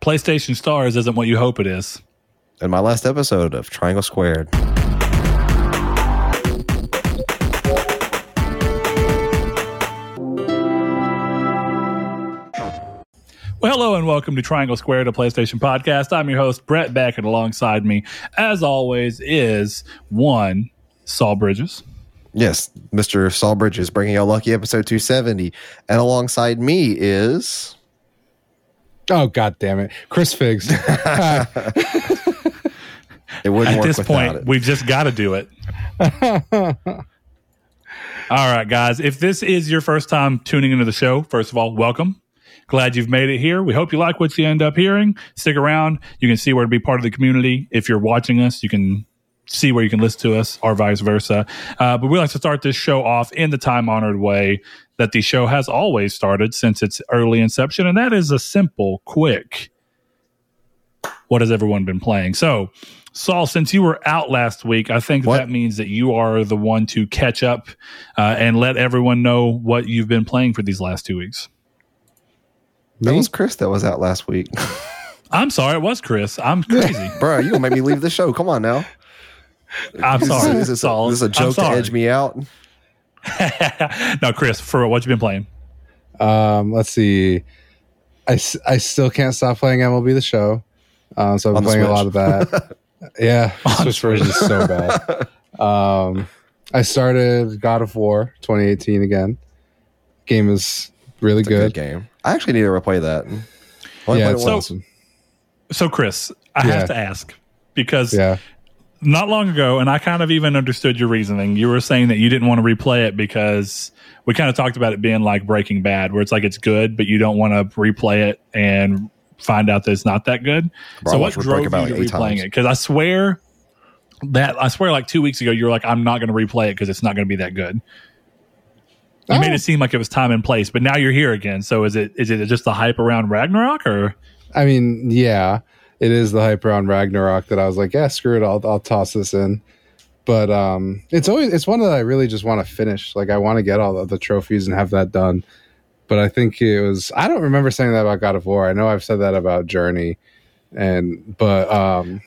PlayStation Stars isn't what you hope it is. In my last episode of Triangle Squared. Well, hello and welcome to Triangle Squared, a PlayStation podcast. I'm your host, Brett Beck, and alongside me, as always, is one Saul Bridges. Yes, Mr. Saul Bridges bringing you a lucky episode 270. And alongside me is. Oh God damn it, Chris Figs. It wouldn't At work this without point, it. we've just got to do it. All right, guys. If this is your first time tuning into the show, first of all, welcome. Glad you've made it here. We hope you like what you end up hearing. Stick around. You can see where to be part of the community. If you're watching us, you can see where you can listen to us or vice versa. Uh, but we like to start this show off in the time honored way that the show has always started since its early inception. And that is a simple, quick, what has everyone been playing? So, Saul, since you were out last week, I think What? that means that you are the one to catch up uh, and let everyone know what you've been playing for these last two weeks. That was Chris that was out last week. I'm sorry, it was Chris. I'm crazy. Bro, you gonna make me leave the show. Come on now. I'm sorry, Is this, Saul. a, this is a I'm joke to edge me out? no, Chris, for what you've been playing? um, let's see. I, I still can't stop playing MLB the Show. Um, so I've been the playing a lot of that. yeah, the Switch version is so bad. Um, I started God of War 2018 again. Game is really good good. game. I actually need to replay that. Only Yeah, played it's So- awesome. So, Chris, I Yeah. have to ask because Yeah, not long ago, and I kind of even understood your reasoning. You were saying that you didn't want to replay it because we kind of talked about it being like Breaking Bad, where it's like it's good, but you don't want to replay it and find out that it's not that good. Bro, so, what watched drove Breaking you to replaying times. it? Because I swear that I swear, like two weeks ago, you were like, "I'm not going to replay it because it's not going to be that good." You Oh. made it seem like it was time and place, but now you're here again. So is it is it just the hype around Ragnarok or? I mean, yeah, it is the hype around Ragnarok that I was like, yeah, screw it, I'll I'll toss this in. But um, it's always it's one that I really just want to finish. Like I want to get all of the trophies and have that done. But I think it was I don't remember saying that about God of War. I know I've said that about Journey, and but um,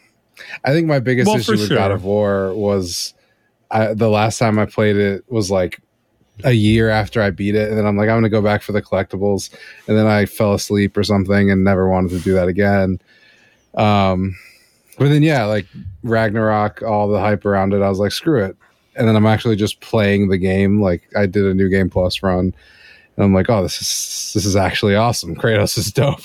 I think my biggest Well, issue with God of War was I, the last time I played it was like a year after I beat it, and then I'm like, I'm gonna go back for the collectibles, and then I fell asleep or something and never wanted to do that again. Um, but then yeah, like Ragnarok, all the hype around it, I was like, screw it. And then I'm actually just playing the game. Like I did a new game plus run, and I'm like, oh, this is this is actually awesome. Kratos is dope.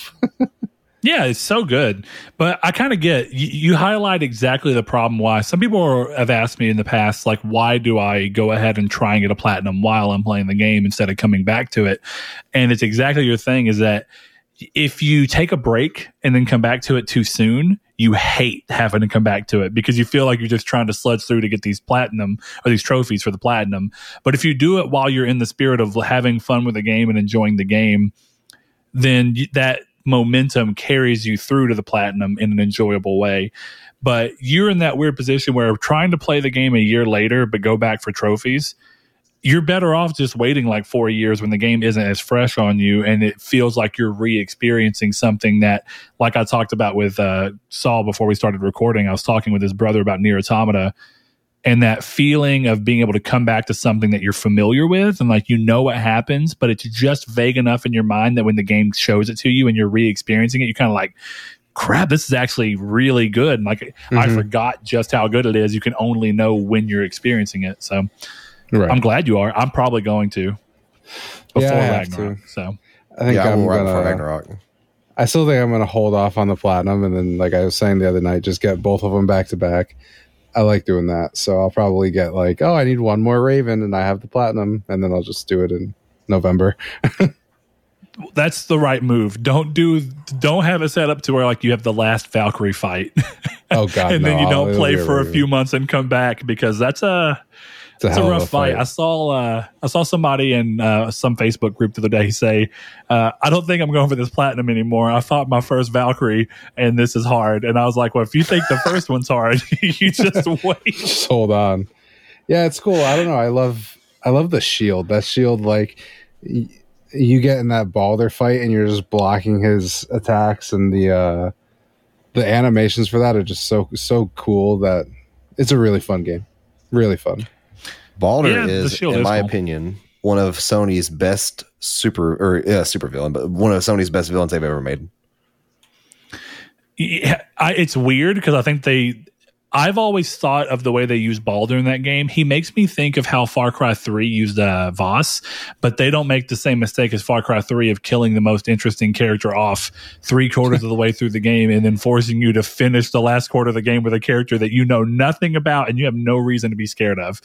Yeah, it's so good. But I kind of get you, you highlight exactly the problem why some people have asked me in the past, like, why do I go ahead and try and get a platinum while I'm playing the game instead of coming back to it? And it's exactly your thing is that if you take a break and then come back to it too soon, you hate having to come back to it because you feel like you're just trying to sludge through to get these platinum or these trophies for the platinum. But if you do it while you're in the spirit of having fun with the game and enjoying the game, then that momentum carries you through to the platinum in an enjoyable way. But you're in that weird position where trying to play the game a year later but go back for trophies, you're better off just waiting like four years when the game isn't as fresh on you and it feels like you're re-experiencing something that like i talked about with uh, saul before we started recording i was talking with his brother about NieR Automata and that feeling of being able to come back to something that you're familiar with and like you know what happens but it's just vague enough in your mind that when the game shows it to you and you're re-experiencing it you're kind of like crap this is actually really good. And like i Mhm. forgot just how good it is. You can only know when you're experiencing it so Right. i'm glad you are i'm probably going to before Yeah, I have ragnarok so I think yeah, I'm I'm gonna. Ragnarok. I still think I'm gonna hold off on the platinum, and then, like I was saying the other night, just get both of them back to back. I like doing that, so I'll probably get like, oh, I need one more Raven, and I have the platinum, and then I'll just do it in November. that's the right move don't do don't have it set up to where like you have the last valkyrie fight Oh God, and then you don't it'll play for a Raven. few months and come back because that's a It's a, It's a rough fight. I saw uh, I saw somebody in uh, some Facebook group the other day say, uh, "I don't think I'm going for this platinum anymore. I fought my first Valkyrie, and this is hard." And I was like, "Well, if you think the first one's hard, you just wait." just hold on. Yeah, it's cool. I don't know. I love I love the shield. That shield, like y- you get in that Baldur fight and you're just blocking his attacks and the uh the animations for that are just so so cool that it's a really fun game. Really fun. Baldur Yeah, is, in is my cool. opinion, one of Sony's best super or yeah, super villain, but one of Sony's best villains they've ever made. Yeah, I, it's weird because I think they. I've always thought of the way they use Baldur in that game. He makes me think of how Far Cry 3 used uh, Voss, but they don't make the same mistake as Far Cry 3 of killing the most interesting character off three quarters of the way through the game and then forcing you to finish the last quarter of the game with a character that you know nothing about and you have no reason to be scared of.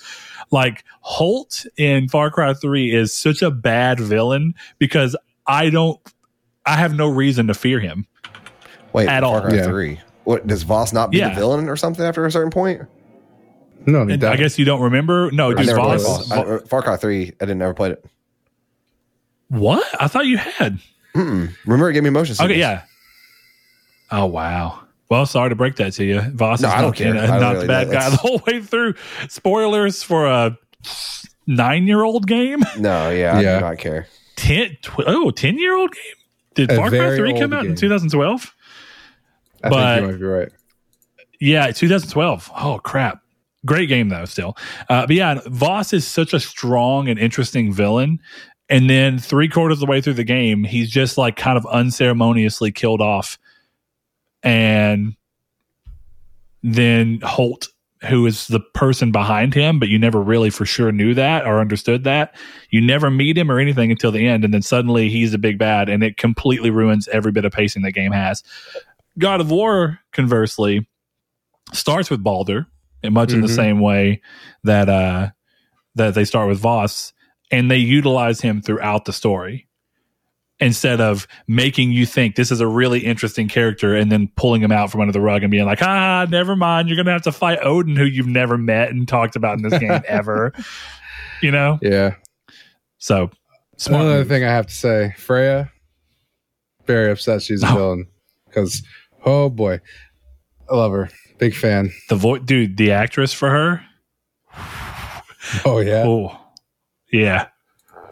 Like Holt in Far Cry 3 is such a bad villain because I don't, I have no reason to fear him. Wait, At Far all. Cry Yeah. Three. What does Voss not be Yeah. the villain or something after a certain point? No, And that- I guess you don't remember. No, I dude, Voss. Voss. I- uh, Far Cry Three. I didn't ever played it. what? I thought you had. Mm-mm. Remember, it gave me motion. Okay, yeah. Oh wow. Well, sorry to break that to you. Voss No, is I don't not, care. I don't not really the bad know. guy the whole way through. Spoilers for a nine-year-old game. No, yeah, I do not care. 10, tw- oh, 10-year-old game. Did A Far Cry 3 come old out in 2012? I but- think you might be right. Yeah, 2012. Oh crap. Great game though, still. Uh, but yeah, Voss is such a strong and interesting villain. And then three quarters of the way through the game, he's just like kind of unceremoniously killed off. And then Holt, who is the person behind him, but you never really for sure knew that or understood that. You never meet him or anything until the end. And then suddenly he's a big bad, and it completely ruins every bit of pacing the game has. God of War, conversely, starts with Baldur, in much in the Mhm. same way that uh, that they start with Voss, and they utilize him throughout the story instead of making you think this is a really interesting character and then pulling him out from under the rug and being like, ah, never mind, you're gonna have to fight Odin, who you've never met and talked about in this game ever. You know, Yeah. so smart. Another move. thing I have to say, Freya, very upset she's a Oh. villain because, oh boy, I love her. Big fan. The voice, dude, the actress for her. Oh yeah. Oh, yeah.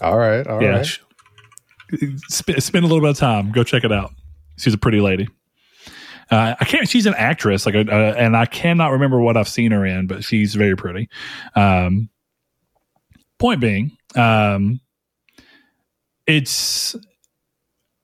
All right. All right. yeah. sh- Spend, spend a little bit of time. Go check it out. She's a pretty lady. Uh, I can't. She's an actress, like, a, uh, and I cannot remember what I've seen her in, but she's very pretty. Um, point being, um, it's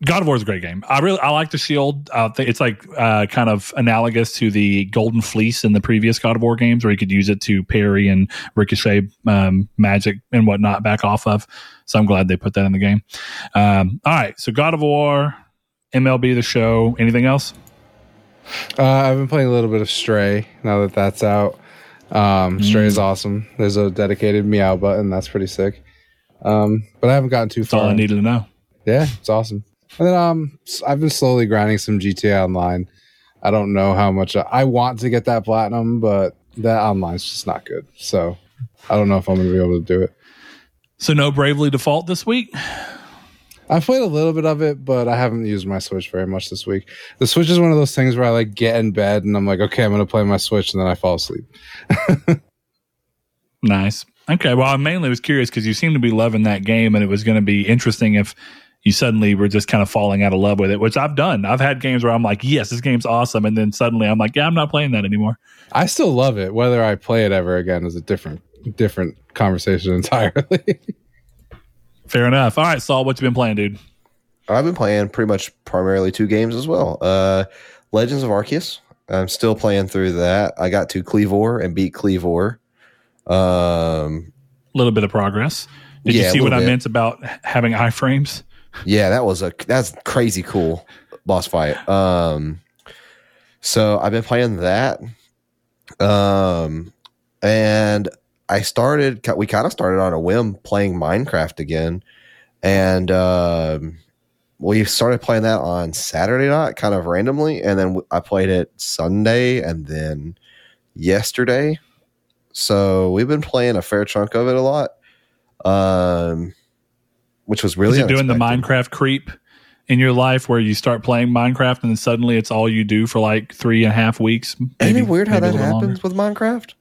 God of War is a great game. I really I like the shield. Think it's like uh, kind of analogous to the Golden Fleece in the previous God of War games, where you could use it to parry and ricochet um, magic and whatnot back off of. So I'm glad they put that in the game. Um, all right, so God of War, MLB the Show. Anything else? Uh, I've been playing a little bit of Stray now that that's out. Um, Stray Mm. is awesome. There's a dedicated meow button. That's pretty sick. Um, but I haven't gotten too That's all far. I needed to know. Yeah, it's awesome. And then um, I've been slowly grinding some GTA Online. I don't know how much I, I want to get that platinum, but that online's just not good. So I don't know if I'm going to be able to do it. So no Bravely Default this week. I've played a little bit of it, but I haven't used my Switch very much this week. The Switch is one of those things where I like get in bed and I'm like, okay, I'm going to play my Switch, and then I fall asleep. Nice. Okay. Well, I mainly was curious because you seem to be loving that game, and it was going to be interesting if you suddenly were just kind of falling out of love with it, which I've done. I've had games where I'm like, yes, this game's awesome. And then suddenly I'm like, yeah, I'm not playing that anymore. I still love it. Whether I play it ever again is a different different conversation entirely. Fair enough. All right, Saul, what you been playing, dude? I've been playing pretty much primarily two games as well. Uh, Legends of Arceus. I'm still playing through that. I got to Kleavor and beat Kleavor. Um, A little bit of progress. Did Yeah, you see what little I meant about having iframes? Yeah, that was a that's crazy cool boss fight. Um, so I've been playing that. Um, and I started. We kind of started on a whim playing Minecraft again, and um, we started playing that on Saturday night, kind of randomly, and then I played it Sunday, and then yesterday. So we've been playing a fair chunk of it a lot, um, which was really doing the. Minecraft creep in your life where you start playing Minecraft and then suddenly it's all you do for like three and a half weeks? Isn't it weird how that happens longer? with Minecraft?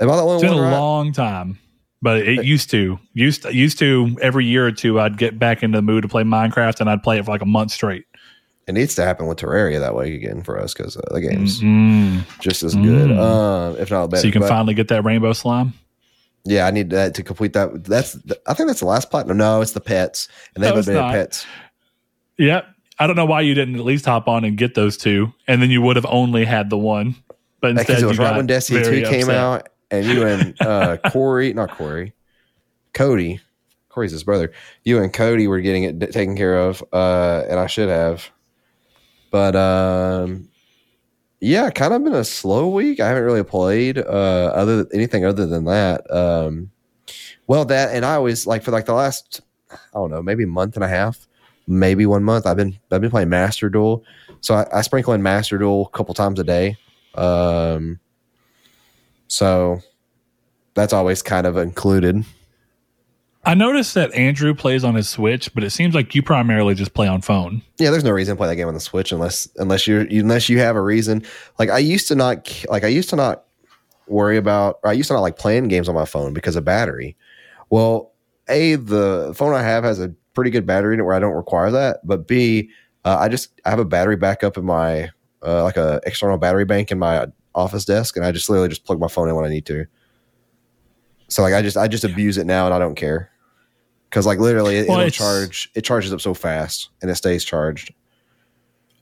Am I the only It's been a right? long time. but it used to used to, used to every year or two I'd get back into the mood to play Minecraft and I'd play it for like a month straight. It needs to happen with Terraria that way again for us because uh, the game's Mm. just as good, Mm. um, if not better. So you can But, finally get that rainbow slime. Yeah, I need that to complete that. That's I think that's the last platinum. No, it's the pets, and they No, haven't been not. pets. Yep. I don't know why you didn't at least hop on and get those two, and then you would have only had the one. But instead, it was you right got when Destiny Two came upset. out, and you and uh, Corey, not Corey, Cody, Corey's his brother. You and Cody were getting it d- taken care of, uh, and I should have. But um, yeah, kind of been a slow week. I haven't really played uh, other anything other than that. Um, well, that and I always like for like the last I don't know maybe month and a half, maybe one month. I've been I've been playing Master Duel, so I, I sprinkle in Master Duel a couple times a day. Um, so that's always kind of included. I noticed that Andrew plays on his Switch, but it seems like you primarily just play on phone. Yeah, there's no reason to play that game on the Switch unless unless you're unless you have a reason. Like I used to not like I used to not worry about I used to not like playing games on my phone because of battery. Well, a the phone I have has a pretty good battery in it where I don't require that. But b uh, I just I have a battery backup in my uh, like a external battery bank in my office desk, and I just literally just plug my phone in when I need to. So like I just I just abuse it now, and I don't care because like literally it, Well, it's- charge it charges up so fast and it stays charged.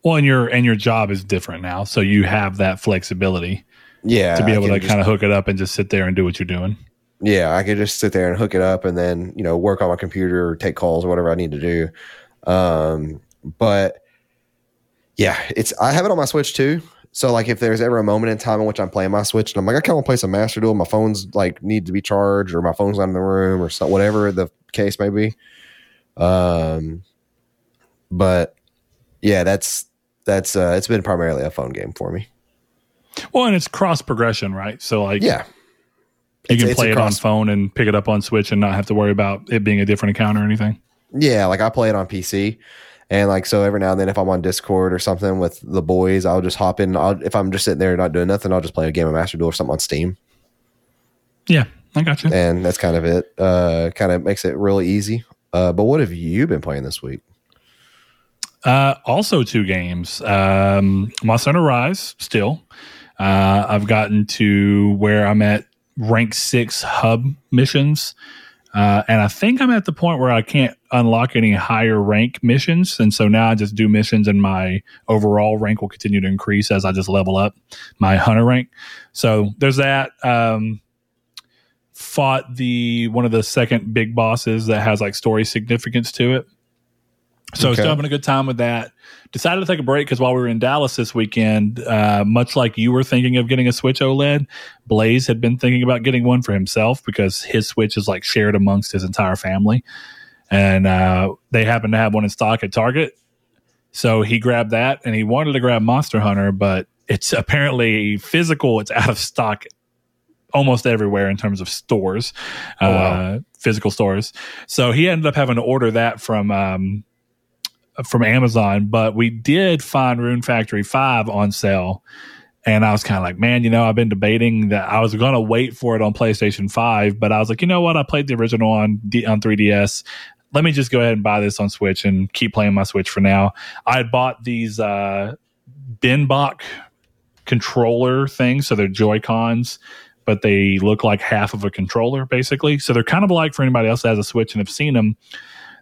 Well, and your and your job is different now, so you have that flexibility Yeah, to be able to just- kind of hook it up and just sit there and do what you're doing. yeah, I could just sit there and hook it up and then you know work on my computer or take calls or whatever I need to do. Um, but yeah, it's I have it on my Switch too. So like if there's ever a moment in time in which I'm playing my Switch and I'm like I kind of want to play some Master Duel, my phone's like need to be charged or my phone's not in the room or so, whatever the case may be. Um, but yeah, that's that's uh, it's been primarily a phone game for me. Well, and it's cross progression, right? So like, Yeah, you It's- can play it cross- on phone and pick it up on Switch and not have to worry about it being a different account or anything. Yeah, like I play it on PC, and like so every now and then, if I'm on Discord or something with the boys, I'll just hop in. I'll, if I'm just sitting there not doing nothing, I'll just play a game of Master Duel or something on Steam, Yeah, I got you. and that's kind of it. Uh, kind of makes it really easy. Uh, but what have you been playing this week? Uh, also, two games. Um, Monster Hunter Rise, still. Uh, I've gotten to where I'm at rank six hub missions. Uh, and I think I'm at the point where I can't unlock any higher rank missions. And so now I just do missions and my overall rank will continue to increase as I just level up my hunter rank. So there's that. Um, fought the one of the second big bosses that has like story significance to it. So Okay. still having a good time with that. Decided to take a break because while we were in Dallas this weekend, uh, much like you were thinking of getting a Switch OLED, Blaze had been thinking about getting one for himself because his Switch is like shared amongst his entire family, and uh, they happen to have one in stock at Target. So he grabbed that, and he wanted to grab Monster Hunter, but it's apparently physical. It's out of stock almost everywhere in terms of stores, Oh, wow. uh, physical stores. So he ended up having to order that from um, from Amazon. But we did find Rune Factory Five on sale, and I was kind of like, man, you know, I've been debating that I was going to wait for it on PlayStation Five, but I was like, you know what, I played the original on D- on 3DS. Let me just go ahead and buy this on Switch and keep playing my Switch for now. I had bought these uh, Binbok controller things, so they're Joy Cons but they look like half of a controller basically. So they're kind of like for anybody else that has a Switch and have seen them,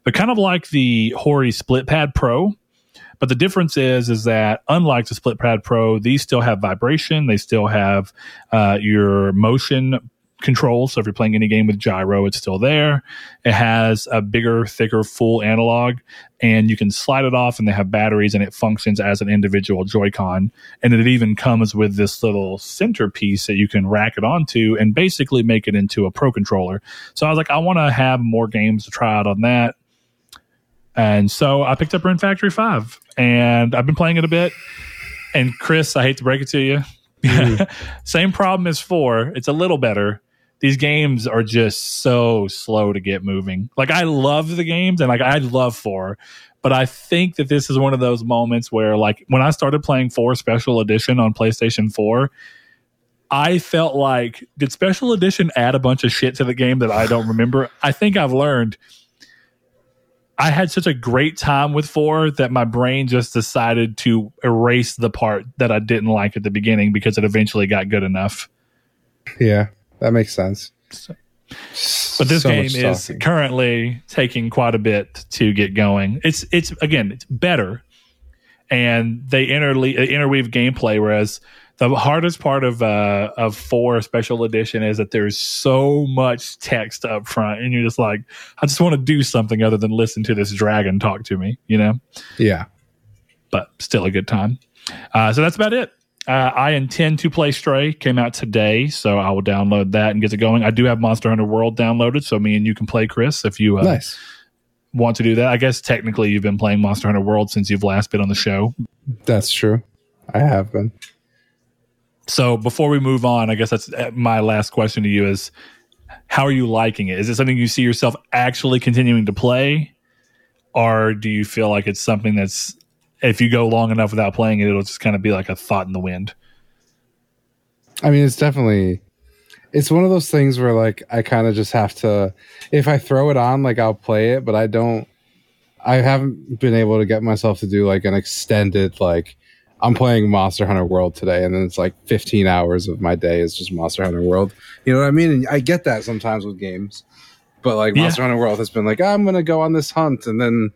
they're kind of like the Hori Split Pad Pro. But the difference is, is that unlike the Split Pad Pro, these still have vibration. They still have uh, your motion control. So if you're playing any game with gyro, it's still there. It has a bigger, thicker, full analog, and you can slide it off, and they have batteries, and it functions as an individual Joy-Con. And it even comes with this little centerpiece that you can rack it onto and basically make it into a pro controller. So I was like, I want to have more games to try out on that. And so I picked up Rune Factory 5 and I've been playing it a bit. And Chris, I hate to break it to you. Mm-hmm. Same problem as 4. It's a little better. These games are just so slow to get moving. Like I love the games and like I love 4, but I think that this is one of those moments where like when I started playing 4 special edition on PlayStation 4, I felt like did special edition add a bunch of shit to the game that I don't remember? I think I've learned I had such a great time with 4 that my brain just decided to erase the part that I didn't like at the beginning because it eventually got good enough. Yeah, that makes sense. So, but this So game is talking. currently taking quite a bit to get going. It's it's again it's better, and they interle- interweave gameplay. Whereas the hardest part of uh, of four special edition is that there's so much text up front, and you're just like, I just want to do something other than listen to this dragon talk to me, you know. Yeah. But still a good time. Uh, so that's about it. Uh, I intend to play Stray. Came out today, so I will download that and get it going. I do have Monster Hunter World downloaded, so me and you can play, Chris, if you uh, Nice. want to do that. I guess technically you've been playing Monster Hunter World since you've last been on the show. That's true. I have been. So before we move on, I guess that's uh, my last question to you: is how are you liking it? Is it something you see yourself actually continuing to play, or do you feel like it's something that's if you go long enough without playing it, it'll just kind of be like a thought in the wind? I mean, it's definitely it's one of those things where like I kind of just have to if I throw it on, like I'll play it, but I don't I haven't been able to get myself to do like an extended like I'm playing Monster Hunter World today and then it's like 15 hours of my day is just Monster Hunter World. You know what I mean? And I get that sometimes with games. But like Yeah. Monster Hunter World has been like, I'm going to go on this hunt and then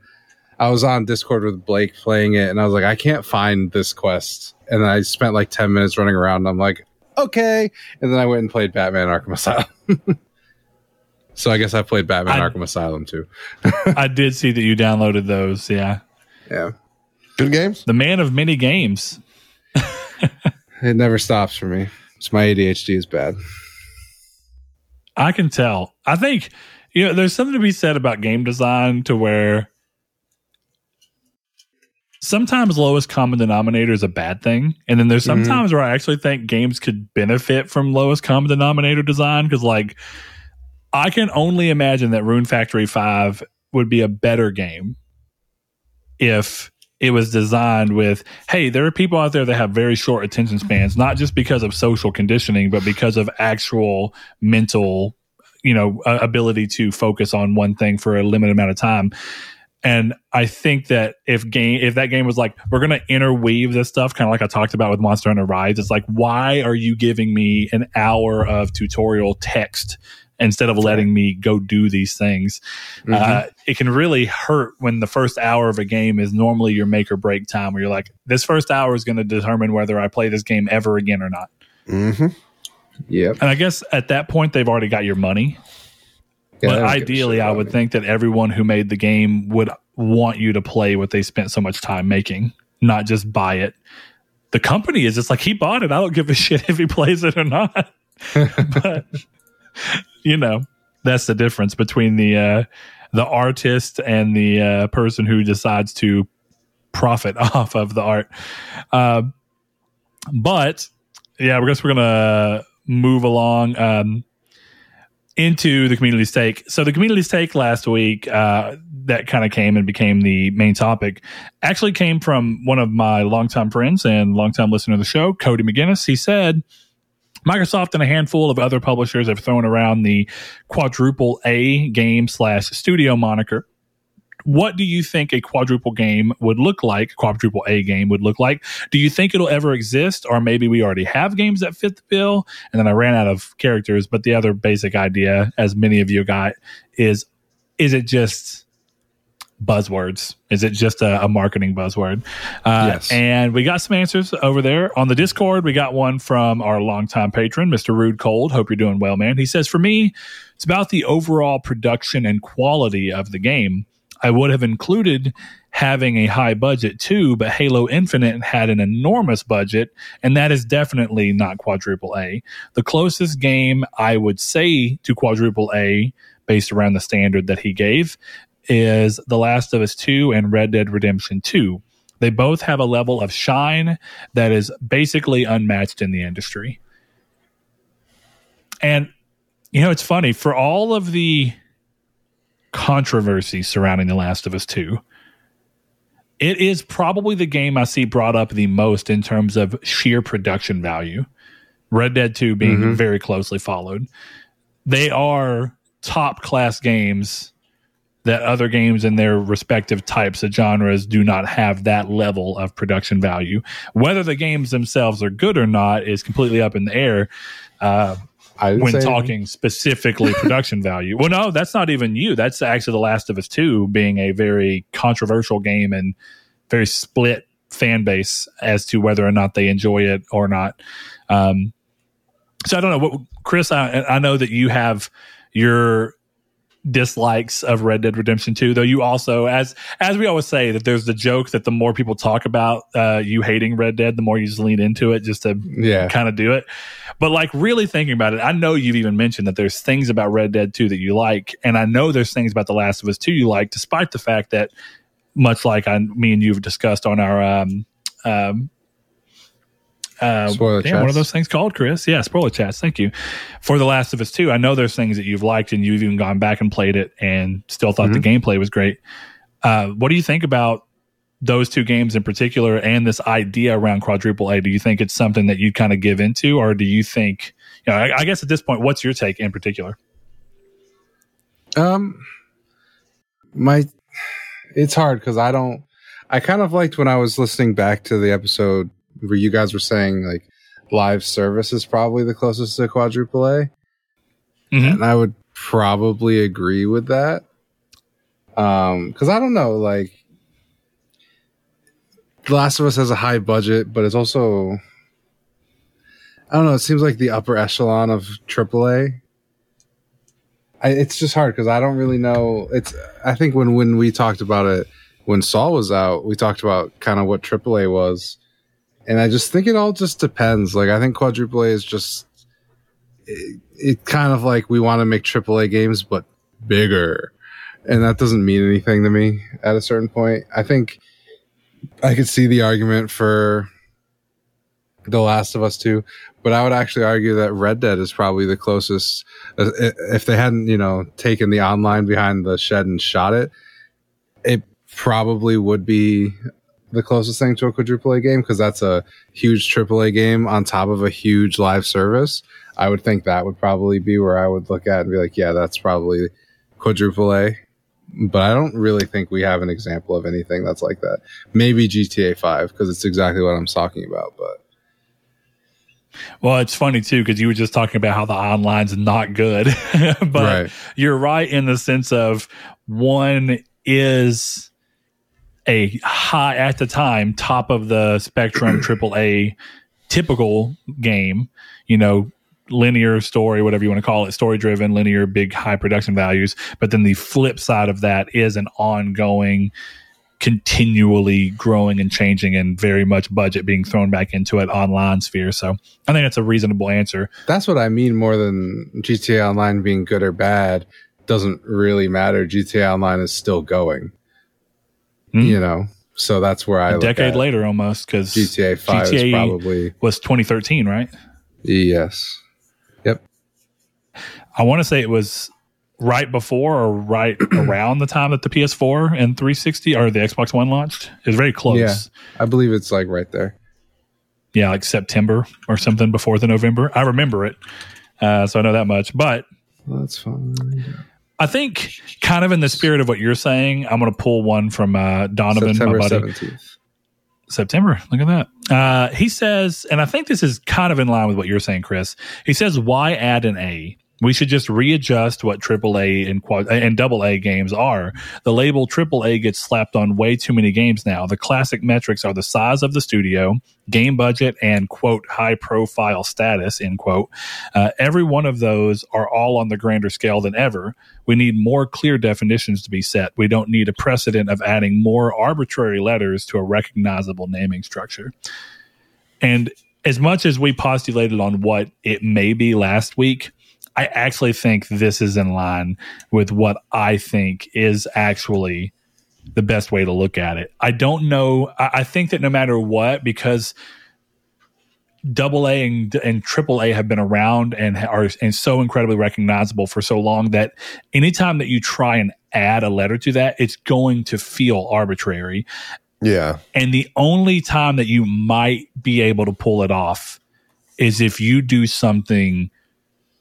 I was on Discord with Blake playing it and I was like, I can't find this quest. And I spent like 10 minutes running around and I'm like, okay. And then I went and played Batman Arkham Asylum. so I guess I played Batman I- Arkham Asylum too. I did see that you downloaded those. Yeah, Yeah. Good games. the man of many games. It never stops for me. It's my ADHD is bad. I can tell. I think you know there's something to be said about game design to where sometimes lowest common denominator is a bad thing, and then there's Mhm. sometimes where I actually think games could benefit from lowest common denominator design because like I can only imagine that Rune Factory Five would be a better game if it was designed with hey there are people out there that have very short attention spans not just because of social conditioning but because of actual mental you know uh, ability to focus on one thing for a limited amount of time and i think that if game if that game was like we're going to interweave this stuff kind of like i talked about with monster hunter rise it's like why are you giving me an hour of tutorial text instead of letting me go do these things Mm-hmm. uh, it can really hurt when the first hour of a game is normally your make or break time where you're like this first hour is going to determine whether i play this game ever again or not Mm-hmm. yep. and i guess at that point they've already got your money Yeah, but they don't give a ideally i would me. think that everyone who made the game would want you to play what they spent so much time making not just buy it. The company is just like he bought it. I don't give a shit if he plays it or not. But you know that's the difference between the uh the artist and the uh person who decides to profit off of the art. Uh, but yeah i guess we're gonna move along. Um into the community stake so the community stake last week uh that kind of came and became the main topic actually came from one of my longtime friends and longtime listener of the show cody mcginnis he said Microsoft and a handful of other publishers have thrown around the quadruple A game slash studio moniker. What do you think a quadruple game would look like? Quadruple A game would look like? Do you think it'll ever exist, or maybe we already have games that fit the bill? And then I ran out of characters, but the other basic idea, as many of you got, is is it just buzzwords? Is it just a, a marketing buzzword? Uh, Yes. And we got some answers over there on the Discord. We got one from our longtime patron, Mr. Rude Cold. Hope you're doing well, man. He says, For me, it's about the overall production and quality of the game. I would have included having a high budget too, but Halo Infinite had an enormous budget, and that is definitely not quadruple A. The closest game I would say to quadruple A, based around the standard that he gave, is The Last of Us 2 and Red Dead Redemption 2. They both have a level of shine that is basically unmatched in the industry. And, you know, it's funny for all of the controversy surrounding The Last of Us 2, it is probably the game I see brought up the most in terms of sheer production value. Red Dead 2 being Mhm. very closely followed. They are top class games that other games in their respective types of genres do not have that level of production value. Whether the games themselves are good or not is completely up in the air. Uh, when talking specifically production value. Well, no, that's not even you. That's actually The Last of Us 2 being a very controversial game and very split fan base as to whether or not they enjoy it or not. Um, so I don't know what Chris, I, I know that you have your dislikes of Red Dead Redemption 2 though you also as as we always say that there's the joke that the more people talk about uh you hating Red Dead the more you just lean into it just to Yeah. kind of do it. But like really thinking about it, I know you've even mentioned that there's things about Red Dead 2 that you like, and I know there's things about The Last of Us 2 you like, despite the fact that much like I, me and you've discussed on our um um uh, Spoiler damn, what are those things called, Chris? Yeah, spoiler chats. Thank you. For The Last of Us 2, I know there's things that you've liked and you've even gone back and played it and still thought the gameplay was great. Uh, what do you think about those two games in particular and this idea around quadruple A? Do you think it's something that you kind of give into, or do you think, you know, I, I guess at this point, what's your take in particular? Um, my, it's hard because I don't. I kind of liked when I was listening back to the episode where you guys were saying like live service is probably the closest to quadruple A, Mhm. and I would probably agree with that. Um, because I don't know, like, The Last of Us has a high budget, but it's also, I don't know. It seems like the upper echelon of AAA. I, it's just hard because I don't really know. It's I think when when we talked about it when Saul was out, we talked about kind of what AAA was, and I just think it all just depends. Like I think quadruple A is just it, it kind of like we want to make AAA games but bigger, and that doesn't mean anything to me at a certain point. I think I could see the argument for The Last of Us 2, but I would actually argue that Red Dead is probably the closest. uh, If they hadn't, you know, taken the online behind the shed and shot it, it probably would be the closest thing to a quadruple A game because that's a huge triple A game on top of a huge live service. I would think that would probably be where I would look at and be like, yeah, that's probably quadruple A. But I don't really think we have an example of anything that's like that. Maybe GTA 5 because it's exactly what I'm talking about. But Well, it's funny too because you were just talking about how the online's not good, but Right. you're right in the sense of one is a high at the time top of the spectrum triple A typical game, you know, linear story, whatever you want to call it, story driven, linear, big high production values. But then the flip side of that is an ongoing, continually growing and changing and very much budget being thrown back into it online sphere. So I think that's a reasonable answer. that's what I mean more than GTA Online being good or bad doesn't really matter. GTA Online is still going, Mhm. you know? So that's where I a decade at later almost because GTA 5 is GTA probably, was 2013, right? yes. Yep. I want to say it was right before or right around the time that the PS4 and 360 or the Xbox One launched. It was very close. Yeah. I believe it's like right there. Yeah, like September or something before the November. I remember it. Uh, so I know that much. But That's fine. I think, kind of in the spirit of what you're saying, I'm going to pull one from uh, Donovan, September my buddy. 17th. September. Look at that. Uh, he says, and I think this is kind of in line with what you're saying, Chris. He says, why add an A? We should just readjust what AAA and quad and games are. The label AAA gets slapped on way too many games now. The classic metrics are the size of the studio, game budget, and quote high profile status end quote. Uh, every one of those are all on the grander scale than ever. We need more clear definitions to be set. We don't need a precedent of adding more arbitrary letters to a recognizable naming structure. And as much as we postulated on what it may be last week, I actually think this is in line with what I think is actually the best way to look at it. I don't know. I, I think that no matter what, because double A and, and triple A have been around and are and so incredibly recognizable for so long that anytime that you try and add a letter to that, it's going to feel arbitrary. Yeah. And the only time that you might be able to pull it off is if you do something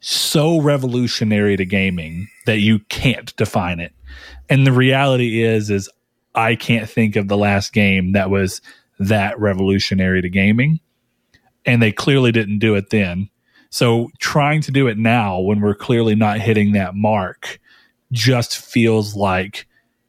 so revolutionary to gaming that you can't define it. And the reality is is I can't think of the last game that was that revolutionary to gaming. And they clearly didn't do it then. So trying to do it now when we're clearly not hitting that mark just feels like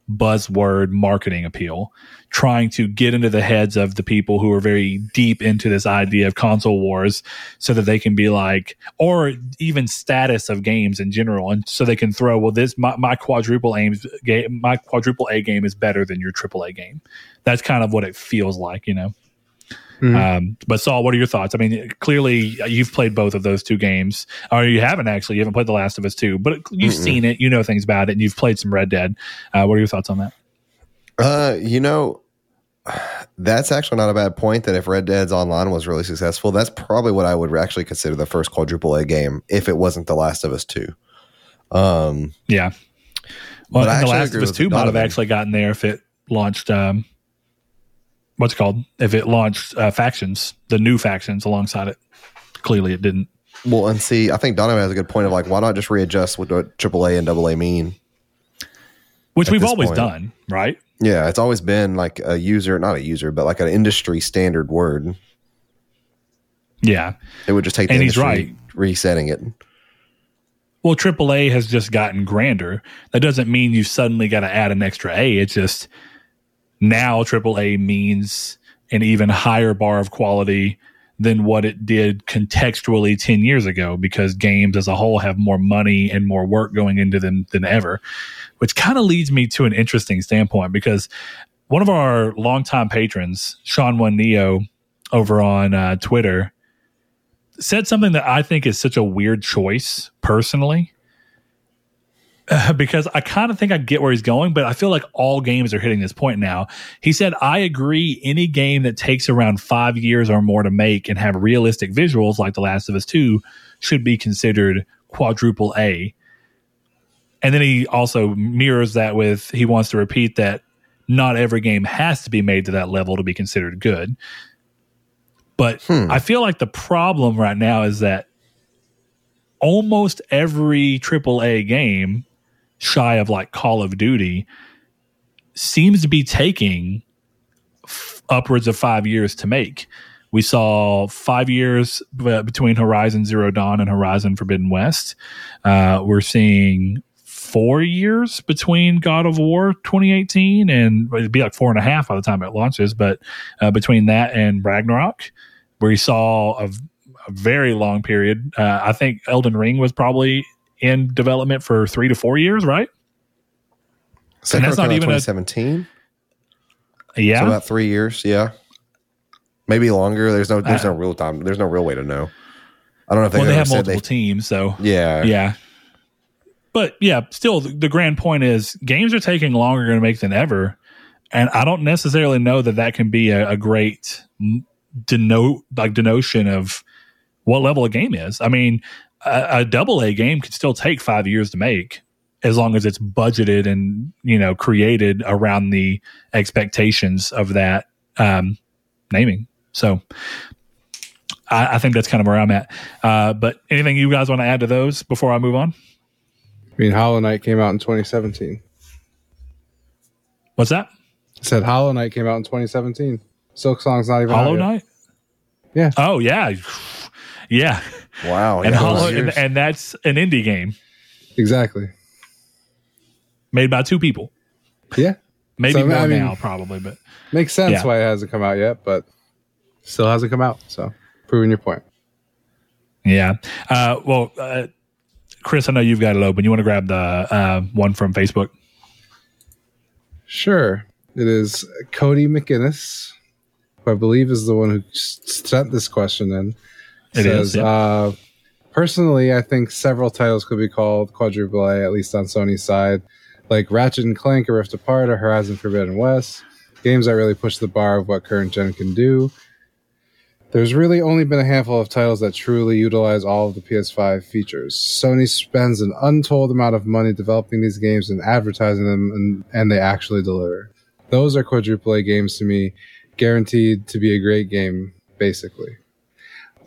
buzzword marketing appeal, trying to get into the heads of the people who are very deep into this idea of console wars so that they can be like, or even status of games in general. And so they can throw, well, this, my, my quadruple aims game, my quadruple A game is better than your triple A game. That's kind of what it feels like, you know? Mm-hmm. Um, but Saul, what are your thoughts? I mean, clearly uh, you've played both of those two games, or you haven't actually. You haven't played The Last of Us two, but you've Mm-mm. seen it. You know things about it, and you've played some Red Dead. Uh, what are your thoughts on that? Uh, you know, that's actually not a bad point. That if Red Dead's online was really successful, that's probably what I would actually consider the first quadruple A game if it wasn't The Last of Us two. Um, yeah. Well, The Last of Us two might have actually gotten there if it launched um, what's called if it launched uh, factions, the new factions alongside it. Clearly, it didn't. Well, and see, I think Donovan has a good point of like, why not just readjust what AAA and AA mean? Which we've always point. done, right? Yeah, it's always been like a user, not a user, but like an industry standard word. Yeah, it would just take. and he's right, resetting it. Well, AAA has just gotten grander. That doesn't mean you suddenly got to add an extra A. It's just now AAA means an even higher bar of quality than what it did contextually 10 years ago because games as a whole have more money and more work going into them than ever, which kind of leads me to an interesting standpoint because one of our longtime patrons, Sean One Neo, over on uh, Twitter, said something that I think is such a weird choice personally because I kind of think I get where he's going, but I feel like all games are hitting this point now. He said, I agree. Any game that takes around five years or more to make and have realistic visuals like The Last of Us 2 should be considered quadruple A. And then he also mirrors that with he wants to repeat that not every game has to be made to that level to be considered good. But hmm. I feel like the problem right now is that almost every AAA game shy of like Call of Duty seems to be taking f- upwards of five years to make. We saw five years b- between Horizon Zero Dawn and Horizon Forbidden West. Uh, we're seeing four years between God of War 2018 and it'd be like four and a half by the time it launches, but uh, between that and Ragnarok, where you saw a, a very long period. Uh, I think Elden Ring was probably in development for three to four years, right? So and that's not even 2017. A, yeah, so about three years. Yeah, maybe longer. There's no there's uh, no real time. There's no real way to know. I don't know if they, well, they have multiple teams, so yeah, yeah. But yeah, still, the, the grand point is games are taking longer to make than ever, and I don't necessarily know that that can be a, a great denote like denotion of what level a game is. I mean, a, a double A game could still take five years to make as long as it's budgeted and you know created around the expectations of that um, naming. So I, I, think that's kind of where I'm at. Uh, but anything you guys want to add to those before I move on? I mean, Hollow Knight came out in 2017. What's that? I said Hollow Knight came out in 2017. Silksong's not even Hollow Knight. Yeah. Oh yeah, yeah. Wow. And, Hollow, and, and that's an indie game. Exactly. Made by two people. Yeah. Maybe so, more I mean, now, probably, but makes sense yeah. why it hasn't come out yet, but still hasn't come out. So proving your point. Yeah. Uh, well, uh, Chris, I know you've got it open. You want to grab the uh, one from Facebook? Sure. It is Cody McGinnis, who I believe is the one who sent this question in. It says, is, yeah. uh, personally, I think several titles could be called quadruple A, at least on Sony's side, like Ratchet and Clank, A Rift Apart, or Horizon Forbidden West. Games that really push the bar of what current gen can do. There's really only been a handful of titles that truly utilize all of the PS5 features. Sony spends an untold amount of money developing these games and advertising them, and, and they actually deliver. Those are quadruple A games to me, guaranteed to be a great game, basically.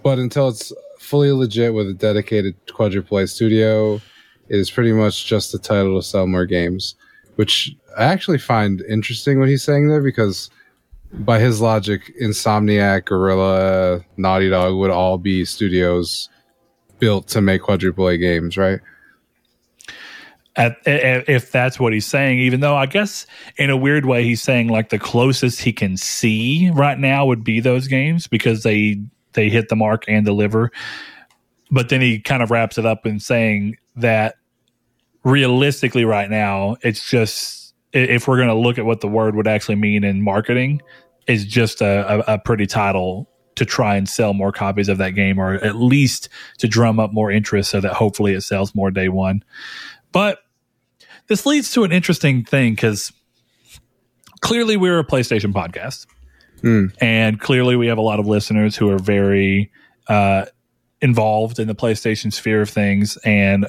But until it's fully legit with a dedicated quadruple A studio, it is pretty much just the title to sell more games, which I actually find interesting what he's saying there because by his logic, Insomniac, Guerrilla, Naughty Dog would all be studios built to make quadruple A games, right? At, if that's what he's saying, even though I guess in a weird way he's saying like the closest he can see right now would be those games because they they hit the mark and deliver. But then he kind of wraps it up in saying that realistically right now it's just if we're going to look at what the word would actually mean in marketing, is just a, a, a pretty title to try and sell more copies of that game or at least to drum up more interest so that hopefully it sells more day one. But this leads to an interesting thing because clearly we're a PlayStation podcast. Mm. And clearly we have a lot of listeners who are very uh, involved in the PlayStation sphere of things and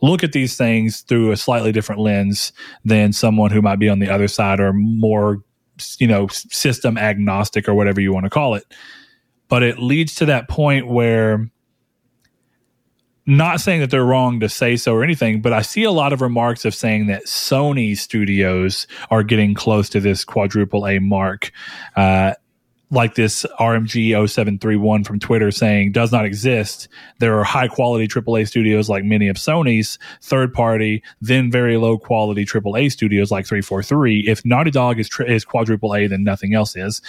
look at these things through a slightly different lens than someone who might be on the other side or more you know system agnostic or whatever you want to call it but it leads to that point where not saying that they're wrong to say so or anything, but I see a lot of remarks of saying that Sony studios are getting close to this quadruple A mark. Uh, like this RMG 0731 from Twitter saying does not exist. There are high quality AAA studios like many of Sony's, third party, then very low quality AAA studios like 343. If Naughty Dog is, tri- is quadruple A, then nothing else is.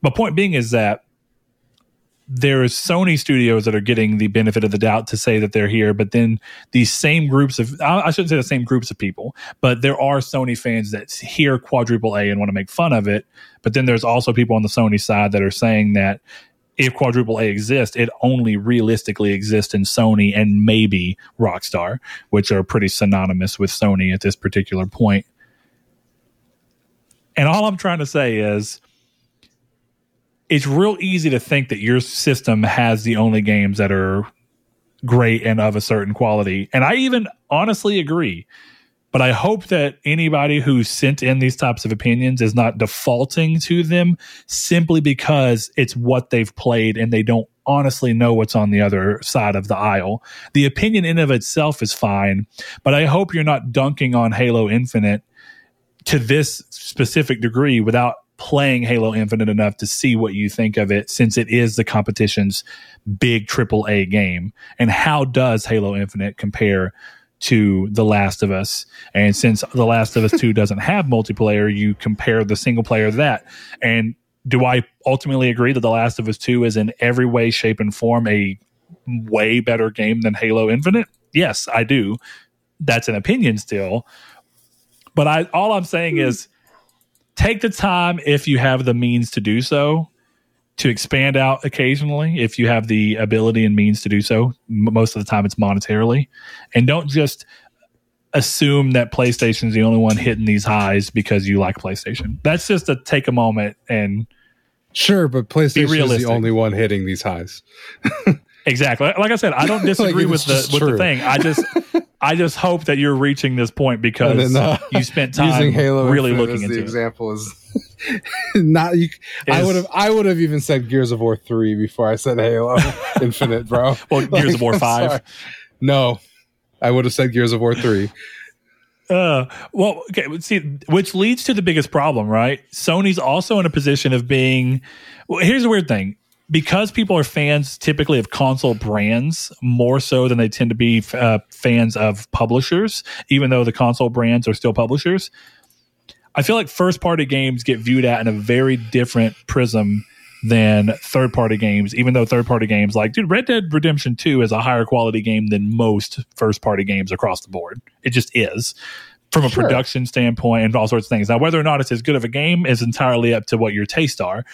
My point being is that there's Sony studios that are getting the benefit of the doubt to say that they're here, but then these same groups of I shouldn't say the same groups of people, but there are Sony fans that hear quadruple A and want to make fun of it. But then there's also people on the Sony side that are saying that if quadruple A exists, it only realistically exists in Sony and maybe Rockstar, which are pretty synonymous with Sony at this particular point. And all I'm trying to say is it's real easy to think that your system has the only games that are great and of a certain quality. And I even honestly agree. But I hope that anybody who sent in these types of opinions is not defaulting to them simply because it's what they've played and they don't honestly know what's on the other side of the aisle. The opinion in of itself is fine, but I hope you're not dunking on Halo Infinite to this specific degree without playing Halo Infinite enough to see what you think of it since it is the competition's big triple A game. And how does Halo Infinite compare to The Last of Us? And since The Last of Us 2 doesn't have multiplayer, you compare the single player to that. And do I ultimately agree that The Last of Us 2 is in every way, shape, and form a way better game than Halo Infinite? Yes, I do. That's an opinion still. But I all I'm saying hmm. is take the time if you have the means to do so to expand out occasionally if you have the ability and means to do so most of the time it's monetarily. And don't just assume that playstation is the only one hitting these highs because you like playstation. That's just to take a moment and sure but playstation is the only one hitting these highs. Exactly. Like i said i don't disagree like with the with the thing. I just I just hope that you're reaching this point because then, uh, you spent time using Halo really Infinite looking into the example is not you. Is, I would have I would have even said Gears of War three before I said Halo Infinite, bro. Well, like, Gears of War five. No, I would have said Gears of War three. Uh, well, okay. See, which leads to the biggest problem, right? Sony's also in a position of being. Well, here's the weird thing because people are fans typically of console brands more so than they tend to be uh, fans of publishers, even though the console brands are still publishers. I feel like first party games get viewed at in a very different prism than third party games, even though third party games like, dude, Red Dead Redemption 2 is a higher quality game than most first party games across the board. It just is from a sure. production standpoint and all sorts of things. Now, whether or not it's as good of a game is entirely up to what your tastes are.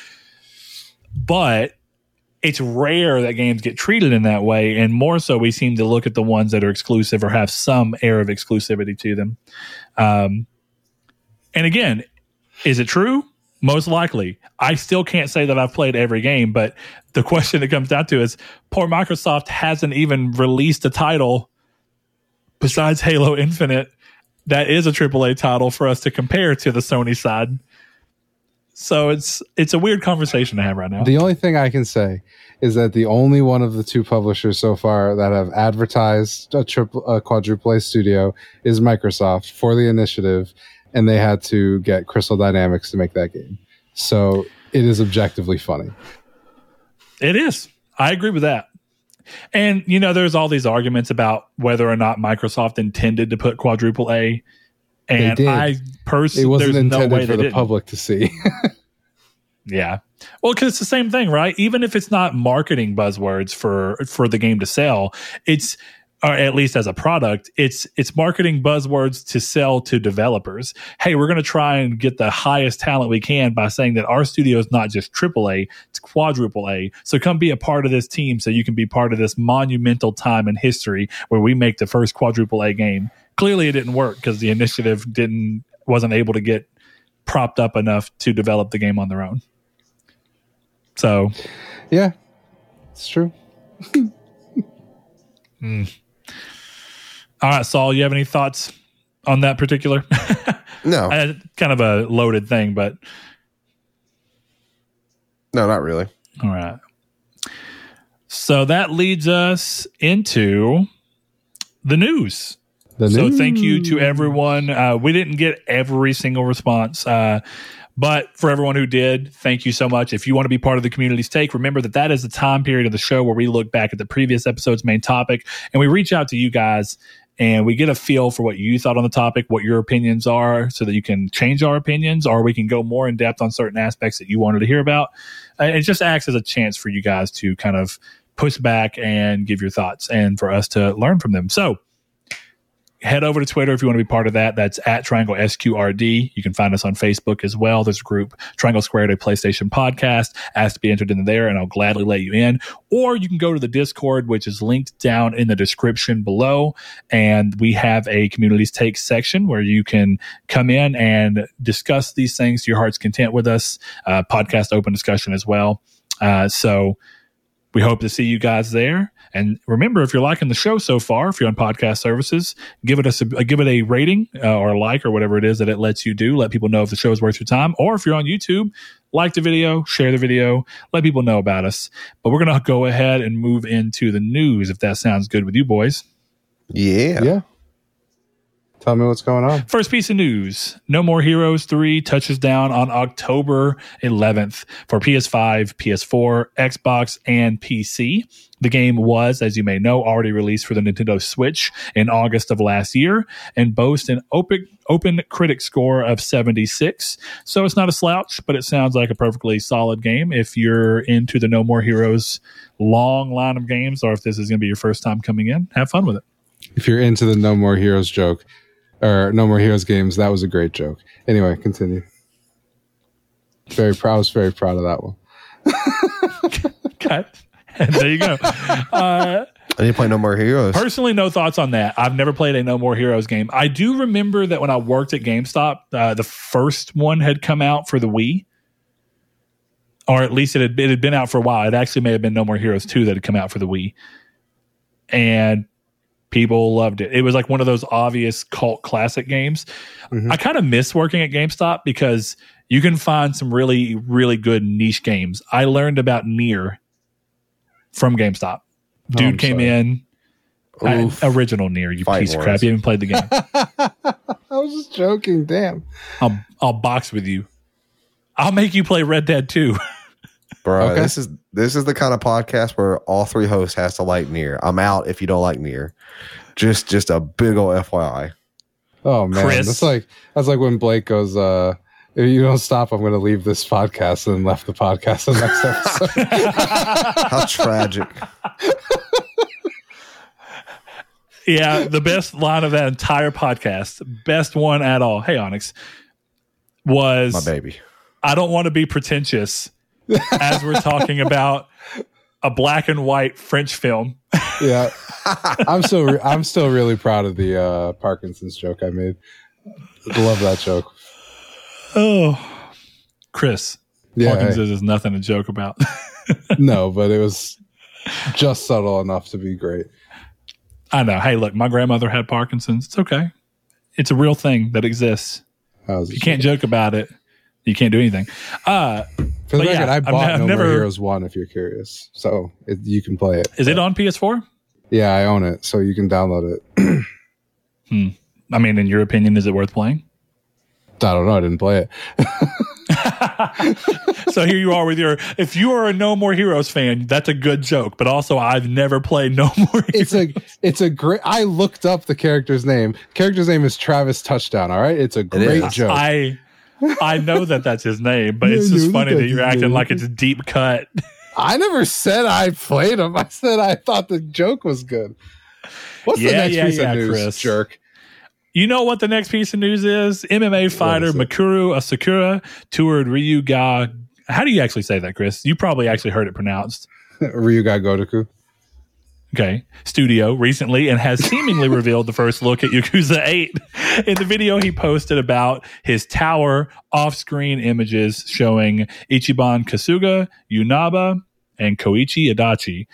But it's rare that games get treated in that way and more so we seem to look at the ones that are exclusive or have some air of exclusivity to them. Um, and again is it true? Most likely. I still can't say that i've played every game but the question that comes down to is poor microsoft hasn't even released a title besides halo infinite that is a aaa title for us to compare to the sony side So it's it's a weird conversation to have right now. The only thing I can say is that the only one of the two publishers so far that have advertised a triple a quadruple A studio is Microsoft for the initiative, and they had to get Crystal Dynamics to make that game. So it is objectively funny. It is. I agree with that. And you know, there's all these arguments about whether or not Microsoft intended to put quadruple A. And did. I It personally, wasn't there's no way intended for the didn't. public to see. Yeah. Well, because it's the same thing, right? Even if it's not marketing buzzwords for for the game to sell, it's or at least as a product, it's it's marketing buzzwords to sell to developers. Hey, we're going to try and get the highest talent we can by saying that our studio is not just triple A, it's quadruple A. So come be a part of this team, so you can be part of this monumental time in history where we make the first quadruple A game. Clearly, it didn't work because the initiative didn't wasn't able to get propped up enough to develop the game on their own. So yeah, it's true. All right, Saul, you have any thoughts on that particular? No, Uh, kind of a loaded thing, but no, not really. all right. So that leads us into the news. The So thank you to everyone. Uh, we didn't get every single response, uh, but for everyone who did, thank you so much. If you want to be part of the community's take, remember that that is the time period of the show where we look back at the previous episode's main topic and we reach out to you guys and we get a feel for what you thought on the topic, what your opinions are, so that you can change our opinions or we can go more in depth on certain aspects that you wanted to hear about. Uh, it just acts as a chance for you guys to kind of push back and give your thoughts and for us to learn from them. So, head over to Twitter if you want to be part of that. That's at Triangle SQRD. You can find us on Facebook as well. There's a group, Triangle Squared, a PlayStation podcast. Ask to be entered in there, and I'll gladly let you in. Or you can go to the Discord, which is linked down in the description below. And we have a communities take section where you can come in and discuss these things to your heart's content with us. Uh, podcast open discussion as well. Uh, so we hope to see you guys there. And remember, if you're liking the show so far, if you're on podcast services, give it a sub- give it a rating uh, or a like or whatever it is that it lets you do. Let people know if the show is worth your time. Or if you're on YouTube, like the video, share the video, let people know about us. But we're gonna go ahead and move into the news if that sounds good with you boys. Yeah. yeah. Tell me what's going on. First piece of news No More Heroes 3 touches down on October 11th for PS5, PS4, Xbox, and PC. The game was, as you may know, already released for the Nintendo Switch in August of last year and boasts an open, open critic score of 76. So it's not a slouch, but it sounds like a perfectly solid game if you're into the No More Heroes long line of games or if this is going to be your first time coming in. Have fun with it. If you're into the No More Heroes joke or No More Heroes games, that was a great joke. Anyway, continue. Very proud. I was very proud of that one. Okay. there you go. Uh, I need to play No More Heroes. Personally, no thoughts on that. I've never played a No More Heroes game. I do remember that when I worked at GameStop, uh, the first one had come out for the Wii, or at least it had, it had been out for a while. It actually may have been No More Heroes 2 that had come out for the Wii. And people loved it. It was like one of those obvious cult classic games. Mhm. I kind of miss working at GameStop because you can find some really, really good niche games. I learned about NieR from GameStop. Oh, Dude I'm came sorry. in, Oof. original NieR, you Fight piece of crap. You haven't played the game. I was just joking. Damn. I'll, I'll box with you. I'll make you play Red Dead 2. Bro, Okay. this is this is the kind of podcast where all three hosts has to like NieR. I'm out if you don't like NieR. Just just a big old FYI. Oh man, Chris. that's like that's like when Blake goes, uh, "If you don't stop, I'm going to leave this podcast," and then left the podcast the next episode. How tragic. yeah, the best line of that entire podcast, best one at all. Hey, Onyx, was My baby. I don't want to be pretentious as we're talking about a black and white French film. yeah, I'm still re- I'm still really proud of the uh, Parkinson's joke I made. Love that joke. Oh, Chris, Yeah, Parkinson's is nothing to joke about. no, but it was just subtle enough to be great. I know. Hey, look, my grandmother had Parkinson's. It's okay. It's a real thing that exists. Was you can't joke about it, You can't do anything. Uh, For the record, yeah, I bought I've No never- More Heroes One. If you're curious, so it, you can play it. is it on PS4? Yeah, I own it, so you can download it. I mean, in your opinion, is it worth playing? I don't know. I didn't play it. so here you are with your. If you are a No More Heroes fan, that's a good joke. But also, I've never played No More. It's a it's a great. I looked up the character's name. Character's name is Travis Touchdown. All right, it's a great is. joke. I I know that that's his name, but it's just funny that that you're acting like it's deep cut. I never said I played him. I said I thought the joke was good. What's the next yeah, piece yeah, of news, Chris. jerk? You know what the next piece of news is? MMA fighter? Mikuru Asakura toured Ryuga. How do you actually say that, Chris? You probably actually heard it pronounced. Ryuga Gotoku. Okay. Studio recently and has seemingly revealed the first look at Yakuza 8. In the video he posted about his tower off screen images showing Ichiban Kasuga, Yu Nanba, and Koichi Adachi.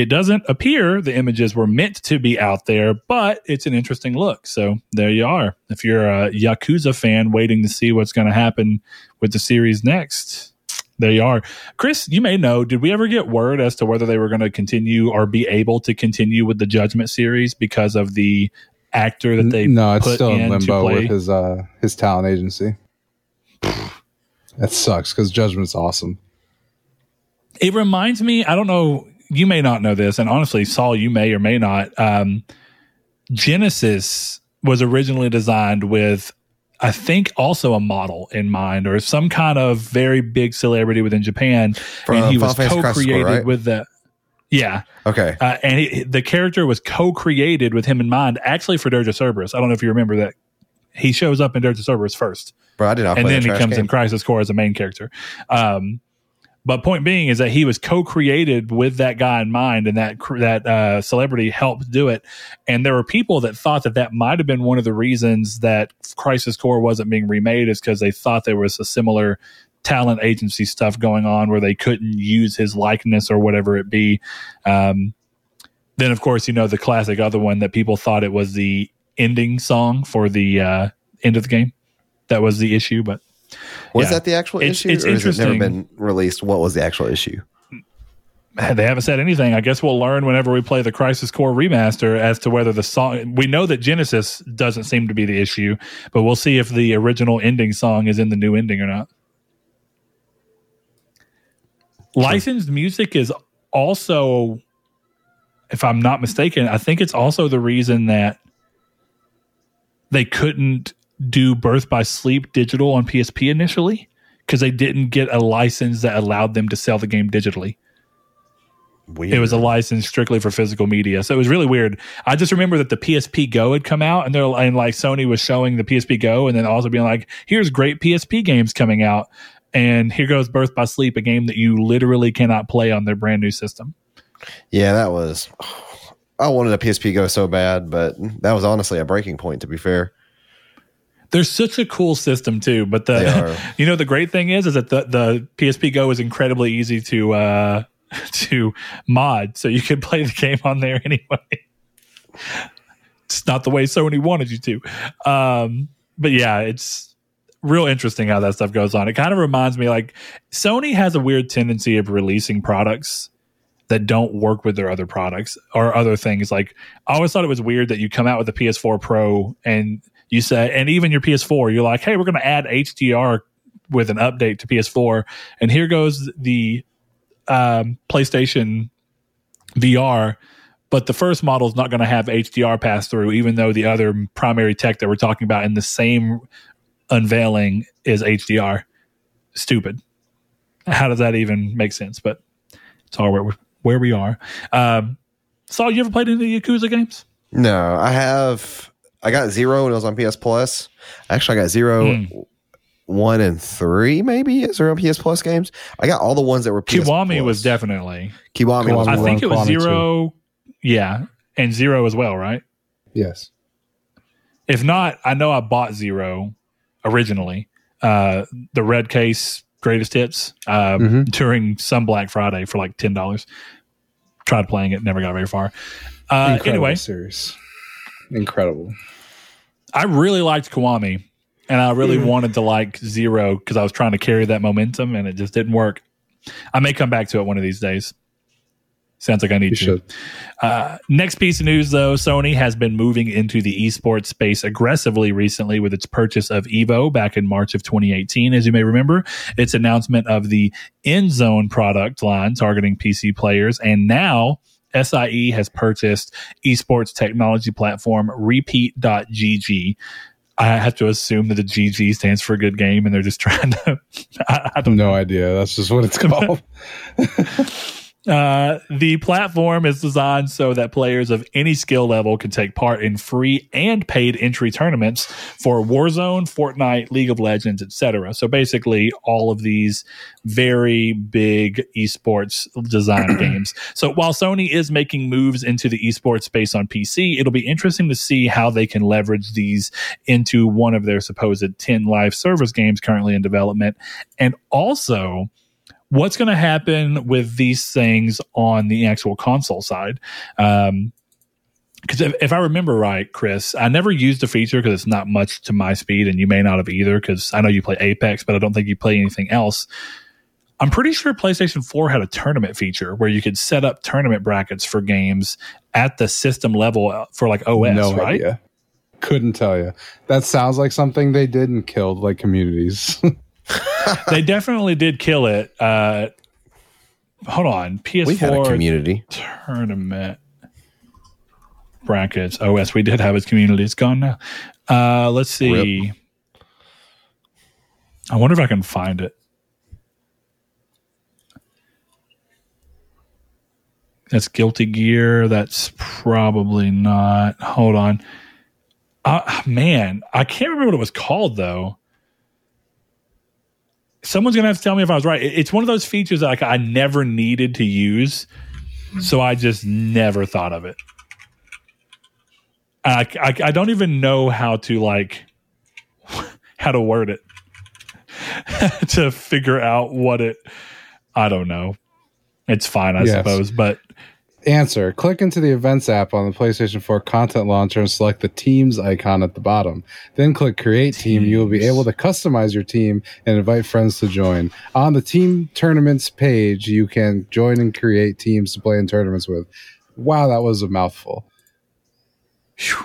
It doesn't appear the images were meant to be out there, but it's an interesting look. So there you are. If you're a Yakuza fan waiting to see what's going to happen with the series next, there you are. Chris, you may know, did we ever get word as to whether they were going to continue or be able to continue with the Judgment series because of the actor that they no, it's put still in in limbo with his uh his talent agency. that sucks because Judgment's awesome. It reminds me, I don't know, you may not know this, and honestly, Saul, you may or may not. Um, Genesis was originally designed with, I think, also a model in mind, or some kind of very big celebrity within Japan, From and he Final was Fantasy co-created right? with the. Yeah, Okay. uh, and he, the character was co-created with him in mind, actually for Dirge of Cerberus. I don't know if you remember that. He shows up in Dirge of Cerberus first Bro, I did not and then the he comes game. in Crisis Core as a main character. Um, but point being is that he was co-created with that guy in mind, and that that uh, celebrity helped do it. And there were people that thought that that might have been one of the reasons that Crisis Core wasn't being remade, is because they thought there was a similar talent agency stuff going on where they couldn't use his likeness or whatever it be. Um, then, of course, you know the classic other one that people thought it was the ending song for the uh, end of the game. That was the issue, but was yeah. that the actual It's- issue? it's or has it never been released? What was the actual issue? they haven't said anything. I guess we'll learn whenever we play the Crisis Core remaster as to whether the song. We know that Genesis doesn't seem to be the issue, but we'll see if the original ending song is in the new ending or not. Licensed music is also, if I'm not mistaken, I think it's also the reason that they couldn't do Birth by Sleep digital on PSP initially because they didn't get a license that allowed them to sell the game digitally. Weird. It was a license strictly for physical media, so it was really weird. I just remember that the PSP Go had come out, and they're and like Sony was showing the PSP Go, and then also being like, "Here's great PSP games coming out," and here goes Birth by Sleep, a game that you literally cannot play on their brand new system. Yeah, that was. I wanted a PSP Go so bad, but that was honestly a breaking point. To be fair, They're such a cool system too, but the you know the great thing is is that the the PSP Go is incredibly easy to uh to mod, so you can play the game on there anyway. It's not the way Sony wanted you to. Um, but yeah, it's real interesting how that stuff goes on. It kind of reminds me like Sony has a weird tendency of releasing products that don't work with their other products or other things. Like I always thought it was weird that you come out with the PS4 Pro and you say, and even your PS4, you're like, hey, we're going to add HDR with an update to PS4, and here goes the um, PlayStation VR. But the first model is not going to have HDR pass through, even though the other primary tech that we're talking about in the same unveiling is HDR. Stupid. How does that even make sense? But it's all where where we are. Um, Saul, you ever played any Yakuza games? no, I have. I got zero when it was on PS Plus. Actually, I got zero, Hmm. one, and three. Maybe is there on PS Plus games? I got all the ones that were PS Kiwami Plus. was definitely. Kiwami. Was I think it was Kiwami too. zero. Yeah, and zero as well, right? Yes. If not, I know I bought zero originally. Uh, the red case greatest hits uh, Mhm. during some Black Friday for like ten dollars. Tried playing it, never got very far. Uh, Incredible anyway, series. Incredible. I really liked Kiwami, and I really wanted to like zero because I was trying to carry that momentum, and it just didn't work. I may come back to it one of these days. Sounds like I need You to. Uh, next piece of news, though, Sony has been moving into the esports space aggressively recently with its purchase of Evo back in March of 2018. As you may remember, its announcement of the INZONE product line targeting PC players, and now SIE has purchased esports technology platform Repeat.gg. I have to assume that the GG stands for good game, and they're just trying to. I, I don't No idea. That's just what it's called. Uh, the platform is designed so that players of any skill level can take part in free and paid entry tournaments for Warzone, Fortnite, League of Legends, etc. So basically, all of these very big esports design games. So while Sony is making moves into the esports space on PC, it'll be interesting to see how they can leverage these into one of their supposed 10 live service games currently in development. And also, what's going to happen with these things on the actual console side um because if, if i remember right chris i never used the feature because it's not much to my speed and you may not have either because i know you play apex but i don't think you play anything else i'm pretty sure playstation 4 had a tournament feature where you could set up tournament brackets for games at the system level for like os no right idea. Couldn't tell you. That sounds like something they did and killed like communities. they definitely did kill it uh hold on ps4 We had a community. tournament brackets. Oh yes, we did have its community. It's gone now. Uh, let's see. I wonder if I can find it. That's Guilty Gear. That's probably not. Hold on. Uh, man, I can't remember what it was called though. Someone's gonna have to tell me if I was right. It's one of those features that like I never needed to use, so I just never thought of it. I, I, I don't even know how to like how to word it to figure out what it. I don't know. It's fine, I Yes. suppose, but Answer Click into the Events app on the PlayStation 4 Content Launcher and select the Teams icon at the bottom. Then click Create Team. You will be able to customize your team and invite friends to join. On the Team Tournaments page, you can join and create teams to play in tournaments with. Wow, that was a mouthful. Phew.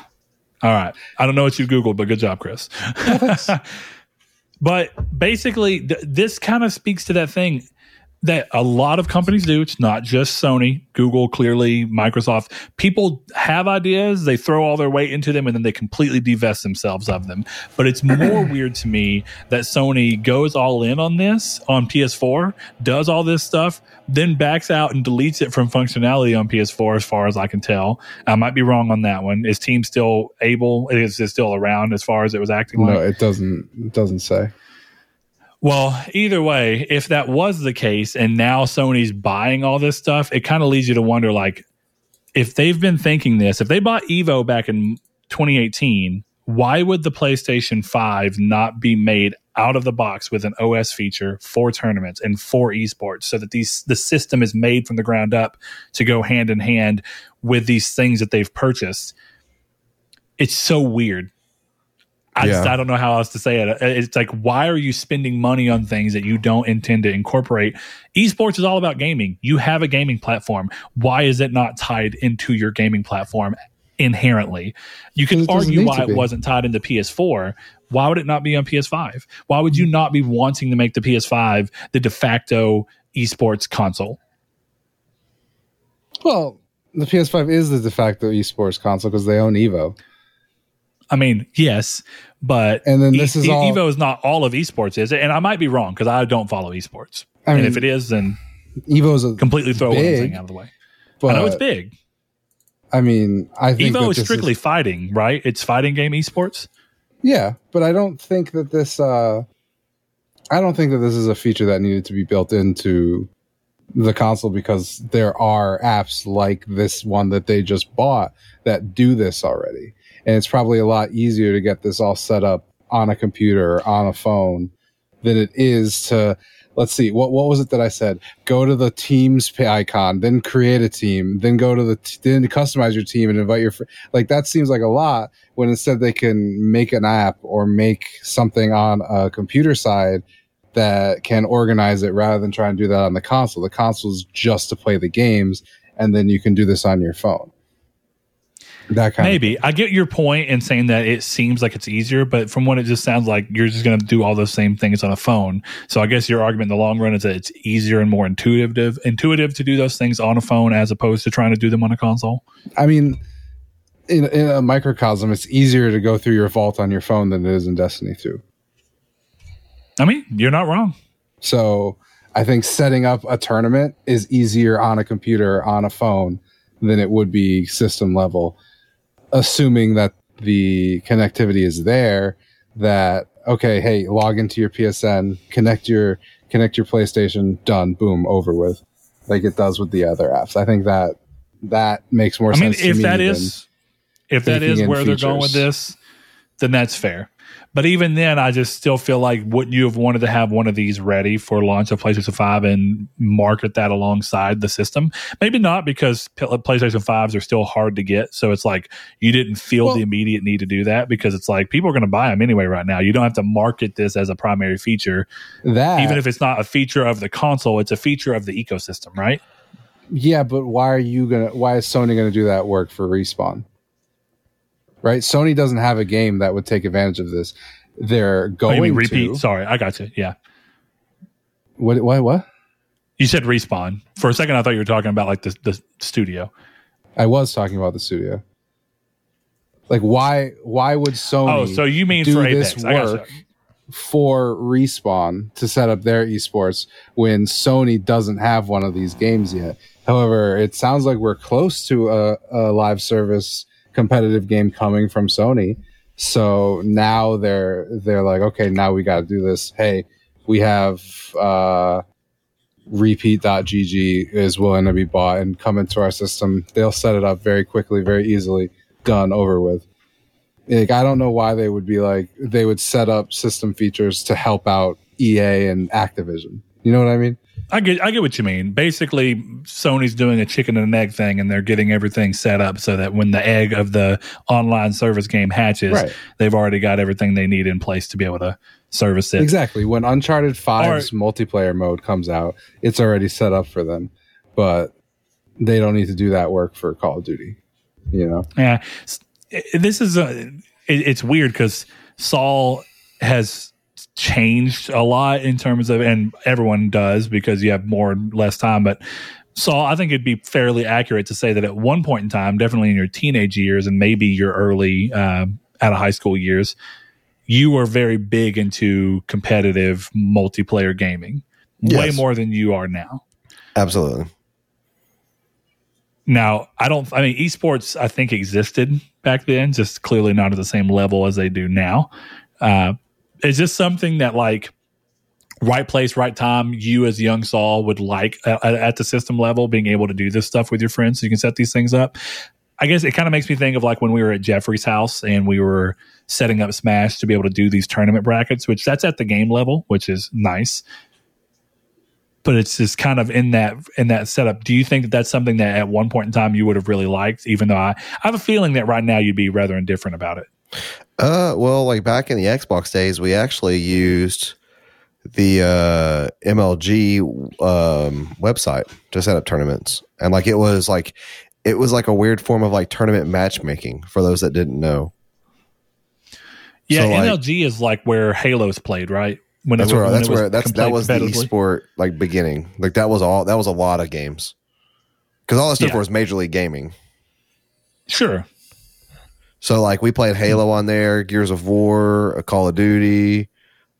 All right. I don't know what you Googled, but good job, Chris. but basically, th- this kind of speaks to that thing that a lot of companies do. It's not just Sony, Google, clearly, Microsoft. People have ideas, they throw all their weight into them, and then they completely divest themselves of them. But it's more weird to me that Sony goes all in on this on PS4, does all this stuff, then backs out and deletes it from functionality on PS4, as far as I can tell. I might be wrong on that one. Is Team still able? Is it still around as far as it was acting like? No, it doesn't. It doesn't say. Well, either way, if that was the case and now Sony's buying all this stuff, it kind of leads you to wonder like if they've been thinking this, if they bought Evo back in 2018, why would the PlayStation 5 not be made out of the box with an OS feature for tournaments and for esports so that these the system is made from the ground up to go hand in hand with these things that they've purchased? It's so weird. I just I don't know how else to say it. Uh, it's like why are you spending money on things that you don't intend to incorporate? Esports is all about gaming. You have a gaming platform. Why is it not tied into your gaming platform inherently? You can Because it doesn't argue why it wasn't tied into PS4. Why would it not be on PS5? Why would you not be wanting to make the PS5 the de facto esports console? Well, the PS5 is the de facto esports console because they own Evo. I mean, yes, but And then this is all- Evo is not all of esports, is it? And I might be wrong because I don't follow esports. I and mean, if it is, then Evo's a completely throw one thing out of the way. but I know it's big. I mean, I think Evo is strictly fighting, right? It's fighting game esports. yeah, but I don't think that this. uh I don't think that this is a feature that needed to be built into the console because there are apps like this one that they just bought that do this already, and it's probably a lot easier to get this all set up on a computer or on a phone than it is to let's see what what was it that I said? Go to the teams icon, then create a team, then go to the t- then customize your team and invite your fr- like that seems like a lot when instead they can make an app or make something on a computer side that can organize it rather than trying to do that on the console. The console is just to play the games, and then you can do this on your phone. That kind Maybe I get your point in saying that it seems like it's easier, but from what it just sounds like, you're just going to do all those same things on a phone. So I guess your argument in the long run is that it's easier and more intuitive, intuitive to do those things on a phone as opposed to trying to do them on a console. I mean, in, in a microcosm, it's easier to go through your vault on your phone than it is in Destiny 2. I mean, you're not wrong. So I think setting up a tournament is easier on a computer, on a phone, than it would be system level, assuming that the connectivity is there. That okay, hey, log into your PSN, connect your connect your PlayStation, done, boom, over with, like it does with the other apps. I think that that makes more I mean, sense. to if me that is if that is where they're going with this, then that's fair. But even then, I just still feel like wouldn't you have wanted to have one of these ready for launch of PlayStation 5 and market that alongside the system? Maybe not because PlayStation 5s are still hard to get. So it's like you didn't feel Well- the immediate need to do that because it's like people are going to buy them anyway right now. You don't have to market this as a primary feature. that Even if it's not a feature of the console, it's a feature of the ecosystem, right? Yeah, but why are you gonna? Why is Sony gonna do that work for respawn? Right, Sony doesn't have a game that would take advantage of this. They're Oh, going you mean repeat? to. Sorry, I got you. Yeah. What? What? What? You said respawn. For a second, I thought you were talking about like the, the studio. I was talking about the studio. Like, why? Why would Sony? Oh, so you mean do for this Apex? I gotcha. work for respawn to set up their esports when Sony doesn't have one of these games yet. However, it sounds like we're close to a, a live service competitive game coming from Sony. So now they're they're like, okay, now we got to do this. Hey, we have uh, repeat.gg is willing to be bought and come into our system. They'll set it up very quickly, very easily, done, over with like I don't know why they would be like they would set up system features to help out EA and Activision. You know what I mean? I get I get what you mean. Basically, Sony's doing a chicken and an egg thing, and they're getting everything set up so that when the egg of the online service game hatches, Right. they've already got everything they need in place to be able to service it. Exactly. When Uncharted 5's multiplayer mode comes out, it's already set up for them. But they don't need to do that work for Call of Duty. You know? Yeah, S- this is a. It, it's weird because Saul has changed a lot in terms of, and everyone does because you have more and less time. But so I think it'd be fairly accurate to say that at one point in time, definitely in your teenage years and maybe your early um, out of high school years, you were very big into competitive multiplayer gaming, way more than you are now. Absolutely. Now, I don't. I mean, esports I think existed back then, just clearly not at the same level as they do now. Uh, it's this something that like right place, right time. You as young Saul would like at, at the system level, being able to do this stuff with your friends, so you can set these things up. I guess it kind of makes me think of like when we were at Jeffrey's house and we were setting up Smash to be able to do these tournament brackets, which that's at the game level, which is nice but it's just kind of in that in that setup. Do you think that that's something that at one point in time you would have really liked? Even though I, I have a feeling that right now you'd be rather indifferent about it. Uh, well, like back in the Xbox days, we actually used the uh, MLG um, website to set up tournaments, and like it was like it was like a weird form of like tournament matchmaking for those that didn't know. Yeah, So, like- is like where Halo's played, right? When That's it, where when that's where that's that was the esport like beginning. Like that was all that was a lot of games because all that stuff Yeah. was Major League Gaming. Sure. So like we played Halo on there, Gears of War, uh, Call of Duty,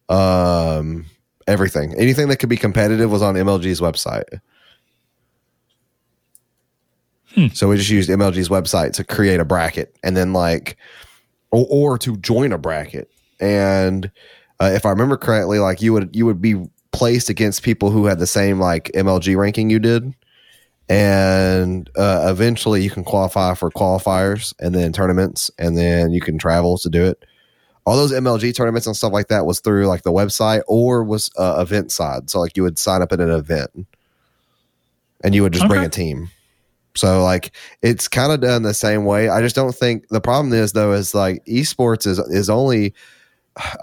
um, everything. Anything that could be competitive was on MLG's website. Hmm. So we just used MLG's website to create a bracket, and then like, or, or to join a bracket. And uh, if I remember correctly, like you would you would be placed against people who had the same like MLG ranking you did and uh, eventually you can qualify for qualifiers and then tournaments and then you can travel to do it all those MLG tournaments and stuff like that was through like the website or was uh, event side. So like you would sign up at an event and you would just bring a team. So like it's kind of done the same way. I just don't think the problem is though is like esports is is only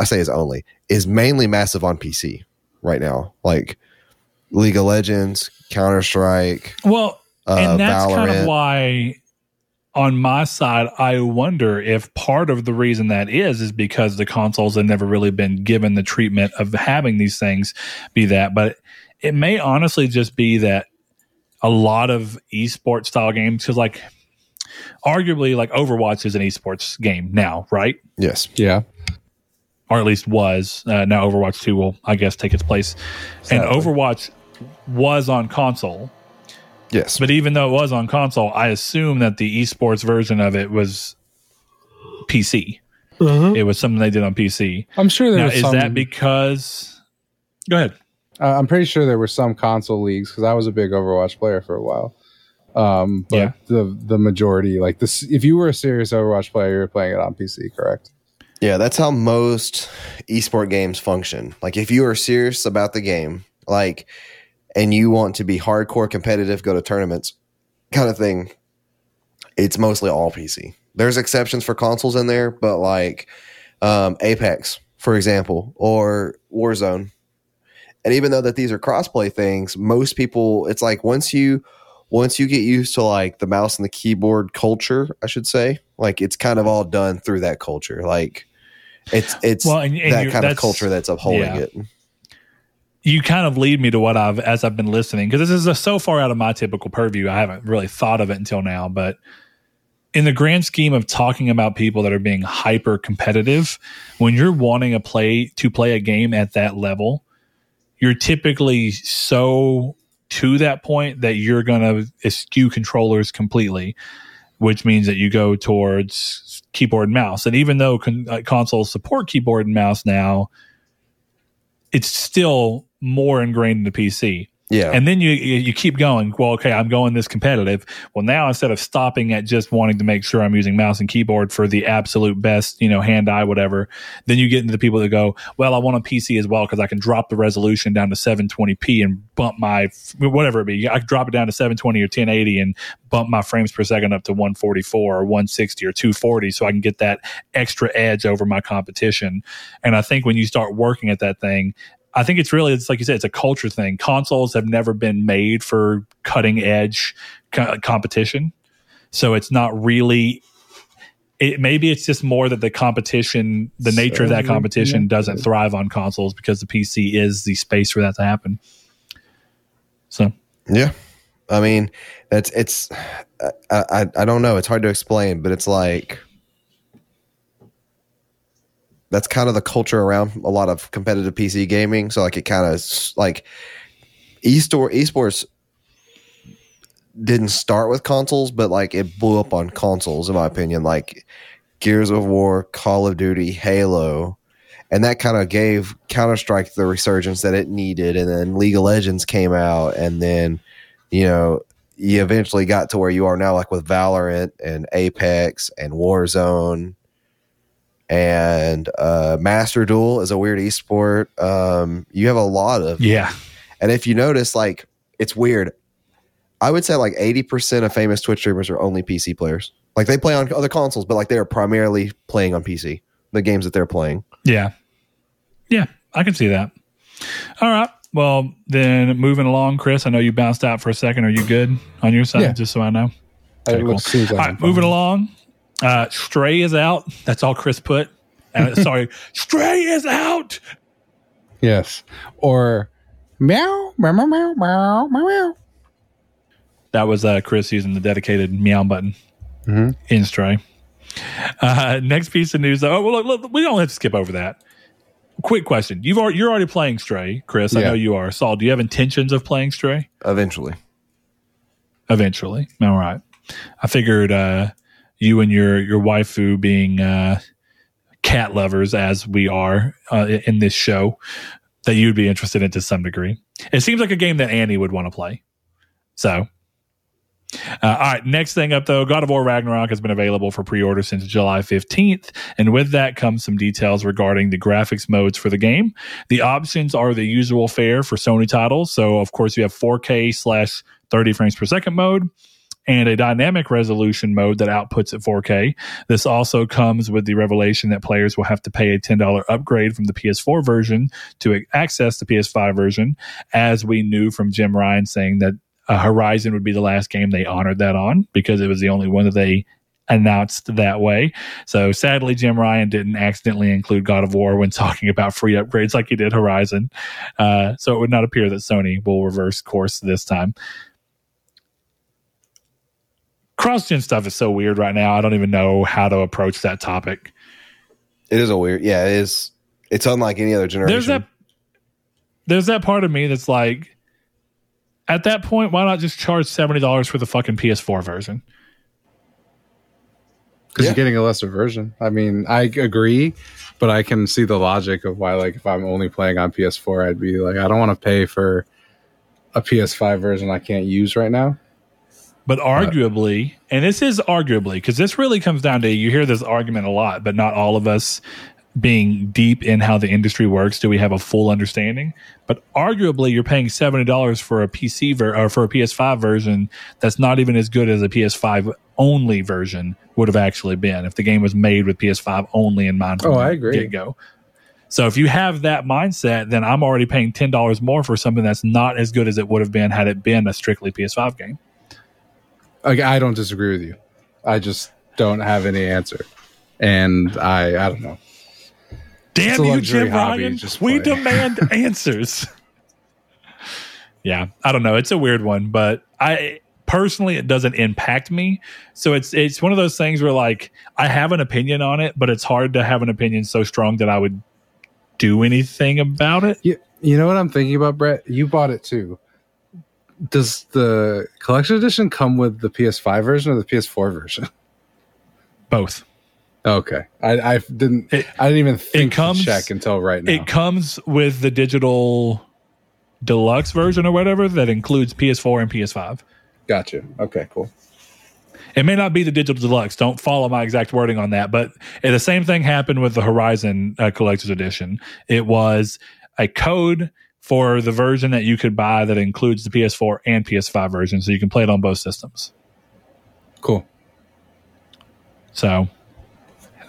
I say is only is mainly massive on PC right now. Like League of Legends, Counter Strike, Well, uh, and that's kind of why on my side i wonder if part of the reason that is is because the consoles have never really been given the treatment of having these things be that. But it may honestly just be that a lot of esports style games because like arguably like overwatch is an esports game now right? Yes, Yeah. or at least was. Uh, now overwatch 2 will i guess take its place. And overwatch was on console yes, but even though it was on console, I assume that the esports version of it was PC. It was something they did on PC. I'm sure there Now, was is some, that because? Go ahead. uh, I'm pretty sure there were some console leagues because I was a big Overwatch player for a while. Um, but Yeah. the the majority, like this, if you were a serious Overwatch player, you were playing it on PC, correct? Yeah, that's how most esport games function. Like if you are serious about the game, like and you want to be hardcore competitive, go to tournaments kind of thing, it's mostly all PC. There's exceptions for consoles in there, but like um, Apex, for example, or Warzone. And even though that these are crossplay things, most people it's like once you once you get used to like the mouse and the keyboard culture, I should say, like it's kind of all done through that culture. Like it's it's Well, and- and that kind of culture that's upholding yeah. it. You kind of lead me to what I've as I've been listening because this is uh so far out of my typical purview. I haven't really thought of it until now, but in the grand scheme of talking about people that are being hyper competitive, when you're wanting a play to play a game at that level, you're typically so to that point that you're going to eschew controllers completely, which means that you go towards keyboard and mouse. And even though con- uh, consoles support keyboard and mouse now, it's still more ingrained in the PC. Yeah. And then you you you keep going. Well, okay, I'm going this competitive. Well, now instead of stopping at just wanting to make sure I'm using mouse and keyboard for the absolute best, you know, hand eye whatever, then you get into the people that go, well, I want a PC as well because I can drop the resolution down to 720p and bump my whatever it be. I can drop it down to 720 or 1080 and bump my frames per second up to 144 or 160 or 240 so I can get that extra edge over my competition. And I think when you start working at that thing, I think it's really it's like you said, it's a culture thing. Consoles have never been made for cutting edge co- competition, so it's not really. It maybe it's just more that the competition, the nature of that competition, yeah. doesn't thrive on consoles because the PC is the space for that to happen. So Yeah, I mean, that's it's. I, I I don't know. It's hard to explain, but it's like that's kind of the culture around a lot of competitive PC gaming. So like it kind of like eStore esports didn't start with consoles, but like it blew up on consoles, in my opinion. Like Gears of War, Call of Duty, Halo. And that kind of gave Counter Strike the resurgence that it needed. And then League of Legends came out. And then, you know, you eventually got to where you are now, like with Valorant and Apex and Warzone. And uh, Master Duel is a weird esport. Um, you have a lot of yeah, and if you notice, like it's weird. I would say like eighty percent of famous Twitch streamers are only PC players. Like they play on other consoles, but like they are primarily playing on PC. The games that they're playing. yeah, yeah. I can see that. All right. Well, then moving along, Chris. I know you bounced out for a second. Are you good on your side? Yeah. Just so I know. Okay, cool. looks- seems like All I'm moving along. Uh, Stray is out. That's all Chris put. Uh, sorry, Stray is out. Yes. Or meow, meow, meow, meow, meow, meow, meow. That was uh, Chris using the dedicated meow button Mhm. in Stray. Uh, next piece of news. Oh, well, look, look, we don't have to skip over that. Quick question: You've already, you're already playing Stray, Chris. I know you are. Saul, do you have intentions of playing Stray Eventually, eventually? All right. I figured uh, you and your your waifu being uh, cat lovers, as we are uh, in this show, that you'd be interested in to some degree. It seems like a game that Annie would want to play. So, Uh, all right, next thing up though, God of War Ragnarok has been available for pre-order since July 15th, and with that comes some details regarding the graphics modes for the game. The options are the usual fare for Sony titles, so of course you have 4K slash 30 frames per second mode and a dynamic resolution mode that outputs at 4K. This also comes with the revelation that players will have to pay a $10 upgrade from the PS4 version to access the PS5 version, as we knew from Jim Ryan saying that uh, Horizon would be the last game they honored that on because it was the only one that they announced that way. So sadly, Jim Ryan didn't accidentally include God of War when talking about free upgrades like he did Horizon. Uh, so it would not appear that Sony will reverse course this time cross gen stuff is so weird right now. I don't even know how to approach that topic. It is a weird, yeah. It is. It's unlike any other generation. There's that. There's that part of me that's like, at that point, why not just charge seventy dollars for the fucking PS4 version? Because yeah. you're getting a lesser version. I mean, I agree, but I can see the logic of why, like, if I'm only playing on PS4, I'd be like, I don't want to pay for a PS5 version I can't use right now. But arguably, and this is arguably, because this really comes down to you hear this argument a lot, but not all of us being deep in how the industry works do we have a full understanding. But arguably, you're paying seventy dollars for a PC ver- or for a PS5 version that's not even as good as a PS5 only version would have actually been if the game was made with PS5 only in mind. From oh, I agree. Get go. So if you have that mindset, then I'm already paying ten dollars more for something that's not as good as it would have been had it been a strictly PS5 game. I don't disagree with you. I just don't have any answer, and I I don't know. Damn you, Jim Ryan! We demand answers. yeah, I don't know. It's a weird one, but I personally it doesn't impact me. So it's it's one of those things where like I have an opinion on it, but it's hard to have an opinion so strong that I would do anything about it. You, you know what I'm thinking about, Brett? You bought it too does the collection edition come with the PS5 version or the PS4 version? Both. Okay, I, I didn't. It, I didn't even think comes, to check until right now. It comes with the digital deluxe version or whatever that includes PS4 and PS5. Gotcha. Okay, cool. It may not be the digital deluxe. Don't follow my exact wording on that, but the same thing happened with the Horizon uh, Collector's Edition. It was a code for the version that you could buy that includes the PS4 and PS5 version, so you can play it on both systems. Cool. So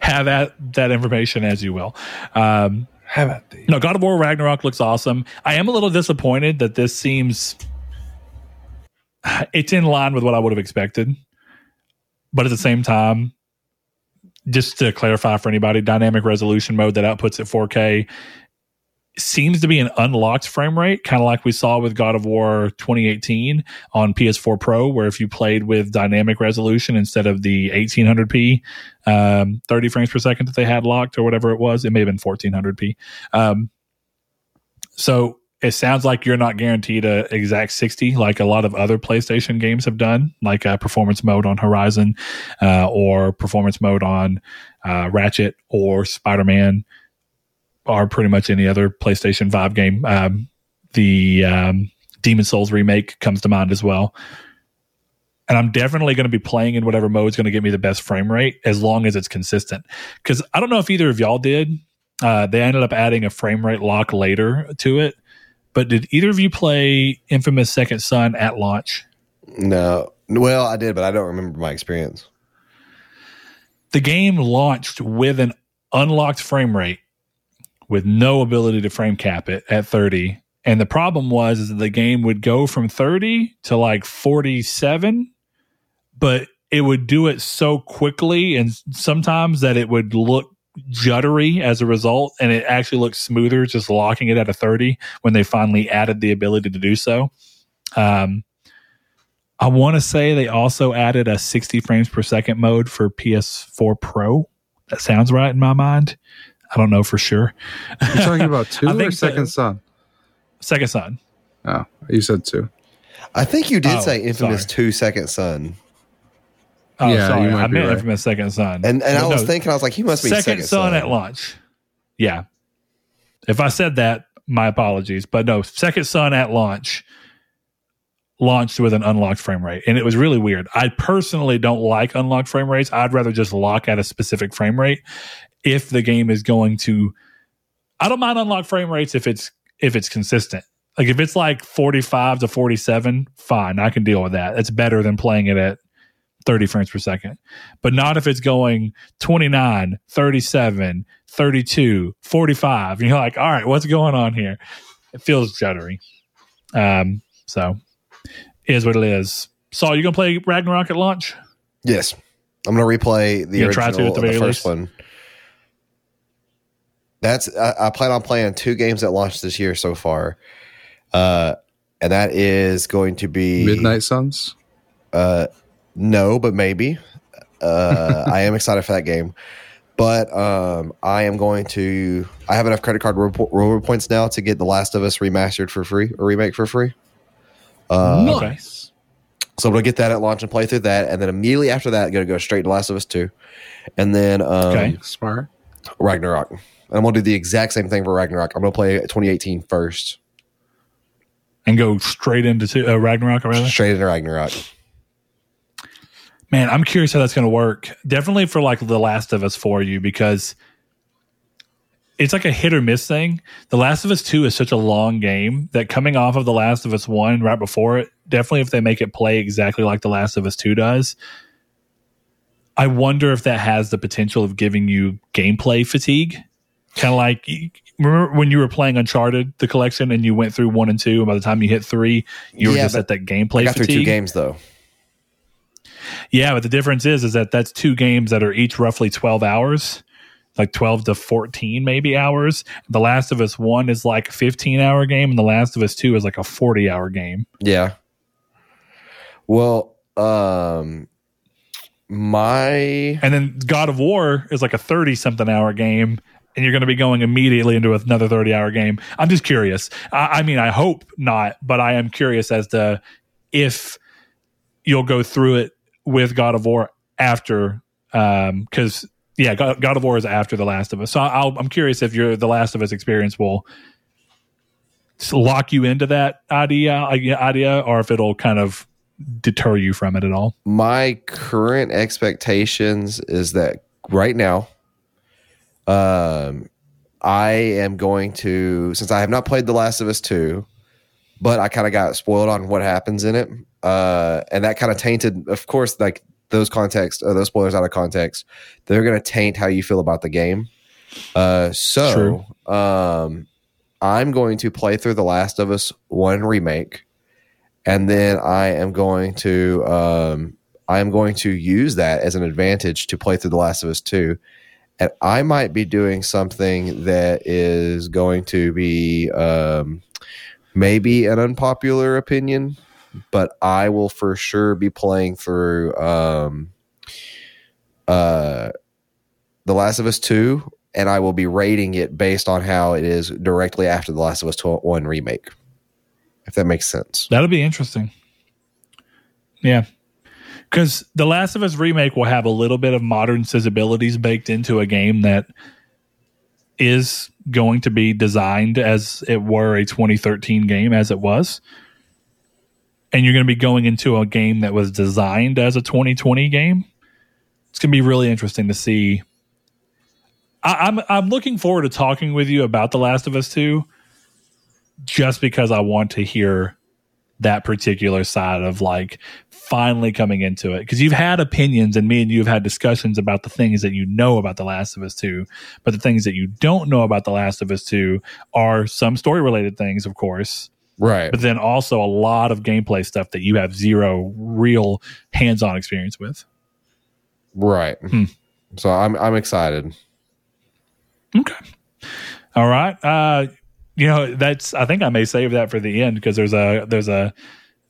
have that that information as you will. Um, have it. No, God of War Ragnarok looks awesome. I am a little disappointed that this seems it's in line with what I would have expected, but at the same time, just to clarify for anybody, dynamic resolution mode that outputs at 4K seems to be an unlocked frame rate, kind of like we saw with God of War 2018 on PS4 Pro, where if you played with dynamic resolution instead of the 1800p, um, 30 frames per second that they had locked or whatever it was, it may have been 1400p. Um, so it sounds like you're not guaranteed a exact 60 like a lot of other PlayStation games have done, like a performance mode on Horizon uh, or performance mode on uh, Ratchet or Spider Man are pretty much any other PlayStation 5 game. Um, the um, Demon's Souls remake comes to mind as well. And I'm definitely going to be playing in whatever mode is going to get me the best frame rate as long as it's consistent. Because I don't know if either of y'all did. Uh, they ended up adding a frame rate lock later to it. But did either of you play Infamous Second Son at launch? No. Well, I did, but I don't remember my experience. The game launched with an unlocked frame rate with no ability to frame cap it at 30. And the problem was is that the game would go from 30 to like 47, but it would do it so quickly and sometimes that it would look juddery as a result and it actually looks smoother just locking it at a 30 when they finally added the ability to do so. Um, I want to say they also added a 60 frames per second mode for PS4 Pro. That sounds right in my mind. I don't know for sure. You're talking about two I or Second Son? Second Son. Oh, you said two. I think you did oh, say Infamous sorry. Two Second Son. Oh, yeah, sorry. I meant right. Infamous Second Son. And and I was no, thinking, I was like, he must be Second, second Son, at launch. Yeah. If I said that, my apologies. But no, Second Son at launch launched with an unlocked frame rate, and it was really weird. I personally don't like unlocked frame rates. I'd rather just lock at a specific frame rate if the game is going to. I don't mind unlocked frame rates if it's if it's consistent. Like if it's like 45 to 47, fine, I can deal with that. It's better than playing it at 30 frames per second. But not if it's going 29, 37, 32, 45. And you're like, all right, what's going on here? It feels juddery. Um, so is what it is. Saul, you gonna play Ragnarok at launch? Yes, I'm gonna replay the original, try to at the the, first least? one. That's I, I plan on playing two games that launched this year so far, uh, and that is going to be Midnight Suns. Uh, no, but maybe. Uh, I am excited for that game, but um, I am going to. I have enough credit card reward reward points now to get The Last of Us remastered for free or remake for free. Uh, nice. So I'm gonna get that at launch and play through that, and then immediately after that, I'm gonna go straight to Last of Us Two, and then um, Okay. Smart. Ragnarok. And I'm gonna do the exact same thing for Ragnarok. I'm gonna play 2018 first, And go straight into uh, Ragnarok, rather? straight into Ragnarok. Man, I'm curious how that's going to work. Definitely for like The Last of Us for you because it's like a hit or miss thing. The Last of Us 2 is such a long game that coming off of The Last of Us 1 right before it, definitely if they make it play exactly like The Last of Us 2 does, I wonder if that has the potential of giving you gameplay fatigue. Kind of like remember when you were playing Uncharted, the collection, and you went through one and two, and by the time you hit three, you were Yeah, just at that gameplay I got through two games though. Yeah, but the difference is is that that's two games that are each roughly 12 hours, like 12 to 14 maybe hours. The Last of Us 1 is like a 15 hour game and The Last of Us 2 is like a 40 hour game. Yeah. Well, um, my And then God of War is like a 30 something hour game and you're going to be going immediately into another 30 hour game. I'm just curious. I, I mean, I hope not, but I am curious as to if you'll go through it with God of War after, um, because yeah, God, God of War is after The Last of Us. So I'll, I'm curious if your The Last of Us experience will lock you into that idea, idea, or if it'll kind of deter you from it at all. my current expectations is that right now, um, I am going to since I have not played The Last of Us two, but I kind of got spoiled on what happens in it, uh, and that kind of tainted, of course, like those context, uh, those spoilers out of context, they're going to taint how you feel about the game. Uh, so, um, I'm going to play through The Last of Us one remake and then I am going to um, I am going to use that as an advantage to play through The Last of Us two, and I might be doing something that is going to be um, maybe an unpopular opinion, but I will for sure be playing through um, uh, The Last of Us two, and I will be rating it based on how it is directly after The Last of Us one remake. If that makes sense. That'll be interesting. Yeah. Because The Last of Us remake will have a little bit of modern sensibilities baked into a game that is going to be designed as it were a 2013 game, as it was. And you're going to be going into a game that was designed as a 2020 game. It's going to be really interesting to see. I, I'm I'm looking forward to talking with you about The Last of Us 2 just because I want to hear that particular side of like finally coming into it because you've had opinions and me and you have had discussions about the things that you know about the last of us 2 but the things that you don't know about the last of us 2 are some story related things of course Right. but then also a lot of gameplay stuff that you have zero real hands-on experience with Right. Hmm. So I'm I'm excited. Okay. All right. Uh, you know, that's I think I may save that for the end because there's a there's a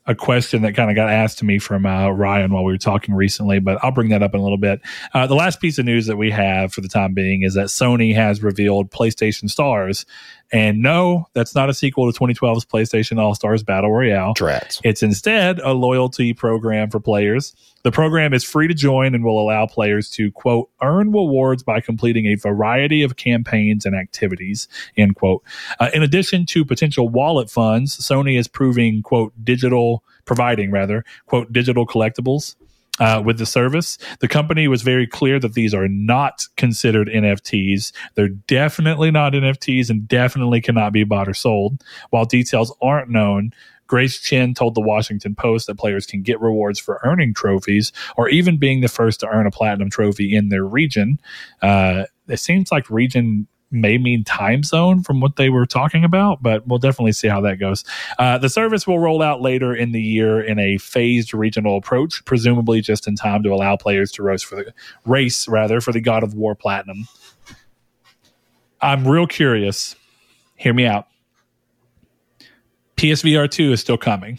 a question that kind of got asked to me from uh, Ryan while we were talking recently, but I'll bring that up in a little bit. Uh, the last piece of news that we have for the time being is that Sony has revealed PlayStation Stars, And no, that's not a sequel to 2012's PlayStation All Stars Battle Royale. Drats. It's instead a loyalty program for players. The program is free to join and will allow players to, quote, earn rewards by completing a variety of campaigns and activities, end quote. Uh, in addition to potential wallet funds, Sony is proving, quote, digital, providing rather, quote, digital collectibles. Uh, with the service, the company was very clear that these are not considered NFTs. They're definitely not NFTs and definitely cannot be bought or sold. While details aren't known, Grace Chen told the Washington Post that players can get rewards for earning trophies or even being the first to earn a platinum trophy in their region. Uh, it seems like region may mean time zone from what they were talking about, but we'll definitely see how that goes. Uh, the service will roll out later in the year in a phased regional approach, presumably just in time to allow players to race for the race rather for the God of War Platinum. I'm real curious. Hear me out. PSVR 2 is still coming.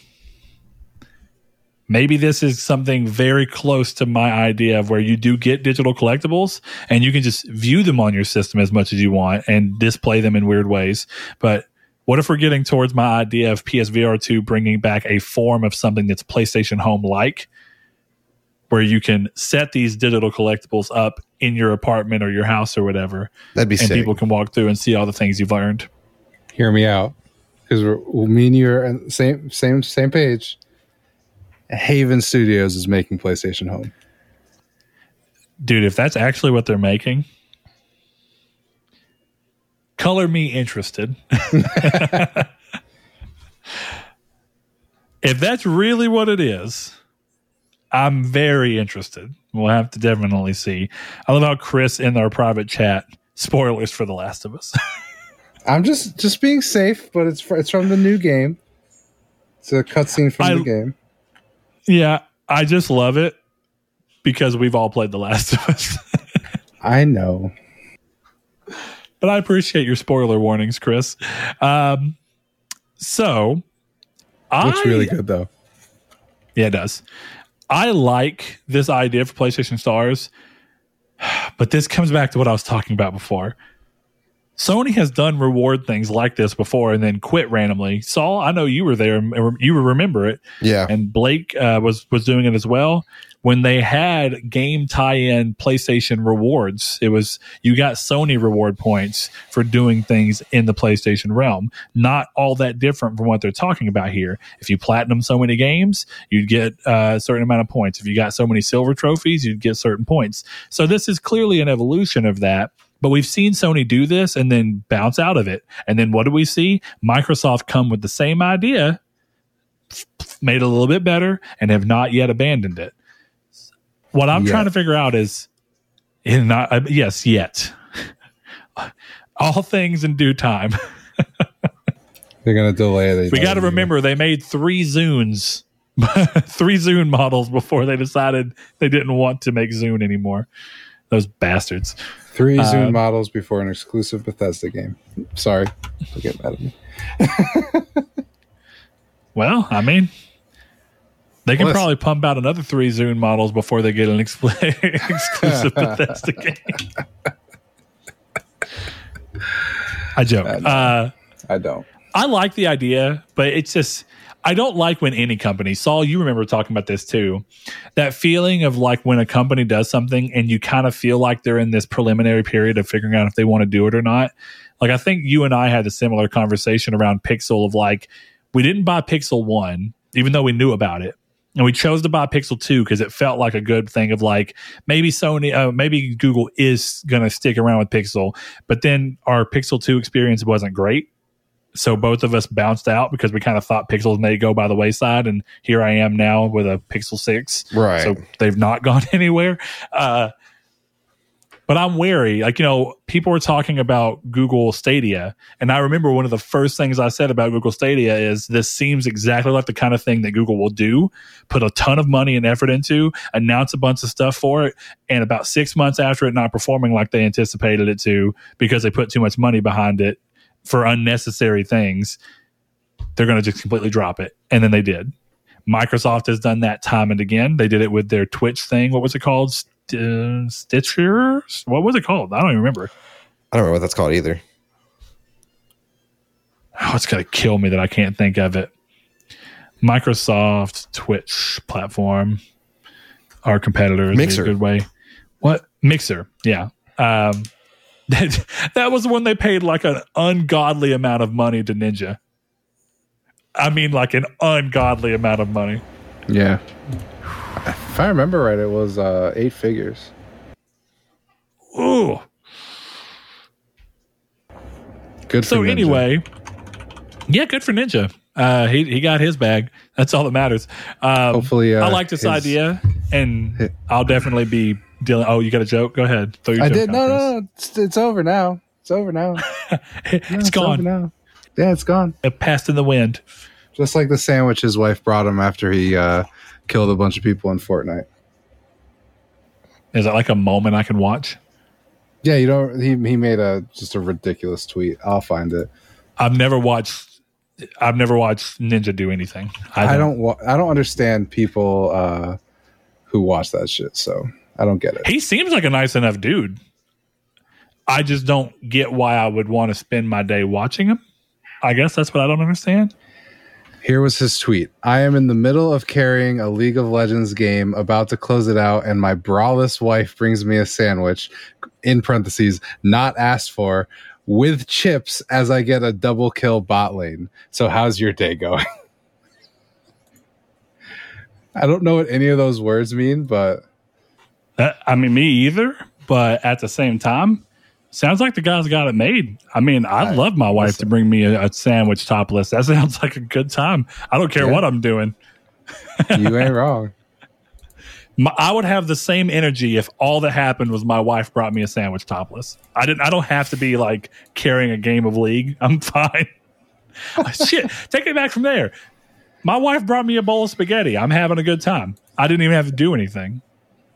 Maybe this is something very close to my idea of where you do get digital collectibles and you can just view them on your system as much as you want and display them in weird ways. But what if we're getting towards my idea of PSVR 2 bringing back a form of something that's PlayStation Home like, where you can set these digital collectibles up in your apartment or your house or whatever, That'd be and sick. people can walk through and see all the things you've learned? Hear me out, because me and you are on same same same page. Haven Studios is making PlayStation Home. dude, if that's actually what they're making, color me interested. if that's really what it is, I'm very interested. We'll have to definitely see. I love how Chris in our private chat spoilers for The Last of Us. I'm just just being safe, but it's fr- it's from the new game. It's a cutscene from I- the game. yeah, I just love it because we've all played The Last of Us. I know. but I appreciate your spoiler warnings, Chris. Um, so, Looks I, really good though. Yeah, it does. I like this idea for PlayStation Stars, but this comes back to what I was talking about before. Sony has done reward things like this before and then quit randomly. Saul, I know you were there, and you remember it, yeah. and Blake uh, was was doing it as well. When they had game tie-in PlayStation rewards, it was you got Sony reward points for doing things in the PlayStation realm. Not all that different from what they're talking about here. If you platinum so many games, you'd get uh, a certain amount of points. If you got so many silver trophies, you'd get certain points. So this is clearly an evolution of that. But we've seen Sony do this and then bounce out of it. And then what do we see? Microsoft come with the same idea, made it a little bit better, and have not yet abandoned it. What I'm trying to figure out is, in not uh, yes, yet. All things in due time. They're gonna delay it. We got to remember they made three Zunes, three Zune models before they decided they didn't want to make Zune anymore. Those bastards. Three uh, Zune models before an exclusive Bethesda game. Sorry, don't get mad at me. Well, I mean, they can Listen. probably pump out another three Zune models before they get an expl- exclusive Bethesda game. I joke. I. Uh, I don't. I like the idea, but it's just I don't like when any company. Saul, you remember talking about this too. That feeling of like when a company does something and you kind of feel like they're in this preliminary period of figuring out if they want to do it or not. Like I think you and I had a similar conversation around Pixel of like we didn't buy Pixel 1 even though we knew about it. And we chose to buy Pixel 2 because it felt like a good thing of like maybe Sony, uh, maybe Google is going to stick around with Pixel. But then our Pixel 2 experience wasn't great so both of us bounced out because we kind of thought pixels may go by the wayside and here i am now with a pixel 6 Right. so they've not gone anywhere. Uh, but i'm wary. Like you know people were talking about google stadia and i remember one of the first things i said about google stadia is this seems exactly like the kind of thing that google will do put a ton of money and effort into announce a bunch of stuff for it and about six months after it not performing like they anticipated it to because they put too much money behind it for unnecessary things, they're going to just completely drop it. And then they did. Microsoft has done that time and again. They did it with their Twitch thing. What was it called? St- uh, Stitcher? What was it called? I don't even remember. I don't know what that's called either. Oh, it's gonna kill me that I can't think of it. Microsoft Twitch platform. Our competitors. Mixer. A good way. What Mixer? Yeah. Um, that that was when they paid like an ungodly amount of money to Ninja. I mean, like an ungodly amount of money. Yeah. If I remember right, it was uh, eight figures. Ooh. Good. For So anyway, yeah, good for Ninja. Uh, he he got his bag. That's all that matters. Um, Hopefully, uh, I like this his- idea, and I'll definitely be dealing. Oh, you got a joke? Go ahead. Throw your I did. No, no, no. It's, it's over now. It's over now. No, it's over gone. now. Yeah, it's gone. It passed in the wind. Just like the sandwich his wife brought him after he uh, killed a bunch of people in Fortnite. Is that like a moment I can watch? Yeah, you don't. He he made a just a ridiculous tweet. I'll find it. I've never watched. I've never watched Ninja do anything. I don't. I don't. wa- I don't understand people uh, who watch that shit. So I don't get it. He seems like a nice enough dude. I just don't get why I would want to spend my day watching him. I guess that's what I don't understand. Here was his tweet. I am in the middle of carrying a League of Legends game, about to close it out, and my braless wife brings me a sandwich, in parentheses, not asked for, with chips as I get a double kill bot lane. So, how's your day going? I don't know what any of those words mean, but That, I mean, me either. But at the same time, sounds like the guy's got it made. I mean, I'd I- love my wife listen. to bring me a, a sandwich topless. That sounds like a good time. I don't care Yeah. what I'm doing. you ain't wrong. My, I would have the same energy if all that happened was my wife brought me a sandwich topless. I didn't. I don't have to be like carrying a game of League. I'm fine. Shit, take it back from there. My wife brought me a bowl of spaghetti. I'm having a good time. I didn't even have to do anything.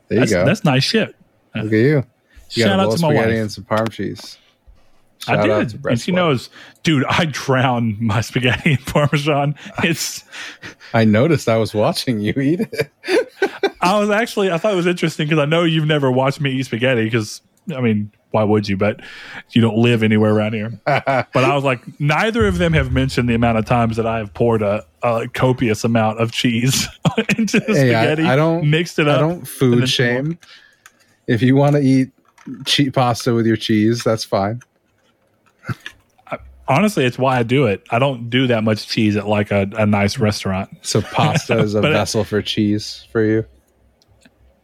There you That's, go. that's nice shit. Look at you. You Shout out to my spaghetti wife. and some parm cheese. I Shout out did. And she knows, dude, I drown my spaghetti in Parmesan. It's, I noticed I was watching you eat it. I was actually, I thought it was interesting because I know you've never watched me eat spaghetti because, I mean, why would you? But you don't live anywhere around here. but I was like, neither of them have mentioned the amount of times that I have poured a, a copious amount of cheese into the Hey, spaghetti, I don't- mixed it up. I don't food shame. If you want to eat cheap pasta with your cheese, that's fine. Honestly, it's why I do it. I don't do that much cheese at like a, a nice restaurant. So pasta is a vessel for cheese for you.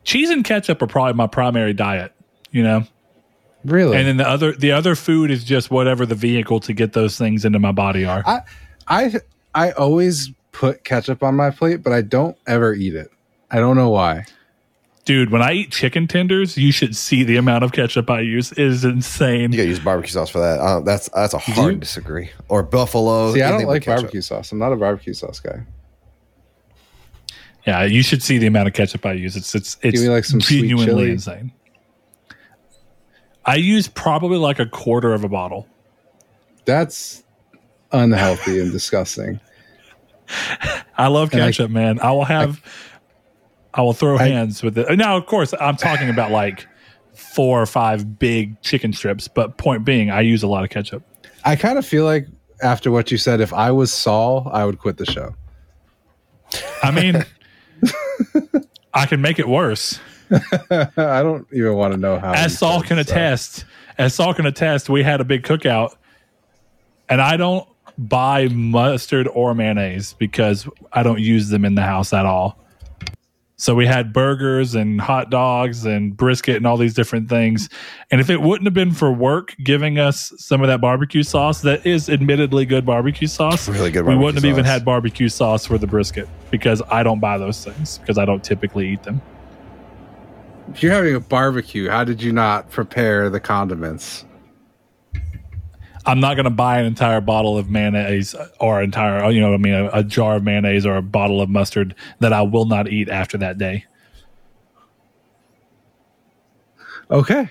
Cheese and ketchup are probably my primary diet, you know? Really? and then the other the other food is just whatever the vehicle to get those things into my body are. I I I always put ketchup on my plate, but I don't ever eat it. I don't know why. Dude, when I eat chicken tenders, you should see the amount of ketchup I use. It is insane. You gotta use barbecue sauce for that. Uh, that's that's a hard you- disagree. Or buffalo. See, I anything don't like barbecue sauce. I'm not a barbecue sauce guy. Yeah, you should see the amount of ketchup I use. It's it's it's me, like, some sweet genuinely chili. insane. I use probably like a quarter of a bottle. That's unhealthy and disgusting. I love And I- ketchup, man. I will have I, will throw I- hands with it. Now, of course, I'm talking about like four or five big chicken strips, but point being, I use a lot of ketchup. I kind of feel like after what you said, if I was Saul, I would quit the show. I mean, I can make it worse. I don't even want to know how. as Saul can so. attest, as Saul can attest, we had a big cookout, and I don't buy mustard or mayonnaise because I don't use them in the house at all. So we had burgers and hot dogs and brisket and all these different things. And if it wouldn't have been for work giving us some of that barbecue sauce, that is admittedly good barbecue sauce, Really good we wouldn't have even had barbecue sauce for the brisket because I don't buy those things because I don't typically eat them. If you're having a barbecue, how did you not prepare the condiments? I'm not going to buy an entire bottle of mayonnaise or entire, you know, what I mean, a, a jar of mayonnaise or a bottle of mustard that I will not eat after that day. Okay.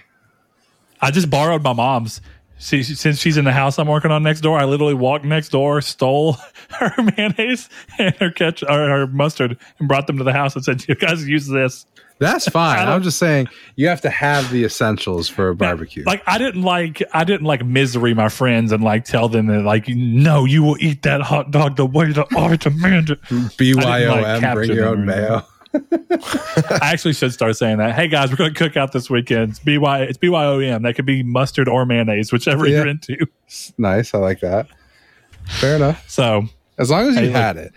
I just borrowed my mom's. See, since she's in the house I'm working on next door, I literally walked next door, stole her mayonnaise and her ketchup or her mustard, and brought them to the house and said, "You guys use this." That's fine. I'm just saying you have to have the essentials for a barbecue. Like I didn't like I didn't like misery my friends and like tell them that like no you will eat that hot dog the way the art demanded. BYOM, capture bring your own mayo. I actually should start saying that. Hey guys, we're going to cook out this weekend. It's BY it's BYOM. That could be mustard or mayonnaise, whichever Yeah. you're into. Nice. I like that. Fair enough. So As long as you Hey, look. had it.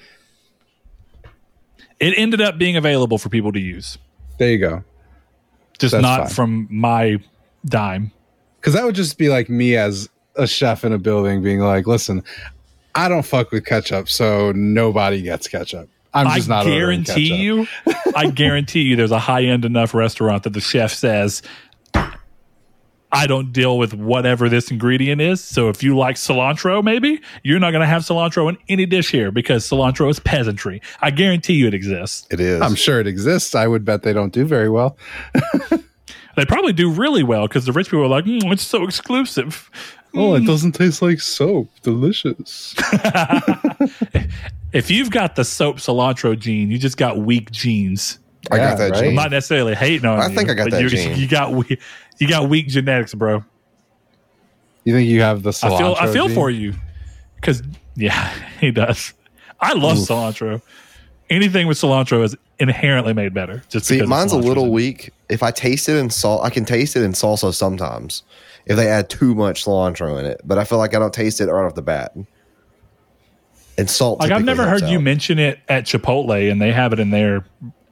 it ended up being available for people to use, There you go. just That's not fine. from my dime. Because that would just be like me as a chef in a building being like, listen, I don't fuck with ketchup, so nobody gets ketchup. I'm I just not ordering guarantee you, I guarantee you, there's a high end enough restaurant that the chef says, I don't deal with whatever this ingredient is. So if you like cilantro, maybe you're not going to have cilantro in any dish here because cilantro is peasantry. I guarantee you it exists. It is. I'm sure it exists. I would bet they don't do very well. They probably do really well because the rich people are like, mm, it's so exclusive. Oh, it doesn't taste like soap. Delicious. If you've got the soap cilantro gene, you just got weak genes. I Yeah, got that right? I'm gene. not necessarily hating on I you. think I got that you, gene. You got we- you got weak genetics, bro. You think you have the cilantro? I feel I feel gene? for you because yeah, he does. I love cilantro. Anything with cilantro is inherently made better. Just See, because mine's a little weak. If I taste it in salt, I can taste it in salsa sometimes. If they add too much cilantro in it, but I feel like I don't taste it right off the bat. And salt. Like I've never helps heard you mention it at Chipotle, and they have it in there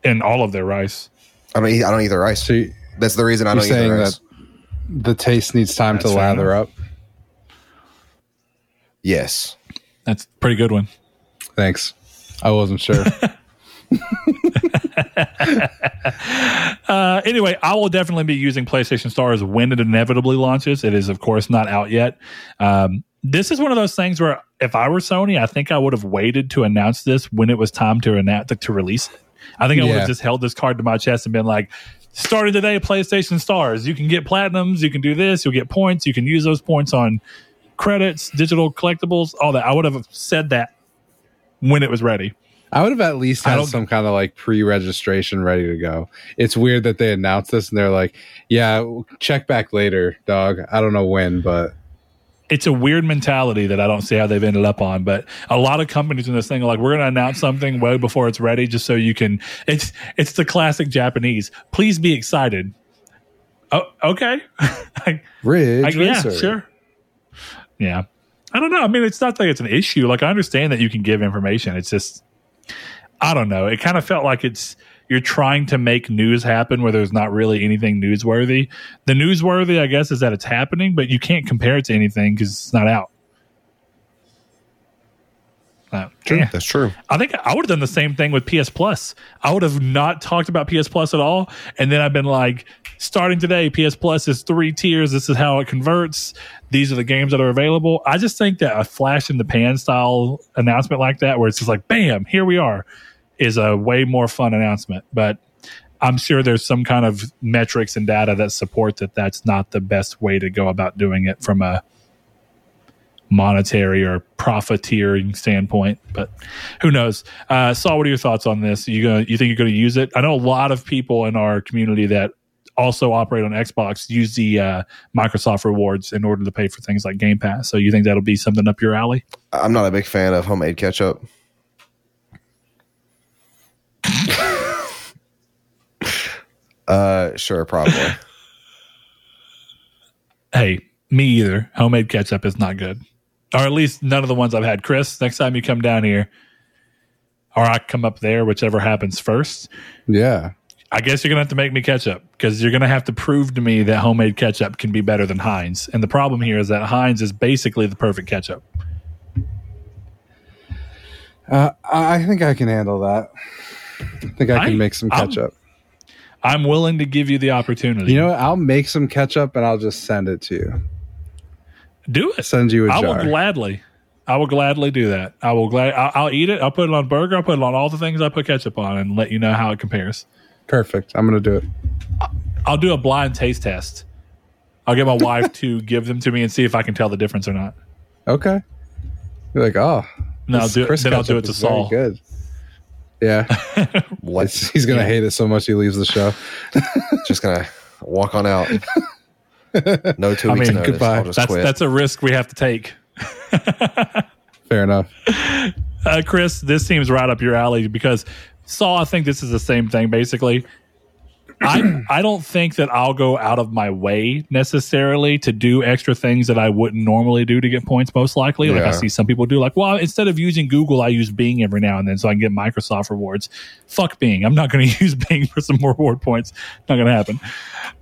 in all of their rice. I don't. Eat, I don't eat the rice. So you- That's the reason I don't eat the saying rice. that the taste needs time That's to fair lather up. yes. That's a pretty good one. Thanks. I wasn't sure. Uh, anyway, I will definitely be using PlayStation Stars when it inevitably launches. It is, of course, not out yet. Um, this is one of those things where if I were Sony, I think I would have waited to announce this when it was time to announce to release it. I think I would Yeah. have just held this card to my chest and been like, starting today, PlayStation Stars. You can get platinums, you can do this, you'll get points, you can use those points on credits, digital collectibles, all that. I would have said that when it was ready. I would have at least had some kind of like pre-registration ready to go. It's weird that they announced this and they're like, "Yeah, check back later, dog." I don't know when, but it's a weird mentality that I don't see how they've ended up on. But a lot of companies in this thing are like, we're going to announce something way before it's ready, just so you can. It's it's the classic Japanese. Please be excited. Oh, okay. Ridge I, yeah, Racer. sure. Yeah, I don't know. I mean, it's not like it's an issue. Like I understand that you can give information. It's just, I don't know. It kind of felt like it's you're trying to make news happen where there's not really anything newsworthy. The newsworthy, I guess, is that it's happening, but you can't compare it to anything because it's not out. Uh, yeah. That's true. I think I would have done the same thing with PS Plus. I would have not talked about PS Plus at all, and then I've been like, starting today, PS Plus is three tiers. This is how it converts. These are the games that are available. I just think that a flash in the pan style announcement like that, where it's just like, bam, here we are, is a way more fun announcement. But I'm sure there's some kind of metrics and data that support that that's not the best way to go about doing it from a monetary or profiteering standpoint. But who knows? Uh, Saul, what are your thoughts on this? You gonna you think you're going to use it? I know a lot of people in our community that also operate on Xbox use the uh, Microsoft rewards in order to pay for things like Game Pass. So you think that'll be something up your alley? I'm not a big fan of homemade ketchup. Uh, sure, probably. Hey, me either. Homemade ketchup is not good, or at least none of the ones I've had. Chris, next time you come down here, or I come up there, whichever happens first. Yeah. I guess you're gonna have to make me ketchup because you're gonna have to prove to me that homemade ketchup can be better than Heinz. And the problem here is that Heinz is basically the perfect ketchup. Uh, I I think I can handle that. I think I can I- make some I'm- ketchup. I'm willing to give you the opportunity. you know what? I'll make some ketchup and I'll just send it to you. do it. Send you a I jar. I will gladly. I will gladly do that. I will glad. I'll, I'll eat it. I'll put it on burger. I'll put it on all the things I put ketchup on, and let you know how it compares. Perfect. I'm gonna do it. I'll do a blind taste test. I'll get my wife to give them to me and see if I can tell the difference or not. Okay. You're like, oh, No, I'll do it. Then I'll do it to Saul. Good. Yeah, What? It's- he's gonna Yeah. hate it so much he leaves the show. just gonna walk on out. No two I weeks mean, notice. goodbye. I'll just That's quit. that's a risk we have to take. Fair enough. Uh, Chris, this seems right up your alley because Saul, I think this is the same thing basically. I I don't think that I'll go out of my way necessarily to do extra things that I wouldn't normally do to get points. Most likely, like I see some people do. Like, well, instead of using Google, I use Bing every now and then so I can get Microsoft rewards. Fuck Bing. I'm not going to use Bing for some more reward points. Not going to happen.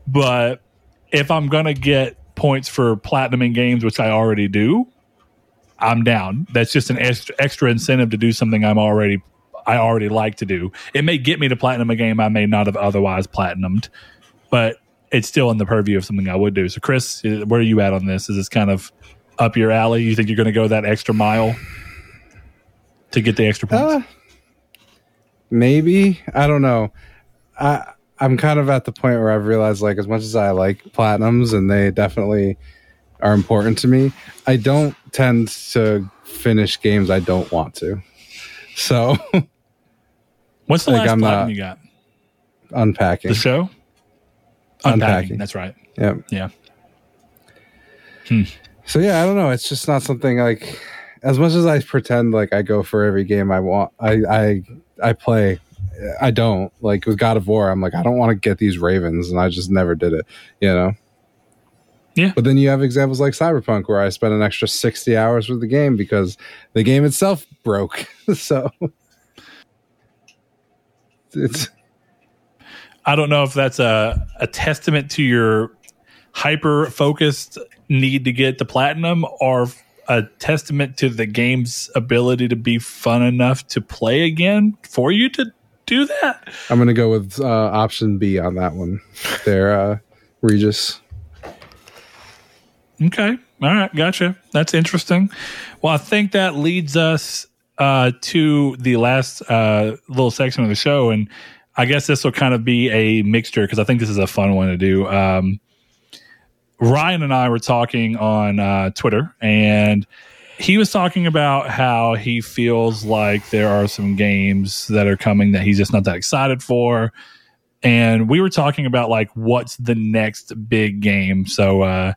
But if I'm going to get points for platinum in games, which I already do, I'm down. That's just an extra, extra incentive to do something I'm already I already like to do. It may get me to platinum a game I may not have otherwise platinumed, but it's still in the purview of something I would do. So, Chris, where are you at on this? Is this kind of up your alley? You think you're going to go that extra mile to get the extra points? Uh, maybe I don't know. I I'm kind of at the point where I've realized like as much as I like platinums and they definitely are important to me, I don't tend to finish games I don't want to. So What's the like, last I'm not- you got? unpacking. The show? Unpacking. That's right. Yeah. Yeah. So yeah, I don't know. It's just not something like as much as I pretend like I go for every game I want. I I I play. I don't like with God of War. I'm like I don't want to get these Ravens, and I just never did it. You know. Yeah. But then you have examples like Cyberpunk where I spent an extra 60 hours with the game because the game itself broke. so it's I don't know if that's a, a testament to your hyper focused need to get to platinum or a testament to the game's ability to be fun enough to play again for you to do that. I'm going to go with uh, option B on that one. There, uh, Regis. Okay. All right. Gotcha. That's interesting. Well, I think that leads us uh, to the last uh, little section of the show. And I guess this will kind of be a mixture because I think this is a fun one to do. Um, Ryan and I were talking on uh, Twitter, and he was talking about how he feels like there are some games that are coming that he's just not that excited for. And we were talking about like what's the next big game. So uh,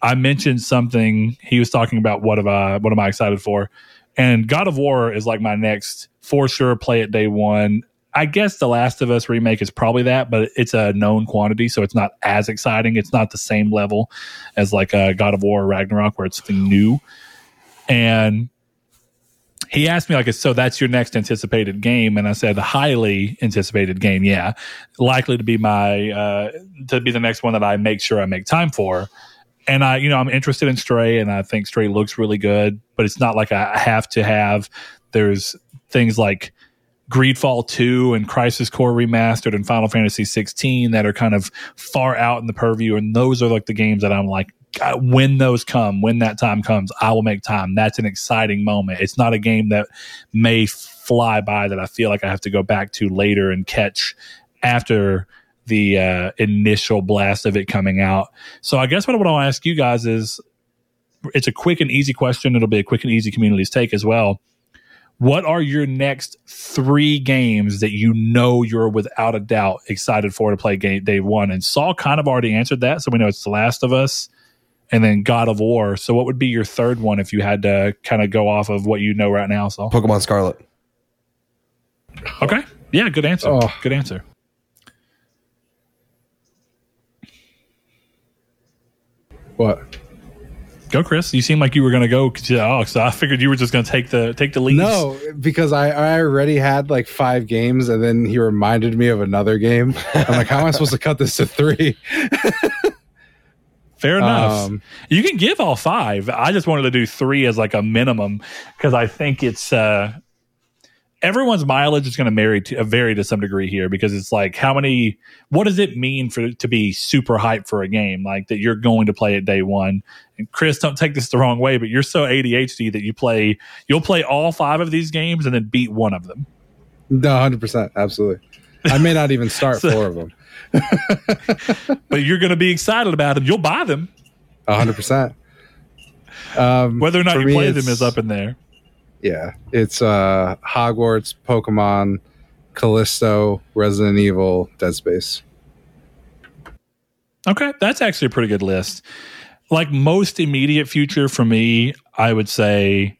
I mentioned something. He was talking about what am I what am I excited for? And God of War is like my next for sure play it day one. I guess The Last of Us remake is probably that, but it's a known quantity, so it's not as exciting. It's not the same level as like uh, God of War or Ragnarok, where it's something new. And he asked me like, "So that's your next anticipated game?" And I said, "Highly anticipated game, yeah, likely to be my uh, to be the next one that I make sure I make time for." And I, you know, I'm interested in Stray, and I think Stray looks really good, but it's not like I have to have. There's things like Greedfall 2 and Crisis Core Remastered and Final Fantasy 16 that are kind of far out in the purview. And those are like the games that I'm like, God, when those come, when that time comes, I will make time. That's an exciting moment. It's not a game that may fly by that I feel like I have to go back to later and catch after the uh, initial blast of it coming out. So I guess what I want to ask you guys is it's a quick and easy question. It'll be a quick and easy community's take as well. What are your next three games that you know you're without a doubt excited for to play game day one? And Saul kind of already answered that, so we know it's The Last of Us and then God of War. So what would be your third one if you had to kind of go off of what you know right now, Saul? Pokemon Scarlet. Okay. Yeah, good answer. Oh. Good answer. What? Go, Chris. You seem like you were going to go. Oh, so I figured you were just going to take the take the lead. No, because I, I already had like five games, and then he reminded me of another game. I'm like, how am I supposed to cut this to three? Fair enough. Um, you can give all five. I just wanted to do three as like a minimum because I think it's uh, everyone's mileage is going to vary to uh, vary to some degree here because it's like how many. What does it mean for to be super hyped for a game like that? You're going to play it day one. And Chris, don't take this the wrong way, but you're so ADHD that you play. You'll play all five of these games and then beat one of them. No, hundred percent, absolutely. I may not even start So- four of them. But you're going to be excited about them. You'll buy them. hundred percent. Um, Whether or not you play them is up in there. Yeah, it's uh, Hogwarts, Pokemon, Callisto, Resident Evil, Dead Space. Okay, that's actually a pretty good list. Like most immediate future for me, I would say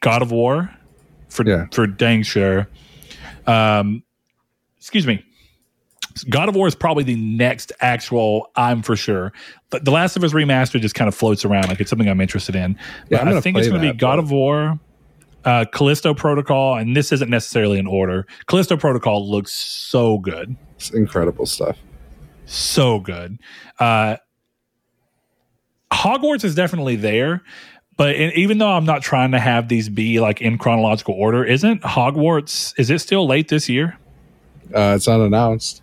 God of War for Yeah. for dang sure. Um, excuse me. God of War is probably the next actual. I'm for sure. But The Last of Us remastered just kind of floats around like it's something I'm interested in. Yeah, But I'm I think it's going to be God but- of War, uh, Callisto Protocol, and this isn't necessarily in order. Callisto Protocol looks so good It's incredible stuff. so good. Uh, Hogwarts is definitely there, but in, even though I'm not trying to have these be like in chronological order, isn't Hogwarts? Is it still late this year? Uh, it's unannounced,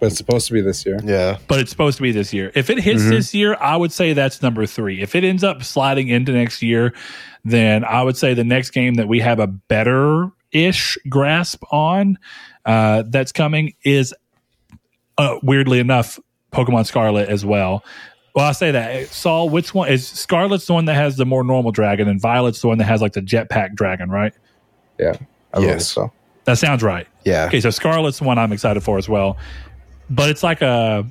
but it's supposed to be this year. Yeah. But it's supposed to be this year. If it hits Mhm. this year, I would say that's number three. If it ends up sliding into next year, then I would say the next game that we have a better ish grasp on uh, that's coming is uh, weirdly enough Pokemon Scarlet as well. Well, I say that Saul. Which one is Scarlet's the one that has the more normal dragon, and Violet's the one that has like the jetpack dragon, right? Yeah, I believe Yes. so. That sounds right. Yeah. Okay, so Scarlet's the one I'm excited for as well. But it's like a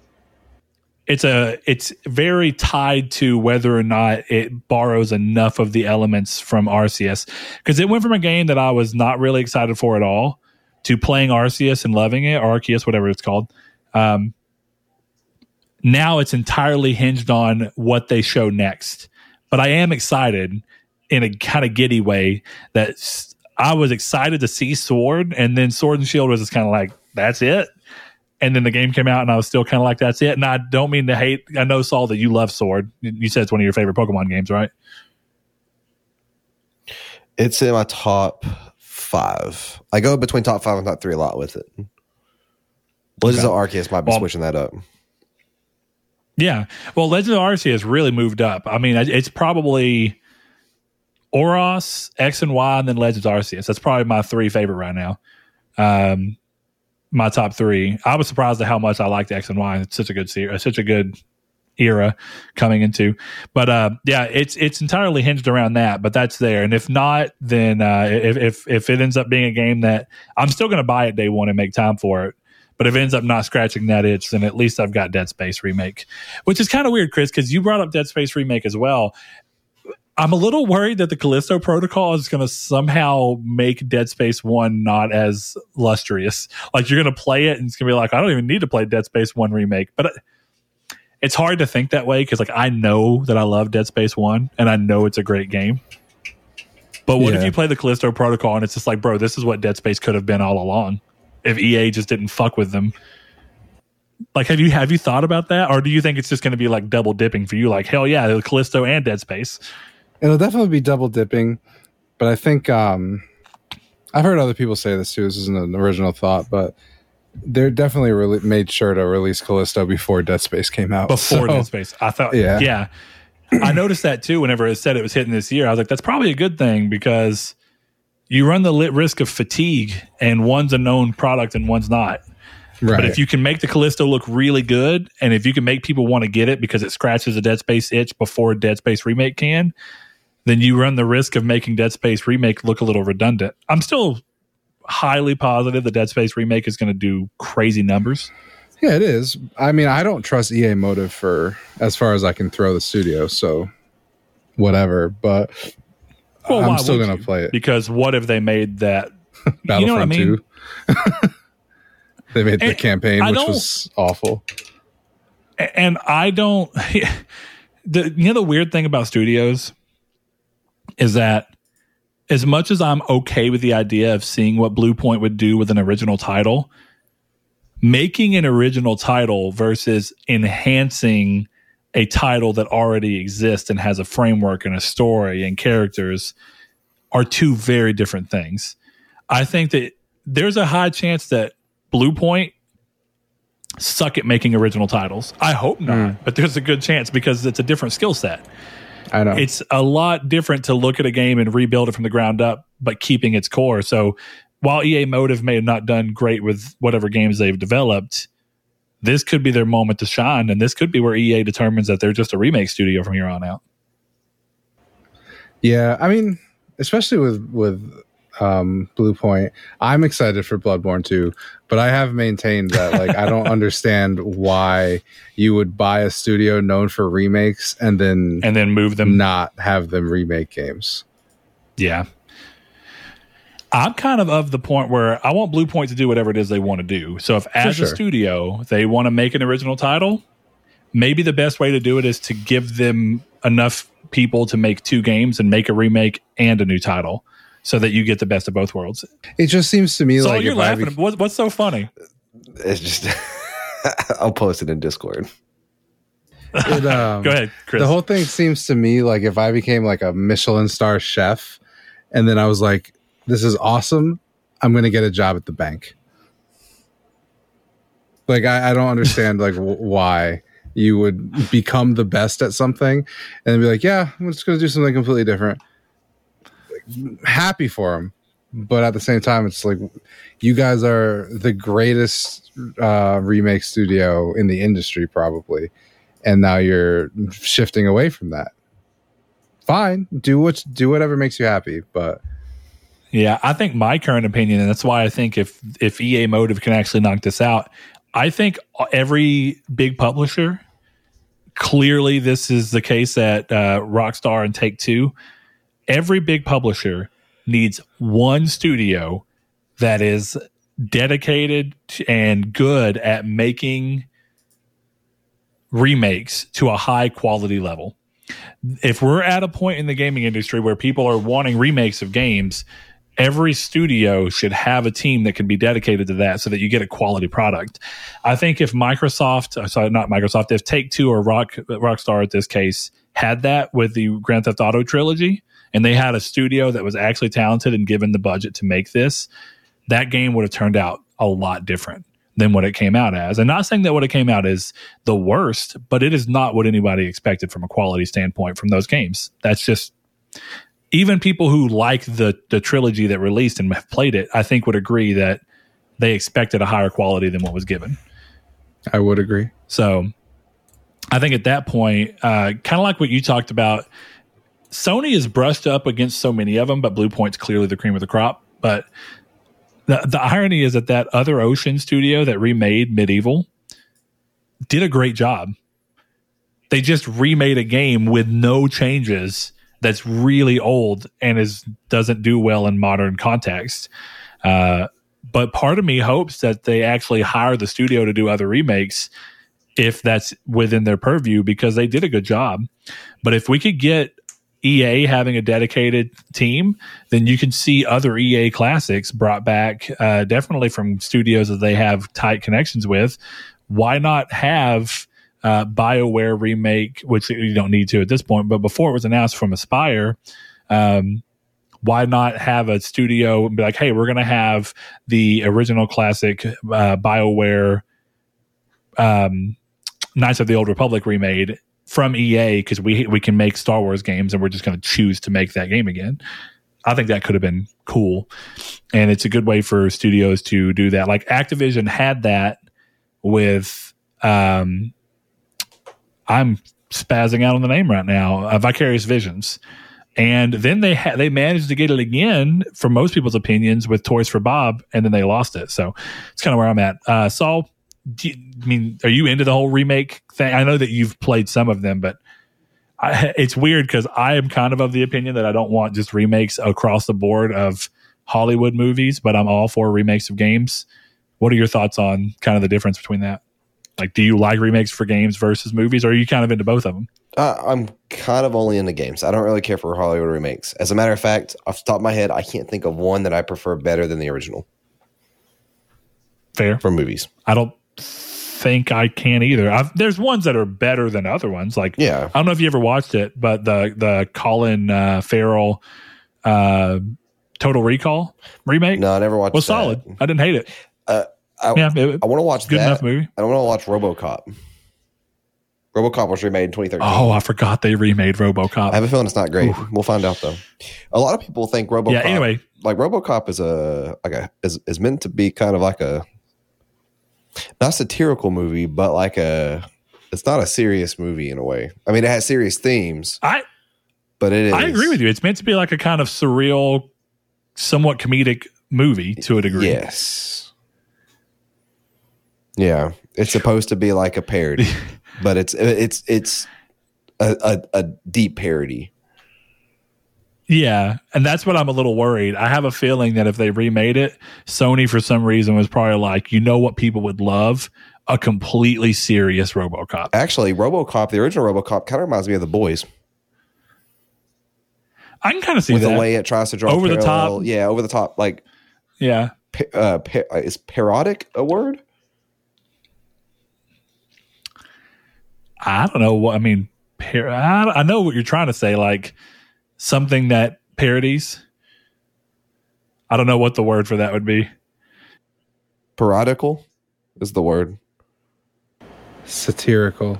it's a it's very tied to whether or not it borrows enough of the elements from Arceus. Because it went from a game that I was not really excited for at all to playing Arceus and loving it, or Arceus, whatever it's called. Um, now it's entirely hinged on what they show next. But I am excited in a kind of giddy way that I was excited to see Sword, and then Sword and Shield was just kind of like, that's it. And then the game came out, and I was still kind of like, that's it. And I don't mean to hate. I know Saul that you love Sword. You said it's one of your favorite Pokemon games, right? It's in my top five. I go between top five and top three a lot with it. Legends of Arceus might be Well- switching that up. Yeah. Well, Legends of Arceus has really moved up. I mean, it's probably ORAS, X and Y, and then Legends of Arceus. That's probably my three favorite right now. Um, my top three. I was surprised at how much I liked X and Y. It's such a good series, such a good era coming into. But uh, yeah, it's it's entirely hinged around that. But that's there. And if not, then uh, if if if it ends up being a game that I'm still going to buy it day one and make time for it. But if it ends up not scratching that itch, then at least I've got Dead Space remake, which is kind of weird, Chris, because you brought up Dead Space remake as well. I'm a little worried that the Callisto Protocol is going to somehow make Dead Space One not as lustrous. Like you're going to play it and it's going to be like, I don't even need to play Dead Space One remake. But uh, it's hard to think that way because like I know that I love Dead Space One and I know it's a great game. But what if you play the Callisto Protocol and it's just like, bro, this is what Dead Space could have been all along if EA just didn't fuck with them. Like, have you have you thought about that, or do you think it's just going to be like double dipping for you? Like, hell yeah, the Callisto and Dead Space. It'll definitely be double dipping, but I think um, I've heard other people say this too. This isn't an original thought, but they're definitely really made sure to release Callisto before Dead Space came out. before So, Dead Space. I thought, Yeah. yeah, I noticed that too. Whenever it said it was hitting this year, I was like, that's probably a good thing because you run the lit risk of fatigue, and one's a known product and one's not. right? But if you can make the Callisto look really good, and if you can make people want to get it because it scratches a Dead Space itch before Dead Space remake can, then you run the risk of making Dead Space remake look a little redundant. I'm still highly positive the Dead Space remake is going to do crazy numbers. yeah, it is. I mean, I don't trust EA Motive for as far as I can throw the studio, so whatever. But Well, I'm still gonna play it. because what if they made that? Battlefront you know what I mean? 2. they made the campaign, I which was awful. And I don't. The you know the weird thing about studios is that as much as I'm okay with the idea of seeing what Bluepoint would do with an original title, making an original title versus enhancing a title that already exists and has a framework and a story and characters are two very different things. I think that there's a high chance that Bluepoint suck at making original titles. I hope not, hmm. but there's a good chance because it's a different skill set I know. it's a lot different to look at a game and rebuild it from the ground up, but keeping its core. So while EA Motive may have not done great with whatever games they've developed, this could be their moment to shine, and this could be where EA determines that they're just a remake studio from here on out. Yeah, I mean, especially with with um, Bluepoint. I'm excited for Bloodborne 2, but I have maintained that like I don't understand why you would buy a studio known for remakes and then and then move them. not have them remake games. Yeah. I'm kind of of the point where I want Bluepoint to do whatever it is they want to do. So if as sure. a studio they want to make an original title, maybe the best way to do it is to give them enough people to make two games and make a remake and a new title so that you get the best of both worlds. It just seems to me So like you're laughing. be- what, what's so funny? It's just I'll post it in Discord. it, um, Go ahead, Chris. The whole thing seems to me like if I became like a Michelin star chef and then I was like, this is awesome, I'm going to get a job at the bank. Like, I, I don't understand like w- why you would become the best at something and then be like, yeah, I'm just going to do something completely different. Happy for him. But at the same time, it's like you guys are the greatest uh, remake studio in the industry, probably and now you're shifting away from that. Fine, do what do whatever makes you happy, but Yeah, I think my current opinion, and that's why I think if if EA Motive can actually knock this out, I think every big publisher, clearly this is the case at uh, Rockstar and Take Two. Every big publisher needs one studio that is dedicated and good at making remakes to a high quality level. If we're at a point in the gaming industry where people are wanting remakes of games, every studio should have a team that can be dedicated to that so that you get a quality product. I think if Microsoft, uh, sorry, not Microsoft, if Take Two or Rock Rockstar at this case had that with the Grand Theft Auto trilogy, and they had a studio that was actually talented and given the budget to make this, that game would have turned out a lot different than what it came out as. And not saying that what it came out is the worst, but it is not what anybody expected from a quality standpoint from those games. That's just even people who like the the trilogy that released and have played it, I think would agree that they expected a higher quality than what was given. I would agree. So I think at that point, uh, kind of like what you talked about, Sony is brushed up against so many of them, but Bluepoint's clearly the cream of the crop. But the, the irony is that that other Ocean studio that remade MediEvil did a great job. They just remade a game with no changes that's really old and is doesn't do well in modern context. Uh, but part of me hopes that they actually hire the studio to do other remakes if that's within their purview because they did a good job. But if we could get EA having a dedicated team, then you can see other EA classics brought back, uh, definitely from studios that they have tight connections with. Why not have uh, BioWare remake, which you don't need to at this point, but before it was announced from Aspyr, um, why not have a studio and be like, hey, we're going to have the original classic uh, BioWare um, Knights of the Old Republic remade from EA because we we can make Star Wars games and we're just going to choose to make that game again. I think that could have been cool, and it's a good way for studios to do that. Like Activision had that with, um, I'm spazzing out on the name right now, uh, Vicarious Visions, and then they ha- they managed to get it again, for most people's opinions, with Toys for Bob, and then they lost it. So it's kind of where I'm at. Uh, Saul, do I mean, are you into the whole remake thing? I know that you've played some of them, but I, it's weird because I am kind of of the opinion that I don't want just remakes across the board of Hollywood movies, but I'm all for remakes of games. What are your thoughts on kind of the difference between that? Like, do you like remakes for games versus movies, or are you kind of into both of them? Uh, I'm kind of only into games. I don't really care for Hollywood remakes. As a matter of fact, off the top of my head, I can't think of one that I prefer better than the original Fair. for movies. I don't think I can either. I've, there's ones that are better than other ones. Like, Yeah. I don't know if you ever watched it, but the the Colin uh, Farrell uh, Total Recall remake No, I never watched was that. solid. I didn't hate it. Uh, I, yeah, it, I want to watch good that. enough movie. I don't want to watch RoboCop. RoboCop was remade in 2013. Oh, I forgot they remade RoboCop. I have a feeling it's not great. Ooh. We'll find out though. A lot of people think RoboCop. yeah. Anyway, like RoboCop is a like a is is meant to be kind of like a not satirical movie, but like a it's not a serious movie in a way. I mean, it has serious themes, I but it is. I agree with you. It's meant to be like a kind of surreal somewhat comedic movie to a degree. Yes. Yeah, it's supposed to be like a parody, but it's it's it's a, a, a deep parody. Yeah, and that's what I'm a little worried. I have a feeling that if they remade it, Sony for some reason was probably like, you know what people would love? A completely serious RoboCop. Actually, RoboCop, the original RoboCop, kind of reminds me of the boys I can kind of see with that. the way it tries to draw Over the top. Yeah, over the top. Like, yeah. pa- uh, pa- is parodic a word? I don't know what I mean. Par- I, I know what you're trying to say, like something that parodies. I don't know what the word for that would be. Parodical is the word. Satirical.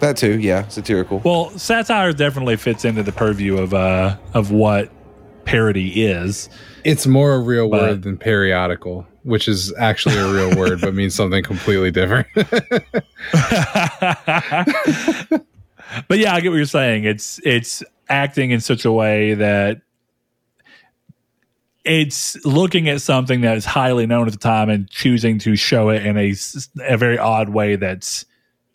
That too, yeah, satirical. Well, satire definitely fits into the purview of uh of what parody is. It's more a real But- word than periodical, which is actually a real word but means something completely different. but yeah, I get what you're saying. It's it's acting in such a way that it's looking at something that is highly known at the time and choosing to show it in a, a very odd way that's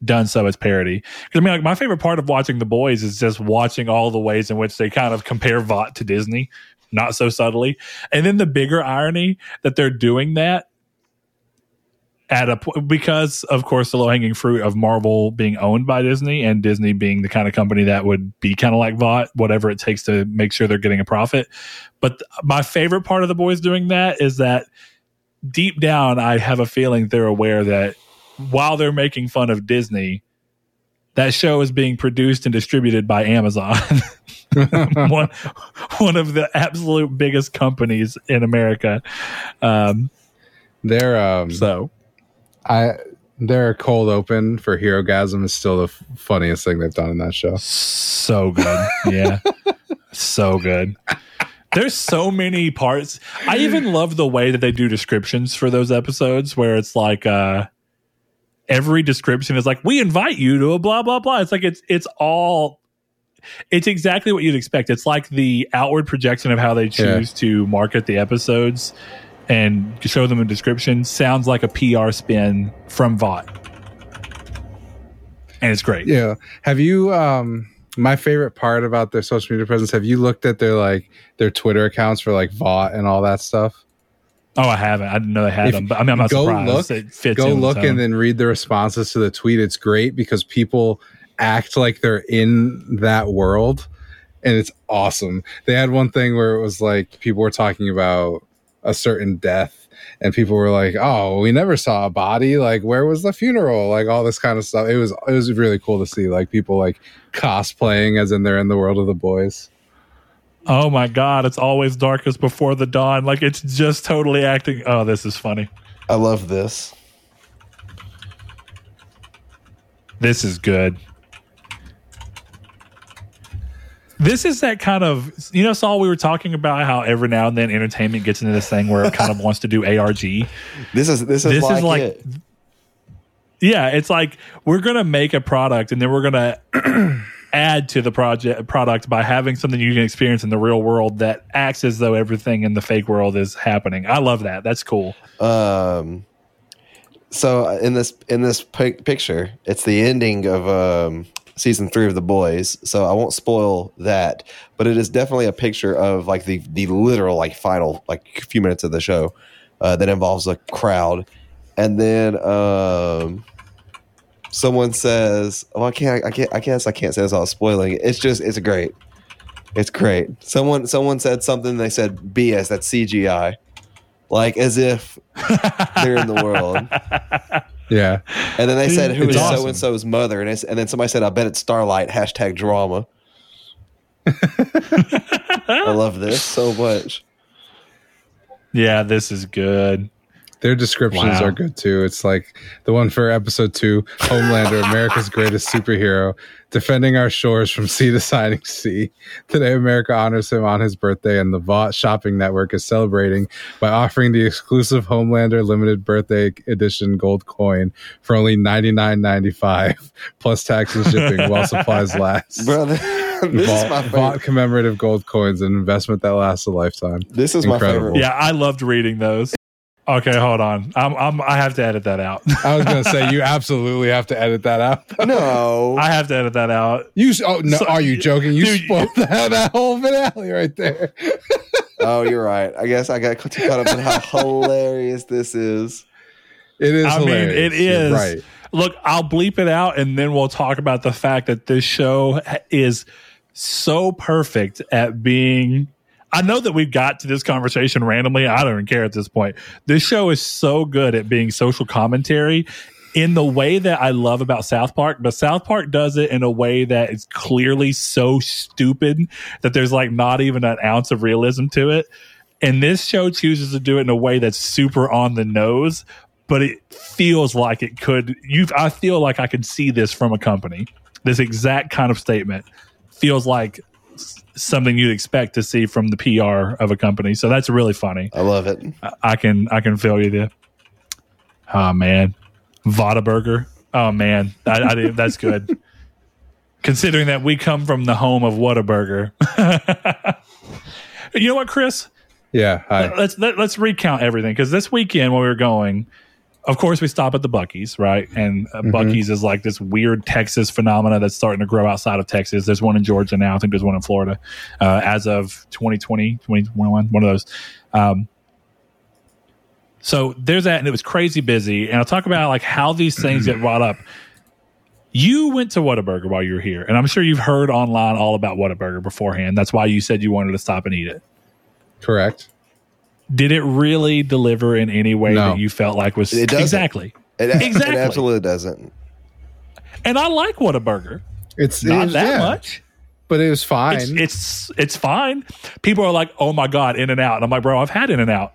done so as parody. Because I mean, like my favorite part of watching The Boys is just watching all the ways in which they kind of compare Vought to Disney, not so subtly, and then the bigger irony that they're doing that at a po- because of course the low hanging fruit of Marvel being owned by Disney and Disney being the kind of company that would be kind of like Vought, whatever it takes to make sure they're getting a profit. But th- my favorite part of the boys doing that is that deep down, I have a feeling they're aware that while they're making fun of Disney, that show is being produced and distributed by Amazon, one one of the absolute biggest companies in America. Um, They're um so I their cold open for Herogasm is still the f- funniest thing they've done in that show. So good. Yeah. so good. There's so many parts. I even love the way that they do descriptions for those episodes where it's like uh every description is like we invite you to a blah blah blah. It's like it's it's all it's exactly what you'd expect. It's like the outward projection of how they choose to market the episodes and show them a description sounds like a PR spin from Vought. And it's great. Yeah. Have you um my favorite part about their social media presence, have you looked at their like their Twitter accounts for like Vought and all that stuff? Oh, I haven't. I didn't know they had If- them, but I mean, I'm not go surprised. look- it fits Go look and then read the responses to the tweet. It's great because people act like they're in that world and it's awesome. They had one thing where it was like people were talking about a certain death and people were like, "Oh, we never saw a body. Like, where was the funeral? Like, all this kind of stuff." It was it was really cool to see like people like cosplaying as in they're in the world of the boys. Oh my god, it's always darkest before the dawn. Like it's just totally acting. Oh, this is funny. I love this. This is good. This is that kind of you know, Saul. We were talking about how every now and then entertainment gets into this thing where it kind of wants to do ARG. This is this is This is like, like- it. Yeah, it's like we're gonna make a product and then we're gonna add to the project product by having something you can experience in the real world that acts as though everything in the fake world is happening. I love that. That's cool. Um, so in this in this pic- picture, it's the ending of um, season three of The Boys. So I won't spoil that, but it is definitely a picture of like the the literal like final like few minutes of the show uh, that involves a crowd, and then um, someone says, "Well, I can't, I can't, I guess I can't say this without spoiling it." It's just, it's great. It's great. Someone, someone said something. They said, "BS, that's CGI," like as if they're in the world. Yeah. And then they said, "Who It's is so and so's mother?" And, it's, and then somebody said, "I bet it's Starlight." Hashtag drama. I love this so much. Yeah, this is good. Their descriptions Wow. are good too. It's like the one for episode two Homelander, America's greatest superhero, defending our shores from sea to shining sea. Today, America honors him on his birthday, and the Vought Shopping Network is celebrating by offering the exclusive Homelander limited birthday edition gold coin for only ninety nine ninety five plus tax and shipping while supplies last. Brother, this Vault, is my Vault favorite. commemorative gold coins, an investment that lasts a lifetime. This is my Incredible. favorite. Yeah, I loved reading those. Okay, hold on. I'm, I'm I have to edit that out. I was gonna say you absolutely have to edit that out. No, I have to edit that out. You oh no, So- are you joking? You Dude, spoiled that, that whole finale right there. oh, you're right. I guess I got too caught up in how hilarious this is. It is. I mean, hilarious. it You're right. Look, I'll bleep it out and then we'll talk about the fact that this show is so perfect at being. I know that we've got to this conversation randomly. I don't even care at this point. This show is so good at being social commentary in the way that I love about South Park, but South Park does it in a way that is clearly so stupid that there's like not even an ounce of realism to it. And this show chooses to do it in a way that's super on the nose, but it feels like it could. You, I feel like I could see this from a company. This exact kind of statement feels like something you'd expect to see from the PR of a company. So that's really funny. I love it. I- I can I can feel you there. Oh man, Vada Burger. Oh man, I, I that's good. Considering that we come from the home of Whataburger. you know what, Chris? Yeah. Hi. let's let, let's recount everything because this weekend when we were going of course we stop at the Buc-ee's right? And uh, Mhm. Buc-ee's is like this weird texas phenomena that's starting to grow outside of texas. There's one in georgia now. I think there's one in florida. Uh, as of 2020 2021 one of those. Um, so there's that and it was crazy busy. And i'll talk about like how these things get brought up. You went to Whataburger while you were here, and I'm sure you've heard online all about Whataburger beforehand. That's why you said you wanted to stop and eat it. Correct. Did it really deliver in any way No. that you felt like was It doesn't. exactly It, Exactly. it absolutely doesn't. and i like Whataburger. It's not it's- that yeah, much but it was fine. it's, it's it's fine people are like oh my god in and out and i'm like bro i've had in and out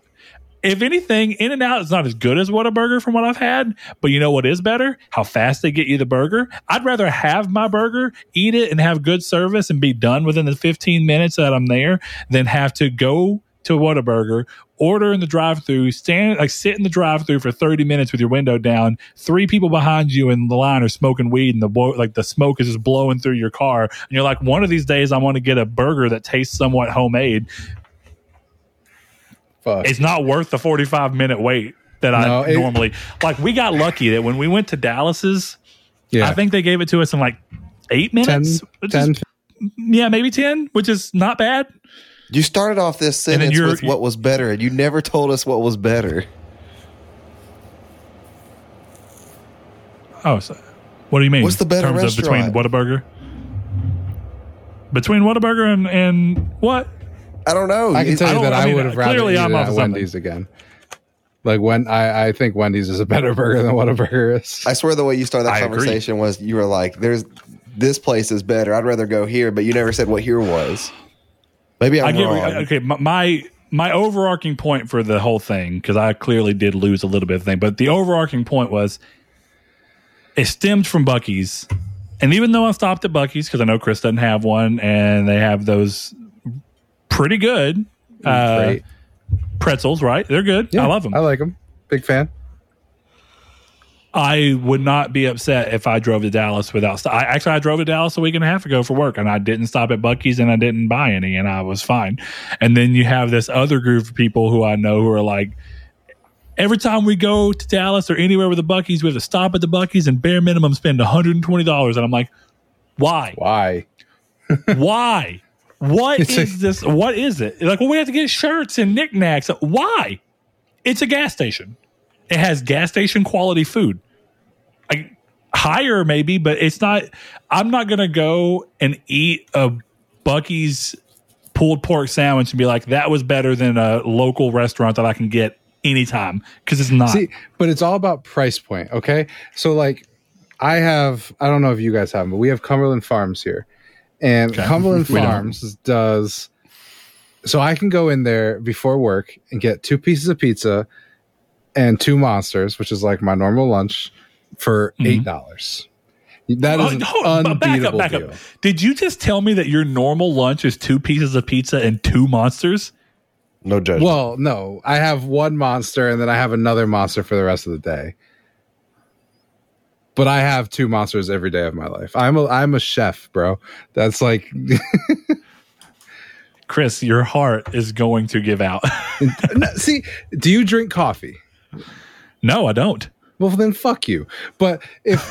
if anything in and out is not as good as Whataburger from what i've had but you know what is better how fast they get you the burger i'd rather have my burger eat it and have good service and be done within the 15 minutes that i'm there than have to go to a Whataburger, order in the drive-through, stand like sit in the drive-through for 30 minutes with your window down, three people behind you in the line are smoking weed and the like the smoke is just blowing through your car and you're like one of these days I want to get a burger that tastes somewhat homemade. Fuck. It's not worth the 45 minute wait that No, I it- normally like we got lucky that when we went to Dallas's yeah. I think they gave it to us in like 8 10, minutes. which is- 10 yeah, maybe 10, which is not bad. You started off this sentence with what was better, and you never told us what was better. Oh, so what do you mean? What's the better in terms of between restaurant? Whataburger? Between Whataburger and, and what? I don't know. I can tell I you don't- that I I, mean, would have rather clearly I'm eaten off at of something. Wendy's again. Like when I, I think Wendy's is a better burger than what a burger is. I swear the way you started that I agree. conversation was you were like, "There's this place is better. I'd rather go here," but you never said what here was. Maybe I'm I get wrong. okay. My, my my overarching point for the whole thing because I clearly did lose a little bit of the thing, but the overarching point was it stemmed from Buc-ee's, and even though I stopped at Buc-ee's because I know Chris doesn't have one, and they have those pretty good uh, pretzels, right? They're good. I love them. I like them. Big fan. I would not be upset if I drove to Dallas without. St- I actually I drove to Dallas a week and a half ago for work, and I didn't stop at Buc-ee's and I didn't buy any, and I was fine. And then you have this other group of people who I know who are like, every time we go to Dallas or anywhere with the Buc-ee's, we have to stop at the Buc-ee's and bare minimum spend one hundred and twenty dollars, and I'm like, why? Why? Why? What It's a- this? What is it? Like, well, we have to get shirts and knickknacks. Why? It's a gas station. It has gas station quality food. Higher maybe, but it's not. I'm not gonna go and eat a Buc-ee's pulled pork sandwich and be like, that was better than a local restaurant that I can get anytime because it's not. See, but it's all about price point, okay? So like I have I don't know if you guys have them, but we have Cumberland Farms here. And Okay. Cumberland. Farms does so I can go in there before work and get two pieces of pizza and two monsters, which is like my normal lunch for Mhm. eight dollars. That is Oh, an hold on, but back up, unbeatable back deal. up. Did you just tell me that your normal lunch is two pieces of pizza and two monsters? no judgment. Well, no, I have one monster and then I have another monster for the rest of the day. but I have two monsters every day of my life. I'm a I'm a chef, bro. That's like Chris, your heart is going to give out. See. Do you drink coffee? no, I don't. Well, then fuck you. But if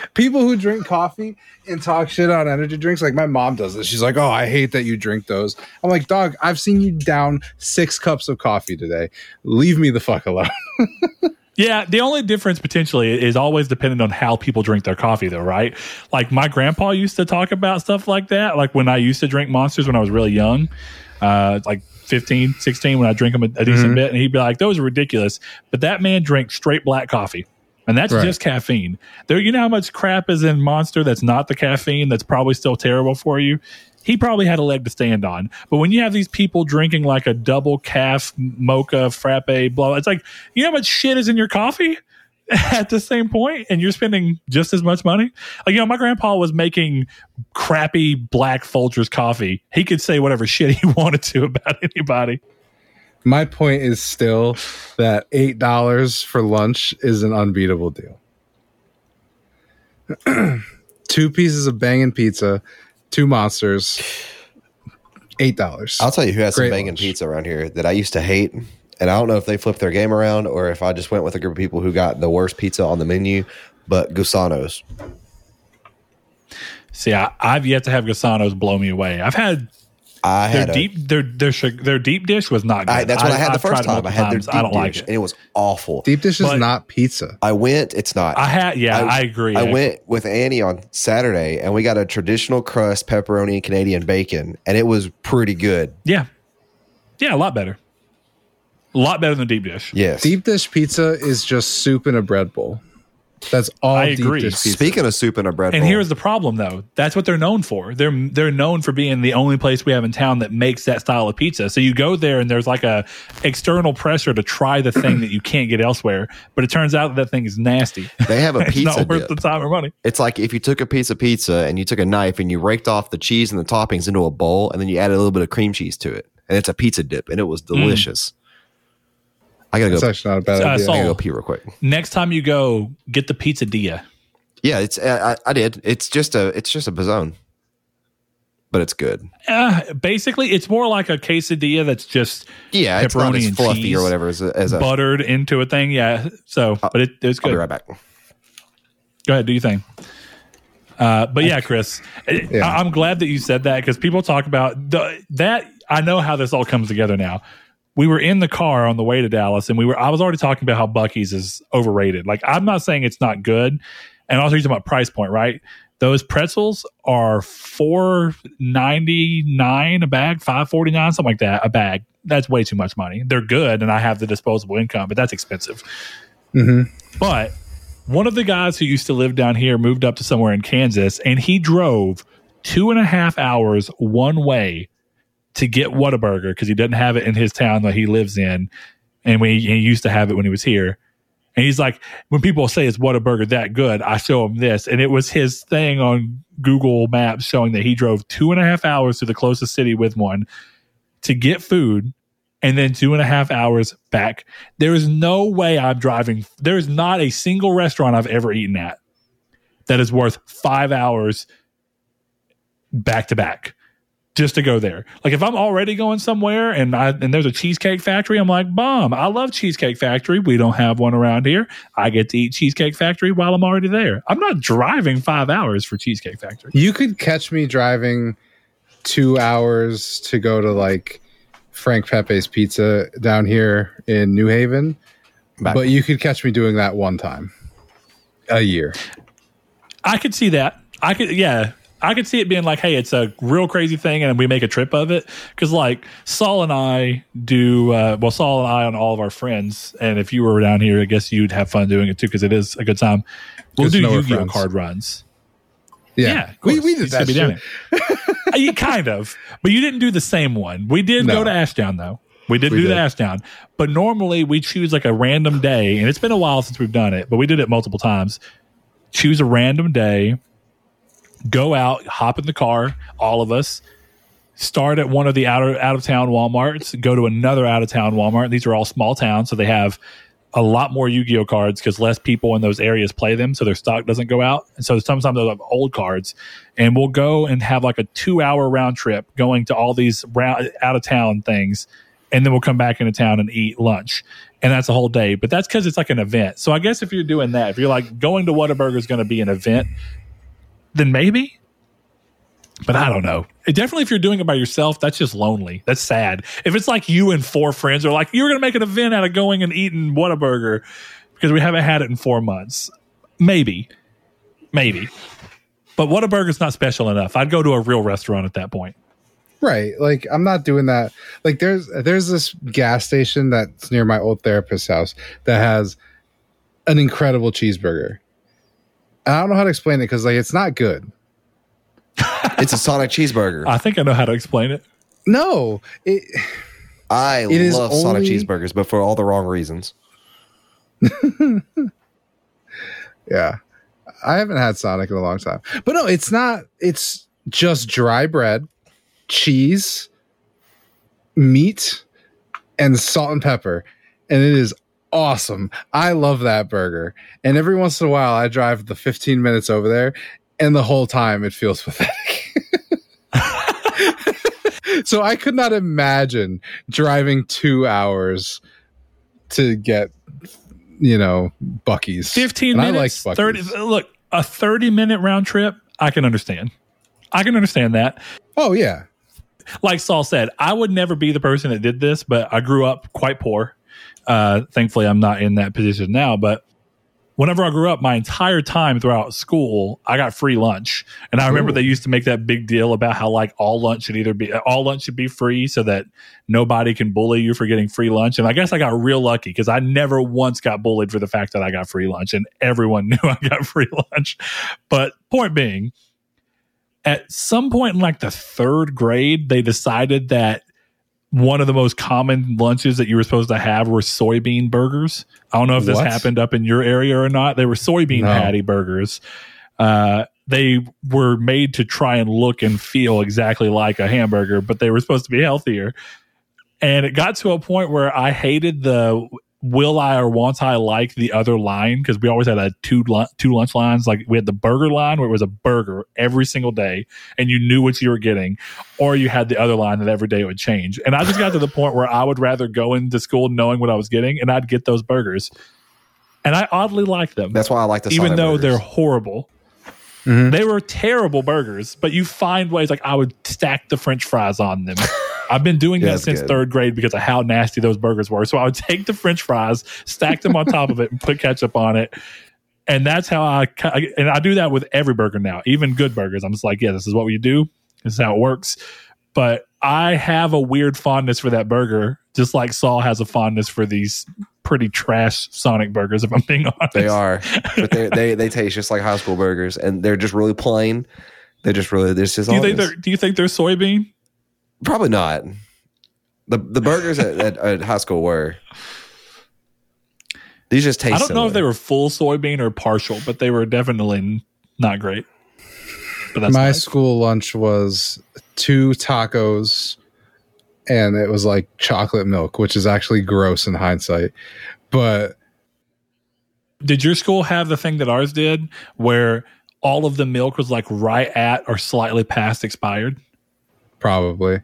people who drink coffee and talk shit on energy drinks, like my mom does this, she's like, "Oh, I hate that you drink those." I'm like, "Dog, I've seen you down six cups of coffee today. Leave me the fuck alone." Yeah, the only difference potentially is always dependent on how people drink their coffee, though, right? Like my grandpa used to talk about stuff like that. Like when I used to drink monsters when I was really young, uh, like 15, 16, when I drink them a, a decent Mhm. bit, and he'd be like, those are ridiculous. But that man drank straight black coffee. And that's Right. just caffeine. There, you know how much crap is in Monster that's not the caffeine that's probably still terrible for you. He probably had a leg to stand on. But when you have these people drinking like a double calf mocha frappe, blah, it's like you know how much shit is in your coffee at the same point, and you're spending just as much money. Like you know, my grandpa was making crappy black Folgers coffee. He could say whatever shit he wanted to about anybody. my point is still that eight dollars for lunch is an unbeatable deal. two pieces of banging pizza, two monsters, eight dollars. I'll tell you who has some Great banging lunch. pizza around here that I used to hate. And I don't know if they flipped their game around or if I just went with a group of people who got the worst pizza on the menu, but Gusano's. See, I, I've yet to have Gusano's blow me away. I've had I their had a, deep their their their deep dish was not good. I, that's what I, had the I've first time. I had their times. deep I don't dish, like it. and it was awful. Deep dish is But- not pizza. I went. It's not. I had yeah, I, agree. I went with Annie on Saturday, and we got a traditional crust pepperoni and Canadian bacon, and it was pretty good. Yeah, yeah, a lot better. A lot better than deep dish. Yes. Deep dish pizza is just soup in a bread bowl. That's all I deep agree. dish pizza. Speaking of soup and a bread And bowl, here's the problem, though. That's what they're known for. They're they're known for being the only place we have in town that makes that style of pizza. So you go there, and there's like a external pressure to try the thing that you can't get elsewhere. But it turns out that, that thing is nasty. they have a it's pizza not worth dip. the time or money. It's like if you took a piece of pizza and you took a knife and you raked off the cheese and the toppings into a bowl, and then you added a little bit of cream cheese to it, and it's a pizza dip, and it was mm. delicious. I gotta That's go. actually not a bad Uh, idea. so- I gotta go pee real quick. Next time you go, get the pizzeria. Yeah, it's I, I did. It's just a it's just a bazone, but it's good. Uh, basically, it's more like a quesadilla that's just Yeah, it's not Pepperoni as and fluffy cheese, or whatever as a, as a buttered into a thing. Yeah. So, but it, it's I'll good. be right back. Go ahead, do your thing. Uh, but yeah, Chris, Yeah. I, I'm glad that you said that because people talk about the, that. I know how this all comes together now. We were in the car on the way to Dallas, and we were. I was already talking about how Buc-ee's is overrated. Like I'm not saying it's not good, and also you're talking about price point, right? Those pretzels are four ninety nine a bag, five forty nine, something like that a bag. That's way too much money. They're good, and I have the disposable income, but that's expensive. Mhm. But one of the guys who used to live down here moved up to somewhere in Kansas, and he drove two and a half hours one way to get Whataburger because he doesn't have it in his town that he lives in, and we he used to have it when he was here. And he's like, when people say is Whataburger that good, I show him this, and it was his thing on Google Maps showing that he drove two and a half hours to the closest city with one to get food and then two and a half hours back. There is no way I'm driving. There is not a single restaurant I've ever eaten at that is worth five hours back to back just to go there. Like if I'm already going somewhere and I and there's a cheesecake factory, I'm like, bomb. I love Cheesecake Factory. We don't have one around here. I get to eat Cheesecake Factory while I'm already there. I'm not driving five hours for Cheesecake Factory. You could catch me driving two hours to go to like Frank Pepe's Pizza down here in New Haven, Back. but you could catch me doing that one time a year. I could see that. I could, yeah. I could see it being like, hey, it's a real crazy thing, and we make a trip of it. Because like Saul and I do, uh, well, Saul and I and all of our friends, and if you were down here, I guess you'd have fun doing it too, because it is a good time. We'll do to know we're Yu-Gi-Oh card runs. Yeah, Yeah, we, we did that be down here. Uh, you kind of, but you didn't do the same one. We did No. go to Ashdown though. We did We do the. Ashdown, but normally we choose like a random day, and it's been a while since we've done it, but we did it multiple times. Choose a random day, go out, hop in the car, all of us. Start at one of the out of, out of town WalMarts, go to another out of town Walmart. These are all small towns, so they have a lot more Yu-Gi-Oh cards because less people in those areas play them, so their stock doesn't go out. And so sometimes they'll have old cards, and we'll go and have like a two-hour round trip going to all these round out of town things, and then we'll come back into town and eat lunch, and that's a whole day. But that's because it's like an event. So I guess if you're doing that, if you're like going to Whataburger is going to be an event, then maybe. But I don't know. It definitely, if you're doing it by yourself, that's just lonely. That's sad. If it's like you and four friends are like, you're going to make an event out of going and eating Whataburger because we haven't had it in four months, maybe, maybe. But Whataburger's not special enough. I'd go to a real restaurant at that point. Right. Like I'm not doing that. Like there's there's this gas station that's near my old therapist's house that has an incredible cheeseburger. And I don't know how to explain it because like it's not good. It's a Sonic cheeseburger. I think I know how to explain it. No, it I It is love Sonic only- cheeseburgers, but for all the wrong reasons. yeah. I haven't had Sonic in a long time. But no, it's not it's just dry bread, cheese, meat, and salt and pepper. And it is awesome. I love that burger. And every once in a while I drive the 15 minutes over there and the whole time it feels pathetic. so I could not imagine driving 2 hours to get you know Buc-ee's. 15 And I minutes, like 30. Look, a 30 minute round trip, I can understand. I can understand that. Oh yeah. like Saul said, I would never be the person that did this, but I grew up quite poor. Uh, thankfully, I'm not in that position now. But whenever I grew up, my entire time throughout school, I got free lunch, and I remember Ooh. they used to make that big deal about how like all lunch should either be all lunch should be free so that nobody can bully you for getting free lunch. And I guess I got real lucky because I never once got bullied for the fact that I got free lunch, and everyone knew I got free lunch. But point being, at some point in like the third grade, they decided that one of the most common lunches that you were supposed to have were soybean burgers. I don't know if this What? happened up in your area or not. They were soybean No. patty burgers. Uh, they were made to try and look and feel exactly like a hamburger, but they were supposed to be healthier. And it got to a point where I hated the will I or won't I like the other line because we always had a two two lunch lines. Like we had the burger line where it was a burger every single day, and you knew what you were getting, or you had the other line that every day it would change. And I just got to the point where I would rather go into school knowing what I was getting, and I'd get those burgers, and I oddly liked them, That's why I like the even though burgers. they're horrible. Mhm. They were terrible burgers, but you find ways like I would stack the French fries on them. I've been doing Yeah, that since good. third grade because of how nasty those burgers were. So I would take the French fries, stack them on top of it, and put ketchup on it. And that's how I and I do that with every burger now, even good burgers. I'm just like, yeah, this is what we do. This is how it works. But I have a weird fondness for that burger, just like Saul has a fondness for these pretty trash Sonic burgers. If I'm being honest, They are, but they they they taste just like high school burgers, and they're just really plain. They're just really. This is Do you think they're Do you think they're soybean? Probably not. The the burgers at, at, at high school were. These just taste. I don't know if they were full soybean or partial, but they were definitely not great. But that's My my school lunch was two tacos and it was like chocolate milk, which is actually gross in hindsight. But Did your school have the thing that ours did, where all of the milk was like right at or slightly past expired? probably.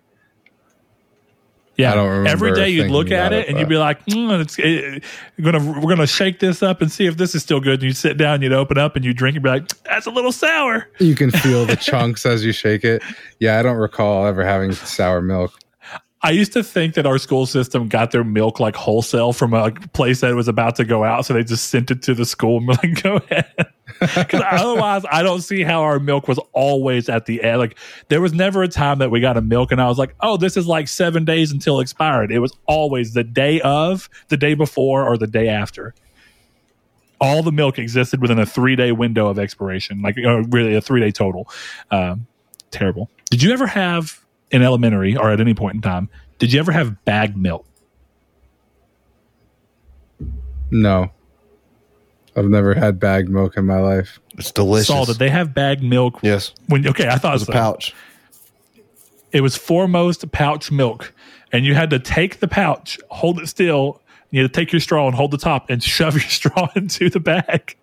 Yeah, I don't remember every day you'd look at it it, and you'd be like, mm, "It's it, we're gonna we're gonna shake this up and see if this is still good." And you sit down, you'd open up and you drink and be like, "That's a little sour." You can feel the chunks as you shake it. Yeah, I don't recall ever having sour milk. I used to think that our school system got their milk like wholesale from a place that was about to go out, so they just sent it to the school and like, "Go ahead." Because otherwise, I don't see how our milk was always at the end. Like there was never a time that we got a milk and I was like, "Oh, this is like seven days until expired." It was always the day of, the day before, or the day after. All the milk existed within a three day window of expiration, like uh, really a three day total. Um, terrible. Did you ever have in elementary or at any point in time? Did you ever have bag milk? No. I've never had bagged milk in my life. It's delicious. Saul, did they have bagged milk? yes, When okay, I thought it was a so. pouch. It was foremost pouch milk, and you had to take the pouch, hold it still, You had to take your straw and hold the top and shove your straw into the bag.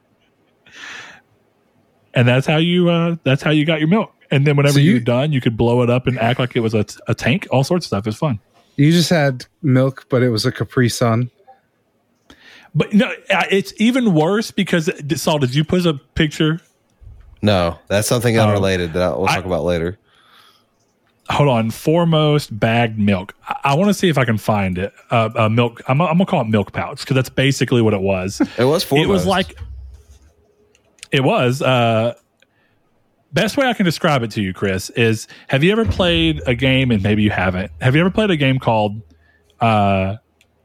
And that's how you uh that's how you got your milk. And then whenever So you- you're done, you could blow it up and act like it was a, a tank, all sorts of stuff. It's fun. You just had milk, but it was a Capri Sun. But no, uh, it's even worse because Saul, did you put a picture? No, that's something Oh. unrelated that we'll I- talk about later. Hold on, foremost bagged milk. I, I want to see if I can find it. Uh, uh, milk. I'm, I'm gonna call it milk pouch because that's basically what it was. It was foremost. It was like it was. Uh, best way I can describe it to you, Chris, is have you ever played a game and maybe you haven't? Have you ever played a game called uh,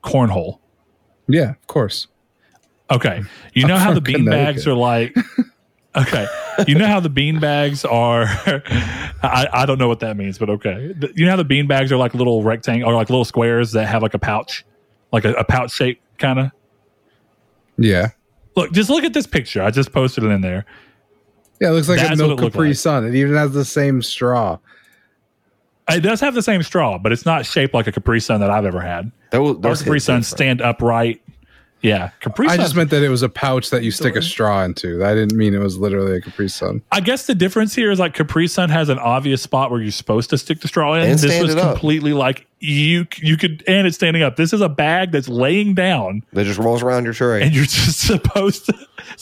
Cornhole? Yeah, of course. Okay, you know I'm how the bean bags are like. Okay, you know how the bean bags are. I, I don't know what that means, but okay. The- You know how the bean bags are like little rectangle or like little squares that have like a pouch, like a, a pouch shape kind of. Yeah. Look, just look at this picture. I just posted it in there. Yeah, it looks like That's a what milk it Capri like. Sun. It even has the same straw. It does have the same straw, but it's not shaped like a Capri Sun that I've ever had. That was, Our Capri Suns stand upright. Yeah, Capri Sun. I just meant that it was a pouch that you stick a straw into. I didn't mean it was literally a Capri Sun. I guess the difference here is like Capri Sun has an obvious spot where you're supposed to stick the straw in. And this stand was it up. completely like you you could and it's standing up. This is a bag that's laying down, That just rolls around your tray. and you're just supposed to.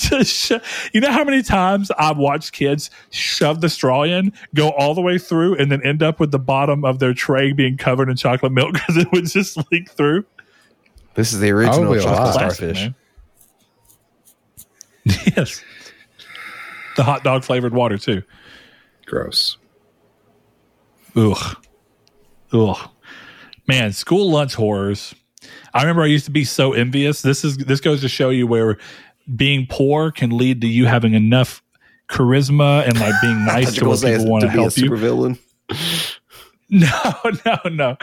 to sh- you know how many times I've watched kids shove the straw in, go all the way through, and then end up with the bottom of their tray being covered in chocolate milk because it would just leak through. This is the original Probably chocolate lot. Classic, starfish. yes. The hot dog flavored water too. Gross. Ugh. Ugh. Man, school lunch horrors. I remember I used to be so envious. This is this goes to show you where being poor can lead to you having enough charisma and like being nice to were what gonna say people want to to be a help you. supervillain. No, no, no.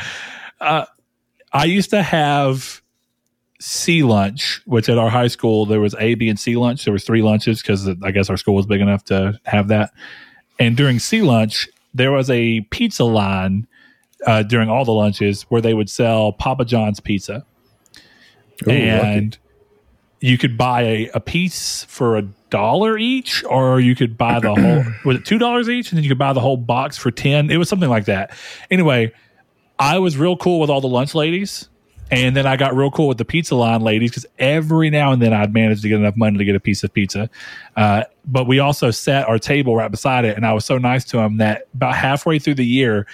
Uh, I used to have C lunch, which at our high school there was A, B, and C lunch. There was three lunches because I guess our school was big enough to have that. And during C lunch, there was a pizza line uh, during all the lunches where they would sell Papa John's pizza, Ooh, and you could buy a, a piece for a dollar each, or you could buy the whole. Was it two dollars each, and then you could buy the whole box for ten? It was something like that. Anyway, I was real cool with all the lunch ladies. And then I got real cool with the pizza line ladies because every now and then I'd manage to get enough money to get a piece of pizza. Uh, but we also set our table right beside it. And I was so nice to them that about halfway through the year,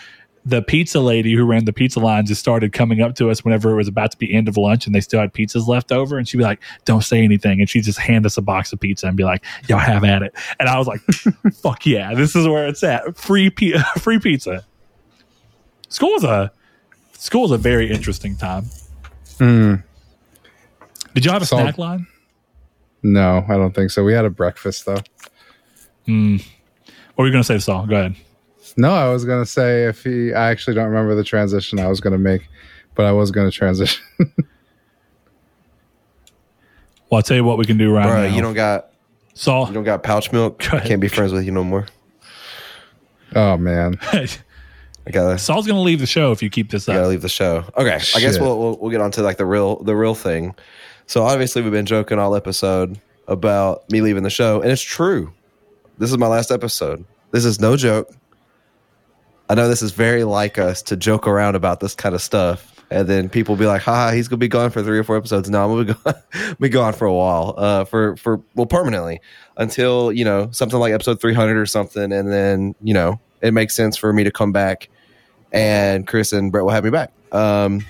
the pizza lady who ran the pizza line just started coming up to us whenever it was about to be end of lunch and they still had pizzas left over. And she'd be like, don't say anything. And she'd just hand us a box of pizza and be like, y'all have at it. And I was like, fuck yeah, this is where it's at. Free, pi- free pizza. School was a, school was a very interesting time. Mm, Did y'all have a So- snack line? no, I don't think so. We had a breakfast though. What were you going to say, Saul? Go ahead. No, I was gonna say if he. I actually don't remember the transition I was gonna make, but I was gonna transition. Well, I'll tell you what we can do right Bro, now. you don't got Saul, you don't got pouch milk. Go. Can't be friends with you no more. oh man, I gotta Saul's going to leave the show if you keep this up. I gotta leave the show. Okay, I guess Shit. we'll, we'll we'll get on to like the real the real thing. So obviously we've been joking all episode about me leaving the show, and it's true. This is my last episode. This is no joke. I know this is very like us to joke around about this kind of stuff, and then people be like, "Ha, he's gonna be gone for three or four episodes." No, I'm gonna be gone, be gone for a while, uh, for for well, permanently until you know something like episode 300 or something, and then you know it makes sense for me to come back, and Chris and Brett will have me back. Um,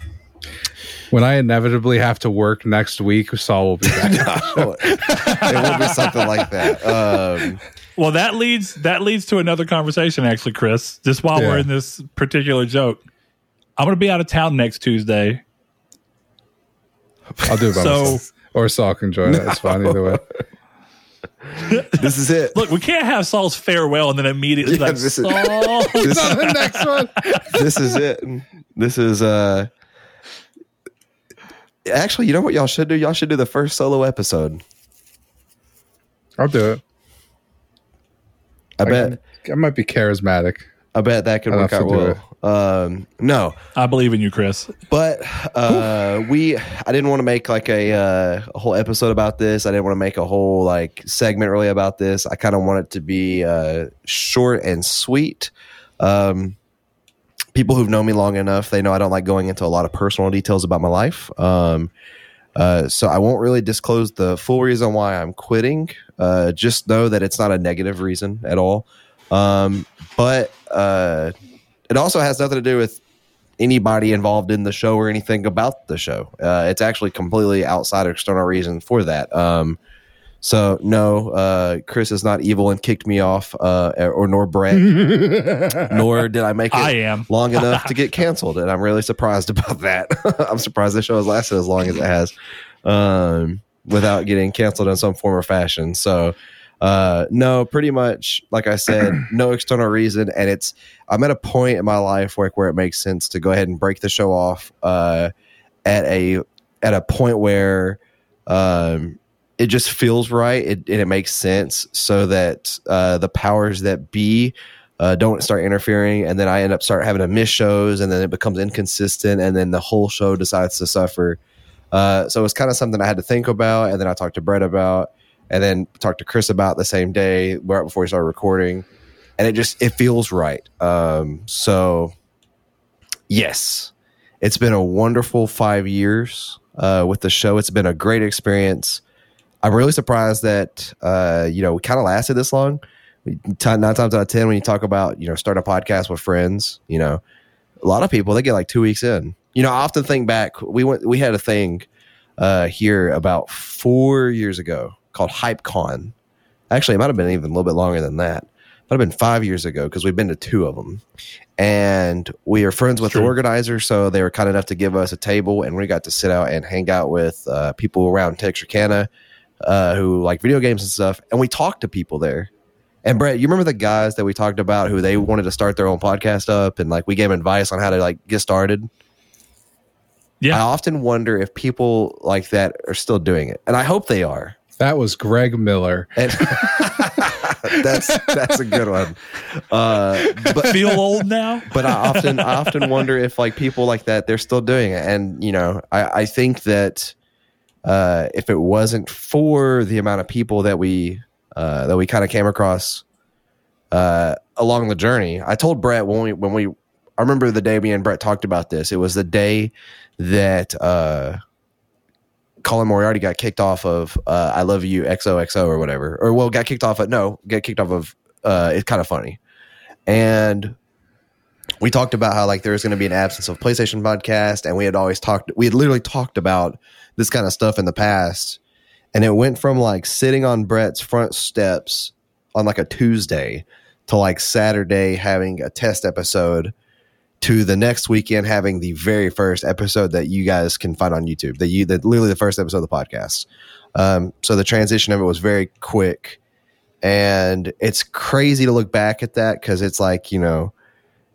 when I inevitably have to work next week, Saul will be back. it will be something like that. Um, Well, that leads that leads to another conversation, actually, Chris. Just while we're in this particular joke, I'm going to be out of town next Tuesday. I'll do it by So- myself. Or Saul can join it. It's fine either way. this is it. Look, we can't have Saul's farewell and then immediately Yeah, like this is- Saul. This, on the next one. this is it. This is uh actually you know what y'all should do? Y'all should do the first solo episode. I'll do it. I I, bet I might be charismatic. I bet that could I'd work out to do well. Um, no, I believe in you, Chris. but uh, we I didn't want to make like a, uh, a whole episode about this. I didn't want to make a whole like segment really about this. I kind of want it to be uh, short and sweet. Um, people who've known me long enough, they know I don't like going into a lot of personal details about my life. Um, uh, so I won't really disclose the full reason why I'm quitting. Uh, just know that it's not a negative reason at all. Um, but uh, it also has nothing to do with anybody involved in the show or anything about the show. Uh, it's actually completely outside of external reason for that. Um, so no, uh, Chris is not evil and kicked me off, uh, or nor Brett, nor did I make it I am. long enough to get canceled, and I'm really surprised about that. I'm surprised the show has lasted as long as it has, um, without getting canceled in some form or fashion. So, uh, no, pretty much, like I said, no external reason, and it's I'm at a point in my life where where it makes sense to go ahead and break the show off, uh, at a at a point where, um, it just feels right it, and it makes sense so that uh, the powers that be uh, don't start interfering. And then i end up start having to miss shows and then it becomes inconsistent and then the whole show decides to suffer. Uh, so it's kind of something i had to think about and then i talked to brett about and then talked to chris about the same day right before we started recording and it just it feels right um, so yes it's been a wonderful five years uh, with the show it's been a great experience I'm really surprised that uh, you know we kind of lasted this long. Nine times out of ten, when you talk about you know start a podcast with friends, you know, a lot of people they get like two weeks in. You know, I often think back. We went, we had a thing uh, here about four years ago called HypeCon. Actually, it might have been even a little bit longer than that. Might have been five years ago because we've been to two of them, and we are friends with the True. organizer. So they were kind enough to give us a table, and we got to sit out and hang out with uh, people around Texarkana uh, who like video games and stuff, and we talked to people there. And Brett, you remember the guys that we talked about who they wanted to start their own podcast up, and like we gave them advice on how to like get started. Yeah, I often wonder if people like that are still doing it, and I hope they are. That was Greg Miller. And that's that's a good one. Uh, but Feel old now? but I often I often wonder if like people like that they're still doing it, and you know I I think that uh, if it wasn't for the amount of people that we uh, that we kind of came across uh, along the journey, I told Brett when we when we I remember the day me and Brett talked about this. It was the day that uh, Colin Moriarty got kicked off of uh, I Love You XOXO or whatever, or well, got kicked off of no, got kicked off of uh, It's Kind of Funny, and we talked about how like there was going to be an absence of PlayStation podcast, and we had always talked, we had literally talked about this kind of stuff in the past, and it went from like sitting on Brett's front steps on like a Tuesday to like Saturday having a test episode to the next weekend having the very first episode that you guys can find on YouTube. That you that literally the first episode of the podcast. Um, so the transition of it was very quick, and it's crazy to look back at that because it's like you know,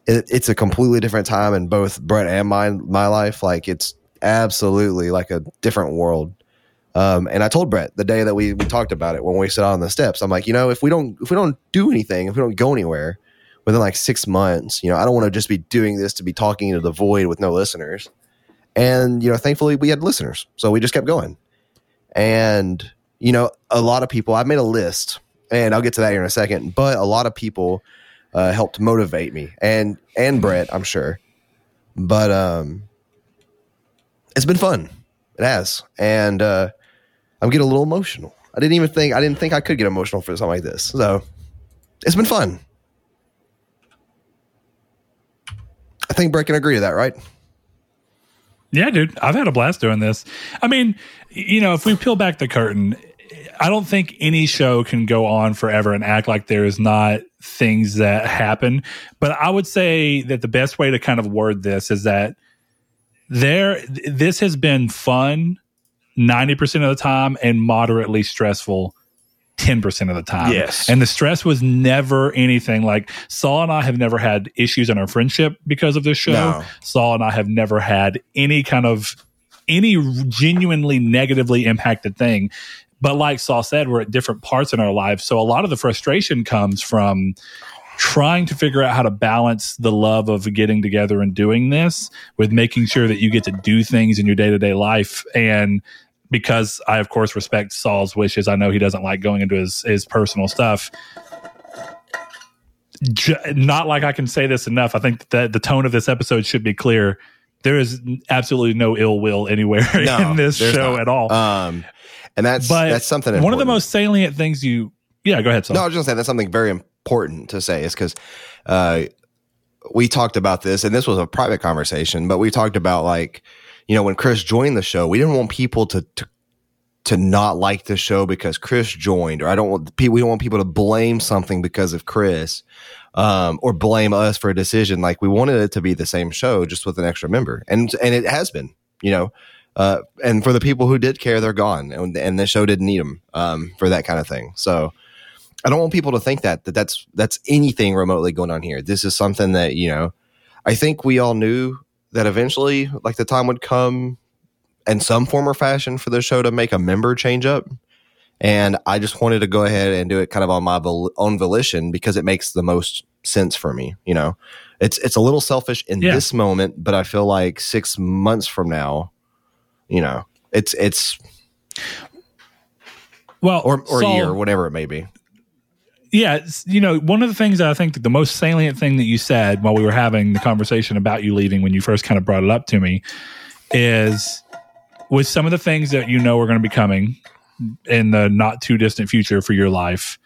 it, it's a completely different time in both Brett and my my life. Like it's absolutely like a different world. Um, and I told Brett the day that we, we talked about it when we sat on the steps, I'm like, you know, if we don't if we don't do anything, if we don't go anywhere within like six months, you know, I don't want to just be doing this to be talking into the void with no listeners. And you know, thankfully we had listeners, so we just kept going. And you know, a lot of people. I've made a list, and I'll get to that here in a second. But a lot of people uh, helped motivate me, and and Brett, I'm sure. But um, it's been fun. It has, and uh, I'm getting a little emotional. I didn't even think I didn't think I could get emotional for something like this. So it's been fun. I think Brett can agree to that, right? Yeah, dude, I've had a blast doing this. I mean, you know, if we peel back the curtain, I don't think any show can go on forever and act like there's not things that happen. But I would say that the best way to kind of word this is that there, this has been fun 90% of the time and moderately stressful 10% of the time. Yes. And the stress was never anything like Saul and I have never had issues in our friendship because of this show. No. Saul and I have never had any kind of any genuinely negatively impacted thing. But like Saul said, we're at different parts in our lives. So a lot of the frustration comes from trying to figure out how to balance the love of getting together and doing this with making sure that you get to do things in your day to day life. And because I, of course, respect Saul's wishes, I know he doesn't like going into his, his personal stuff. J- not like I can say this enough. I think that the tone of this episode should be clear. There is absolutely no ill will anywhere No, in this show not. at all. Um, and that's but that's something. one of the most salient things you, yeah, go ahead. Saul. No, I was just saying that's something very important to say is because uh, we talked about this, and this was a private conversation, but we talked about like, you know, when Chris joined the show, we didn't want people to to, to not like the show because Chris joined, or I don't want people. We don't want people to blame something because of Chris, um, or blame us for a decision. Like we wanted it to be the same show, just with an extra member, and and it has been, you know. Uh, and for the people who did care, they're gone, and, and the show didn't need them um, for that kind of thing. So, I don't want people to think that that that's that's anything remotely going on here. This is something that you know. I think we all knew that eventually, like the time would come, in some form or fashion, for the show to make a member change up. And I just wanted to go ahead and do it kind of on my vol- own volition because it makes the most sense for me. You know, it's it's a little selfish in Yeah. this moment, but I feel like six months from now, you know, it's it's well, or or Saul, a year, whatever it may be. Yeah, you know, one of the things that I think the most salient thing that you said while we were having the conversation about you leaving when you first kind of brought it up to me is with some of the things that you know are going to be coming in the not too distant future for your life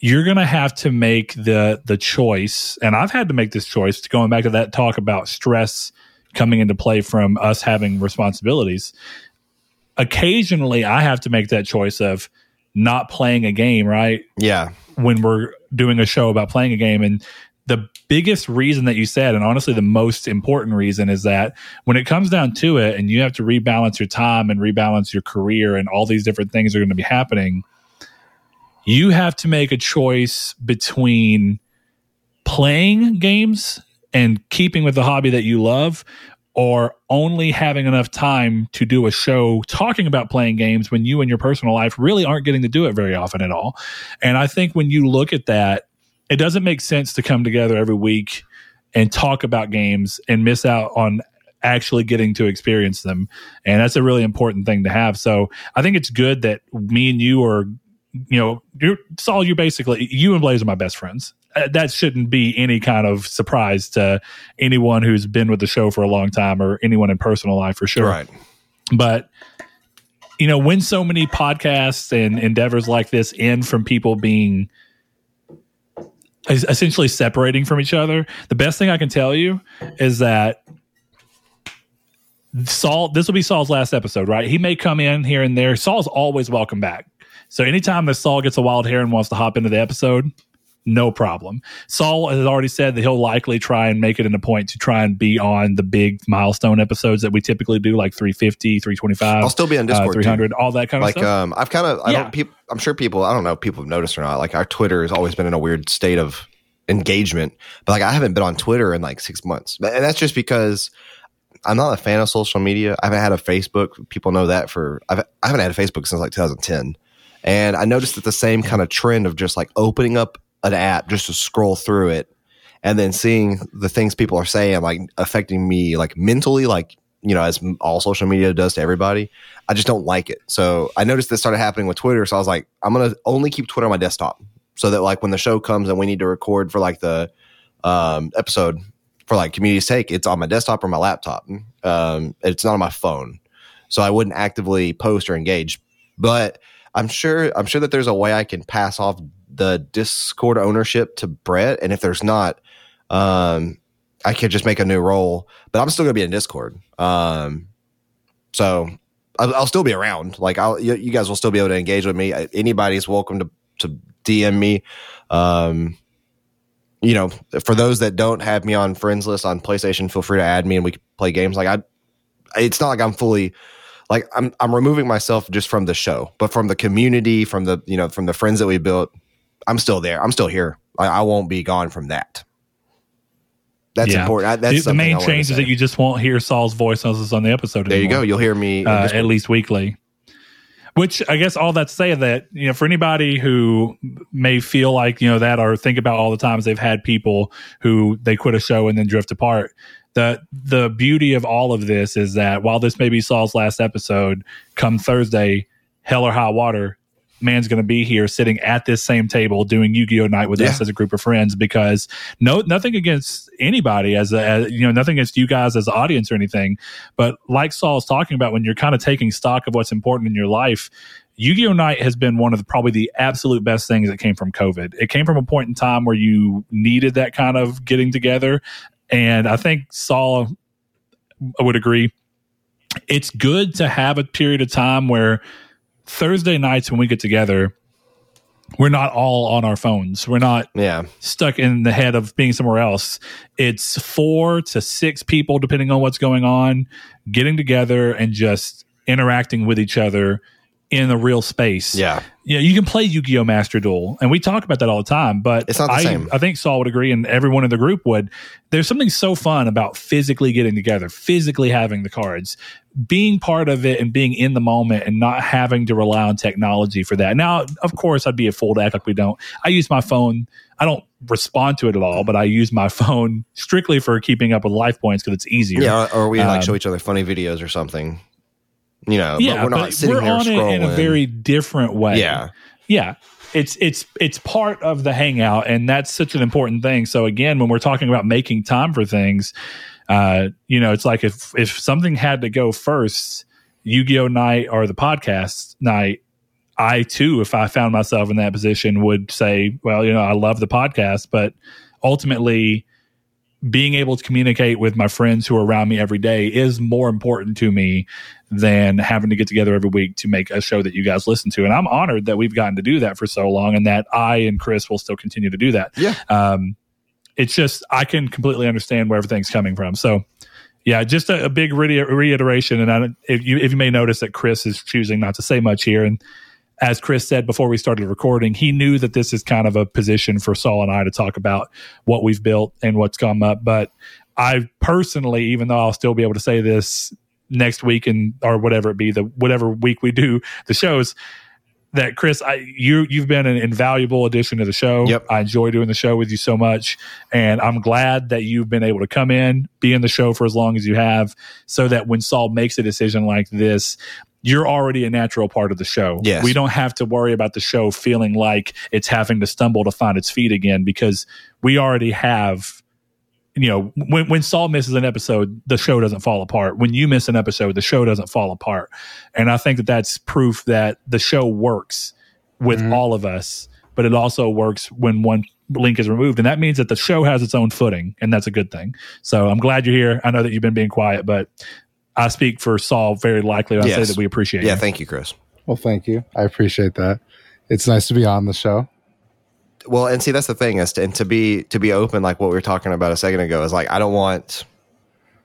you're going to have to make the the choice and I've had to make this choice going back to that talk about stress coming into play from us having responsibilities. Occasionally I have to make that choice of not playing a game right Yeah, when we're doing a show about playing a game. And the biggest reason that you said, and honestly, the most important reason is that when it comes down to it, and you have to rebalance your time and rebalance your career, and all these different things are going to be happening, you have to make a choice between playing games and keeping with the hobby that you love or only having enough time to do a show talking about playing games when you in your personal life really aren't getting to do it very often at all. And I think when you look at that, it doesn't make sense to come together every week and talk about games and miss out on actually getting to experience them. And that's a really important thing to have. So I think it's good that me and you are, you know, you're Saul, you basically, you and Blaze are my best friends. Uh, That shouldn't be any kind of surprise to anyone who's been with the show for a long time or anyone in personal life for sure. Right. but you know when so many podcasts and endeavors like this end from people being essentially separating from each other the best thing i can tell you is that saul this will be saul's last episode right? He may come in here and there. Saul's always welcome back. So anytime that saul gets a wild hair and wants to hop into the episode no problem. Saul has already said that he'll likely try and make it in a point to try and be on the big milestone episodes that we typically do, like 350, 325, I'll still be on uh, Discord. too. 300, all that kind of like stuff. um i've kind of i Yeah. don't peop, i'm sure people i don't know if people have noticed or not like our twitter has always been in a weird state of engagement but like i haven't been on twitter in like six months and that's just because i'm not a fan of social media i haven't had a facebook people know that for I've, i haven't had a facebook since like 2010 and i noticed that the same kind of trend of just like opening up an app just to scroll through it and then seeing the things people are saying like affecting me like mentally like you know as all social media does to everybody I just don't like it. So I noticed this started happening with Twitter. So I was like, I'm gonna only keep Twitter on my desktop so that like when the show comes and we need to record for like the um, episode for like community's take, it's on my desktop or my laptop. Um, it's not on my phone, so I wouldn't actively post or engage. But I'm sure I'm sure that there's a way I can pass off the Discord ownership to Brett, and if there's not, um, I could just make a new role. But I'm still gonna be in Discord. Um, so I'll, I'll still be around. Like I'll, you, you guys will still be able to engage with me. Anybody's welcome to to DM me. Um, you know, for those that don't have me on friends list on PlayStation, feel free to add me and we can play games. Like I, it's not like I'm fully like I'm I'm removing myself just from the show, but from the community, from the you know from the friends that we built. I'm still there. I'm still here. I, I won't be gone from that. That's Yeah. important. I- That's the, the main change is that you just won't hear Saul's voice on on the episode There you go. You'll hear me. uh, at least weekly. Which I guess all that to say that you know for anybody who may feel like you know that or think about all the times they've had people who they quit a show and then drift apart. The the beauty of all of this is that while this may be Saul's last episode, come Thursday, hell or high water, man's going to be here sitting at this same table doing Yu-Gi-Oh night with Yeah. us as a group of friends because no nothing against anybody as a as, you know nothing against you guys as an audience or anything but like Saul's talking about when you're kind of taking stock of what's important in your life Yu-Gi-Oh night has been one of the, probably the absolute best things that came from COVID. It came from a point in time where you needed that kind of getting together and I think Saul uh, would agree it's good to have a period of time where Thursday nights when we get together, we're not all on our phones. We're not Yeah. stuck in the head of being somewhere else. It's four to six people, depending on what's going on, getting together and just interacting with each other in a real space. Yeah. Yeah, you can play Yu-Gi-Oh! Master Duel, and we talk about that all the time. But It's not the I, same. I think Saul would agree, and everyone in the group would. There's something so fun about physically getting together, physically having the cards, being part of it, and being in the moment, and not having to rely on technology for that. Now, of course, I'd be a fool to act like we don't. I use my phone. I don't respond to it at all, but I use my phone strictly for keeping up with life points because it's easier. Yeah. Or, we like Um, show each other funny videos or something. You know, yeah, but we're not but sitting we're here on scrolling. it in a very different way. yeah. yeah it's it's it's part of the hangout and that's such an important thing so again when we're talking about making time for things uh you know it's like if if something had to go first yu-gi-oh night or the podcast night i too if i found myself in that position would say well you know i love the podcast but ultimately being able to communicate with my friends who are around me every day is more important to me than having to get together every week to make a show that you guys listen to. And I'm honored that we've gotten to do that for so long and that I and Chris will still continue to do that. Yeah. Um, it's just, I can completely understand where everything's coming from. So, yeah, just a, a big re- reiteration. And I, if you if you may notice that Chris is choosing not to say much here, and as Chris said before we started recording, he knew that this is kind of a position for Saul and I to talk about what we've built and what's come up. But I personally, even though I'll still be able to say this next week and or whatever it be, the whatever week we do the shows, that Chris, I you you've been an invaluable addition to the show. Yep. I enjoy doing the show with you so much, and I'm glad that you've been able to come in, be in the show for as long as you have, so that when Saul makes a decision like this, you're already a natural part of the show. Yes. We don't have to worry about the show feeling like it's having to stumble to find its feet again because we already have you know, when when Saul misses an episode, the show doesn't fall apart. When you miss an episode, the show doesn't fall apart. And I think that that's proof that the show works with Mhm. all of us, but it also works when one link is removed. And that means that the show has its own footing, and that's a good thing. So I'm glad you're here. I know that you've been being quiet, but I speak for Saul very likely when I say that we appreciate it. Yeah. you. Thank you, Chris. Well, thank you. I appreciate that. It's nice to be on the show. Well, and see, that's the thing is, to, and to be to be open, like what we were talking about a second ago, is like I don't want,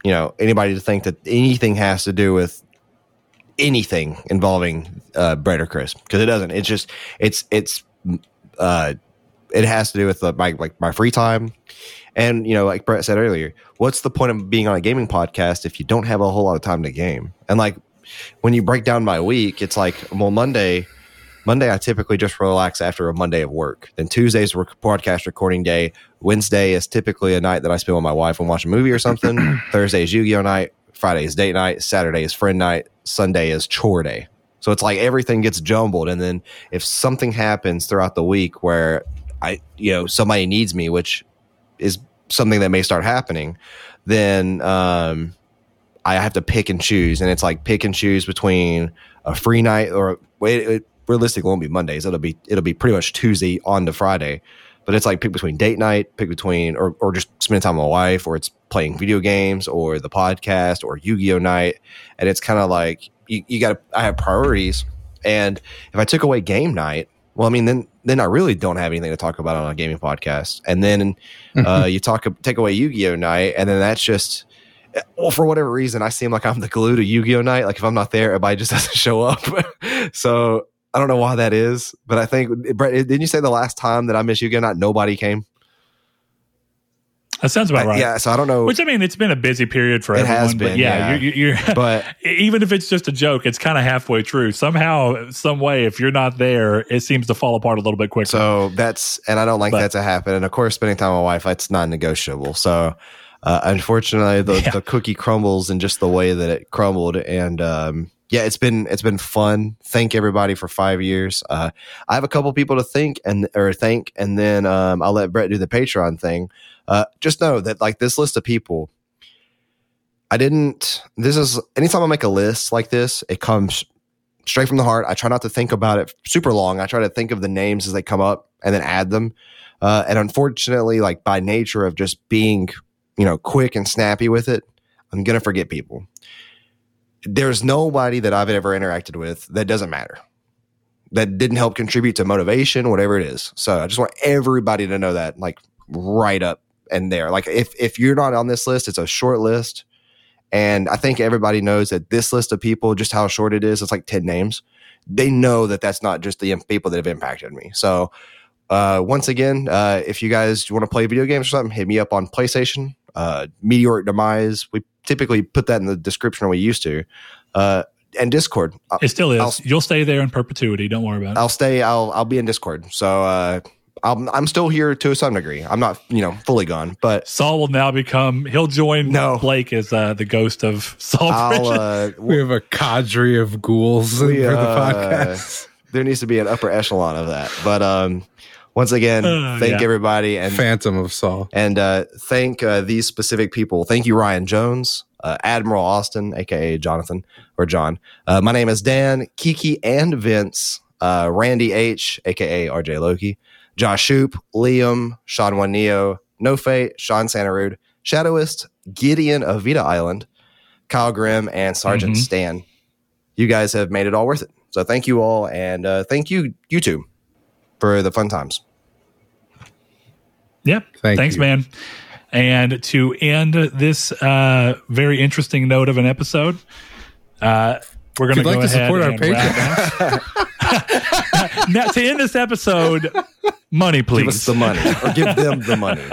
you know, anybody to think that anything has to do with anything involving uh, Brett or Chris because it doesn't. It's just it's it's uh, it has to do with the, my like my free time, and you know, like Brett said earlier, what's the point of being on a gaming podcast if you don't have a whole lot of time to game? And like when you break down my week, it's like well, Monday. Monday, I typically just relax after a Monday of work. Then Tuesday's rec- podcast recording day. Wednesday is typically a night that I spend with my wife and watch a movie or something. Thursday is Yu Gi Oh night. Friday is date night. Saturday is friend night. Sunday is chore day. So it's like everything gets jumbled. And then if something happens throughout the week where I, you know, somebody needs me, which is something that may start happening, then um, I have to pick and choose. And it's like pick and choose between a free night or wait, it realistically won't be Mondays. It'll be it'll be pretty much Tuesday on to Friday. But it's like pick between date night, pick between or or just spend time with my wife, or it's playing video games, or the podcast, or Yu Gi Oh night, and it's kind of like you, you got. I have priorities, and if I took away game night, well, I mean, then then I really don't have anything to talk about on a gaming podcast, and then uh, you talk take away Yu Gi Oh night, and then that's just well, for whatever reason, I seem like I'm the glue to Yu Gi Oh night. Like if I'm not there, everybody just doesn't show up. so I don't know why that is, but I think Brett, didn't you say the last time that I missed Yu Gi Oh night, nobody came? That sounds about right. Yeah, so I don't know. Which I mean, it's been a busy period for It everyone. has but been, yeah, yeah. You're, you're, but even if it's just a joke, it's kind of halfway true. Somehow, some way, if you're not there, it seems to fall apart a little bit quicker. So that's, and I don't like But- that to happen. And of course, spending time with my wife, that's non negotiable. So, uh, unfortunately, the, Yeah. the cookie crumbles in just the way that it crumbled. And, um, yeah, it's been it's been fun. Thank everybody for five years. Uh, I have a couple people to thank and or thank, and then um, I'll let Brett do the Patreon thing. Uh, just know that like this list of people, I didn't. This is anytime I make a list like this, it comes straight from the heart. I try not to think about it super long. I try to think of the names as they come up and then add them. Uh, and unfortunately, like by nature of just being, you know, quick and snappy with it, I'm gonna forget people. There's nobody that I've ever interacted with that doesn't matter. That didn't help contribute to motivation, whatever it is. So I just want everybody to know that, like right up and there. Like if if you're not on this list, it's a short list. And I think everybody knows that this list of people, just how short it is, it's like 10 names. They know that that's not just the people that have impacted me. So, uh, once again, uh, if you guys want to play video games or something, hit me up on PlayStation, uh, Meteoric Demise. We typically put that in the description we used to, uh, and Discord. It still is. I'll- You'll stay there in perpetuity. Don't worry about it. I'll stay. I'll I'll be in Discord. So uh, I'm I'm still here to some degree. I'm not you know fully gone, but Saul will now become. He'll join No. Blake as uh, the ghost of Saul. I'll. Uh, We have a cadre of ghouls We, for the uh, podcast. there needs to be an upper echelon of that. But um, once again, Uh, thank yeah. everybody and Phantom of Saul. and uh, thank uh, these specific people. Thank you, Ryan Jones, uh, Admiral Austin, aka Jonathan or John. Uh, my name is Dan, Kiki, and Vince. Uh, Randy H, aka RJ Loki, Josh Shoop, Liam, Sean One Neo, No Fate, Sean Sanderud, Shadowist, Gideon of Vita Island, Kyle Grimm, and Sergeant Mhm. Stan. You guys have made it all worth it. So thank you all, and uh, thank you YouTube for the fun times. Yep. Thank Thanks, you. man. And to end this uh, very interesting note of an episode, uh, we're going to go like to ahead support our and wrap up. now, to end this episode, money, Give please. us the money, or give them the money.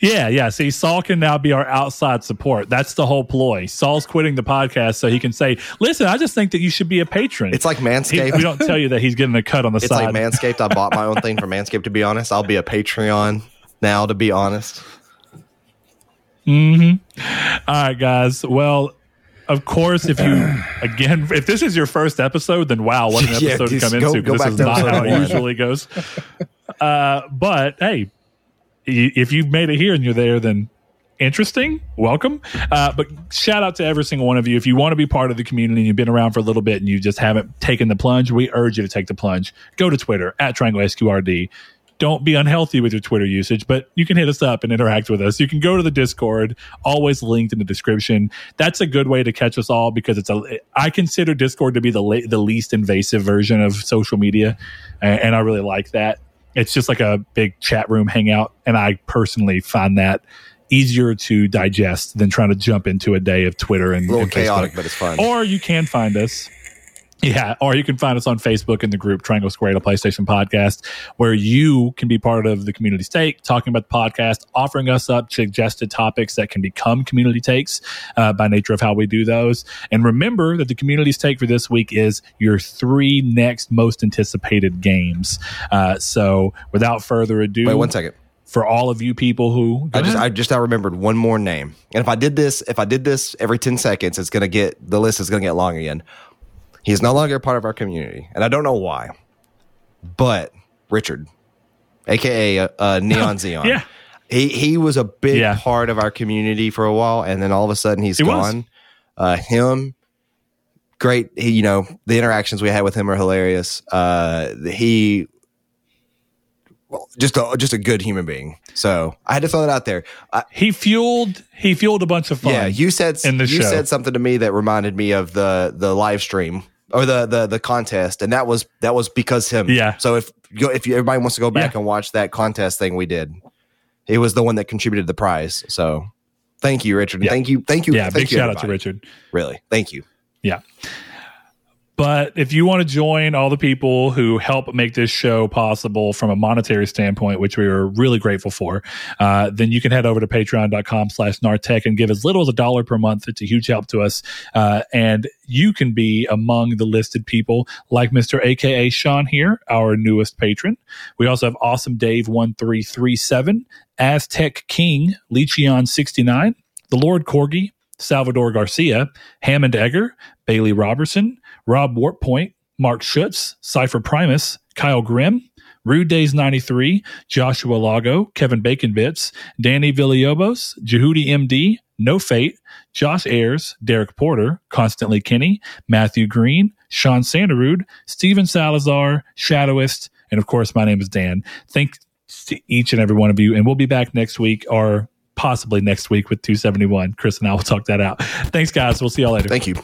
Yeah, yeah. See, Saul can now be our outside support. That's the whole ploy. Saul's quitting the podcast so he can say, "Listen, I just think that you should be a patron." It's like He- Manscaped. we don't tell you that he's getting a cut on the It's side. like Manscaped. I bought my own thing for Manscaped. To be honest, I'll be a Patreon now. To be honest, Hmm. All right, guys. Well, of course, if you again, if this is your first episode, then wow, what an Yeah, episode to come go- into go this is not how it usually goes. Uh, but hey, if you've made it here and you're there, then interesting. Welcome. Uh, but shout out to every single one of you. If you want to be part of the community and you've been around for a little bit and you just haven't taken the plunge, we urge you to take the plunge. Go to Twitter at Triangle SQRD. Don't be unhealthy with your Twitter usage, but you can hit us up and interact with us. You can go to the Discord, always linked in the description. That's a good way to catch us all because it's a. I consider Discord to be the la- the least invasive version of social media, and, and I really like that. It's just like a big chat room hangout, and I personally find that easier to digest than trying to jump into a day of Twitter and, a little and Facebook. chaotic, but it's fun. Or you can find us. Yeah, or you can find us on Facebook in the group Triangle Squared, a PlayStation podcast, where you can be part of the community stake, talking about the podcast, offering us up suggested topics that can become community takes uh, by nature of how we do those. And remember that the community stake for this week is your three next most anticipated games. Uh, so without further ado, Wait one second. for all of you people who I just I just now remembered one more name. And if I did this, if I did this every ten seconds, it's gonna get the list is gonna get long again. He's no longer a part of our community, and I don't know why. But Richard, aka uh, uh, Neon Xeon, yeah, he he was a big Yeah. part of our community for a while, and then all of a sudden he's He gone. Uh, him, great. He, you know, the interactions we had with him are hilarious. Uh, he, well, just a just a good human being. So I had to throw that out there. I, he fueled he fueled a bunch of fun. yeah, you said in the you show. said something to me that reminded me of the the live stream or the the the contest, and that was that was because him. Yeah. So if you if you, everybody wants to go back Yeah. and watch that contest thing we did, he was the one that contributed the prize. So thank you, Richard. Yeah. Thank you, thank you. yeah, thank big you, shout out to. Richard. Really, thank you. Yeah. But if you want to join all the people who help make this show possible from a monetary standpoint, which we are really grateful for, uh, then you can head over to patreon.com slash nartech and give as little as a dollar per month. It's a huge help to us. Uh, and you can be among the listed people like Mr. AKA Sean here, our newest patron. We also have Awesome Dave 1337, Aztec King, Lechion 69, the Lord Corgi, Salvador Garcia, Hammond Egger, Bailey Robertson, Rob Wartpoint, Mark Schutz, Cypher Primus, Kyle Grimm, Rude Days 93, Joshua Lago, Kevin Bacon Bits, Danny Villalobos, Jehudi MD, No Fate, Josh Ayers, Derek Porter, Constantly Kenny, Matthew Green, Sean Sanderud, Steven Salazar, Shadowist, and of course, my name is Dan. Thanks to each and every one of you. And we'll be back next week or possibly next week with 271. Chris and I will talk that out. Thanks, guys. We'll see y'all later. Thank you.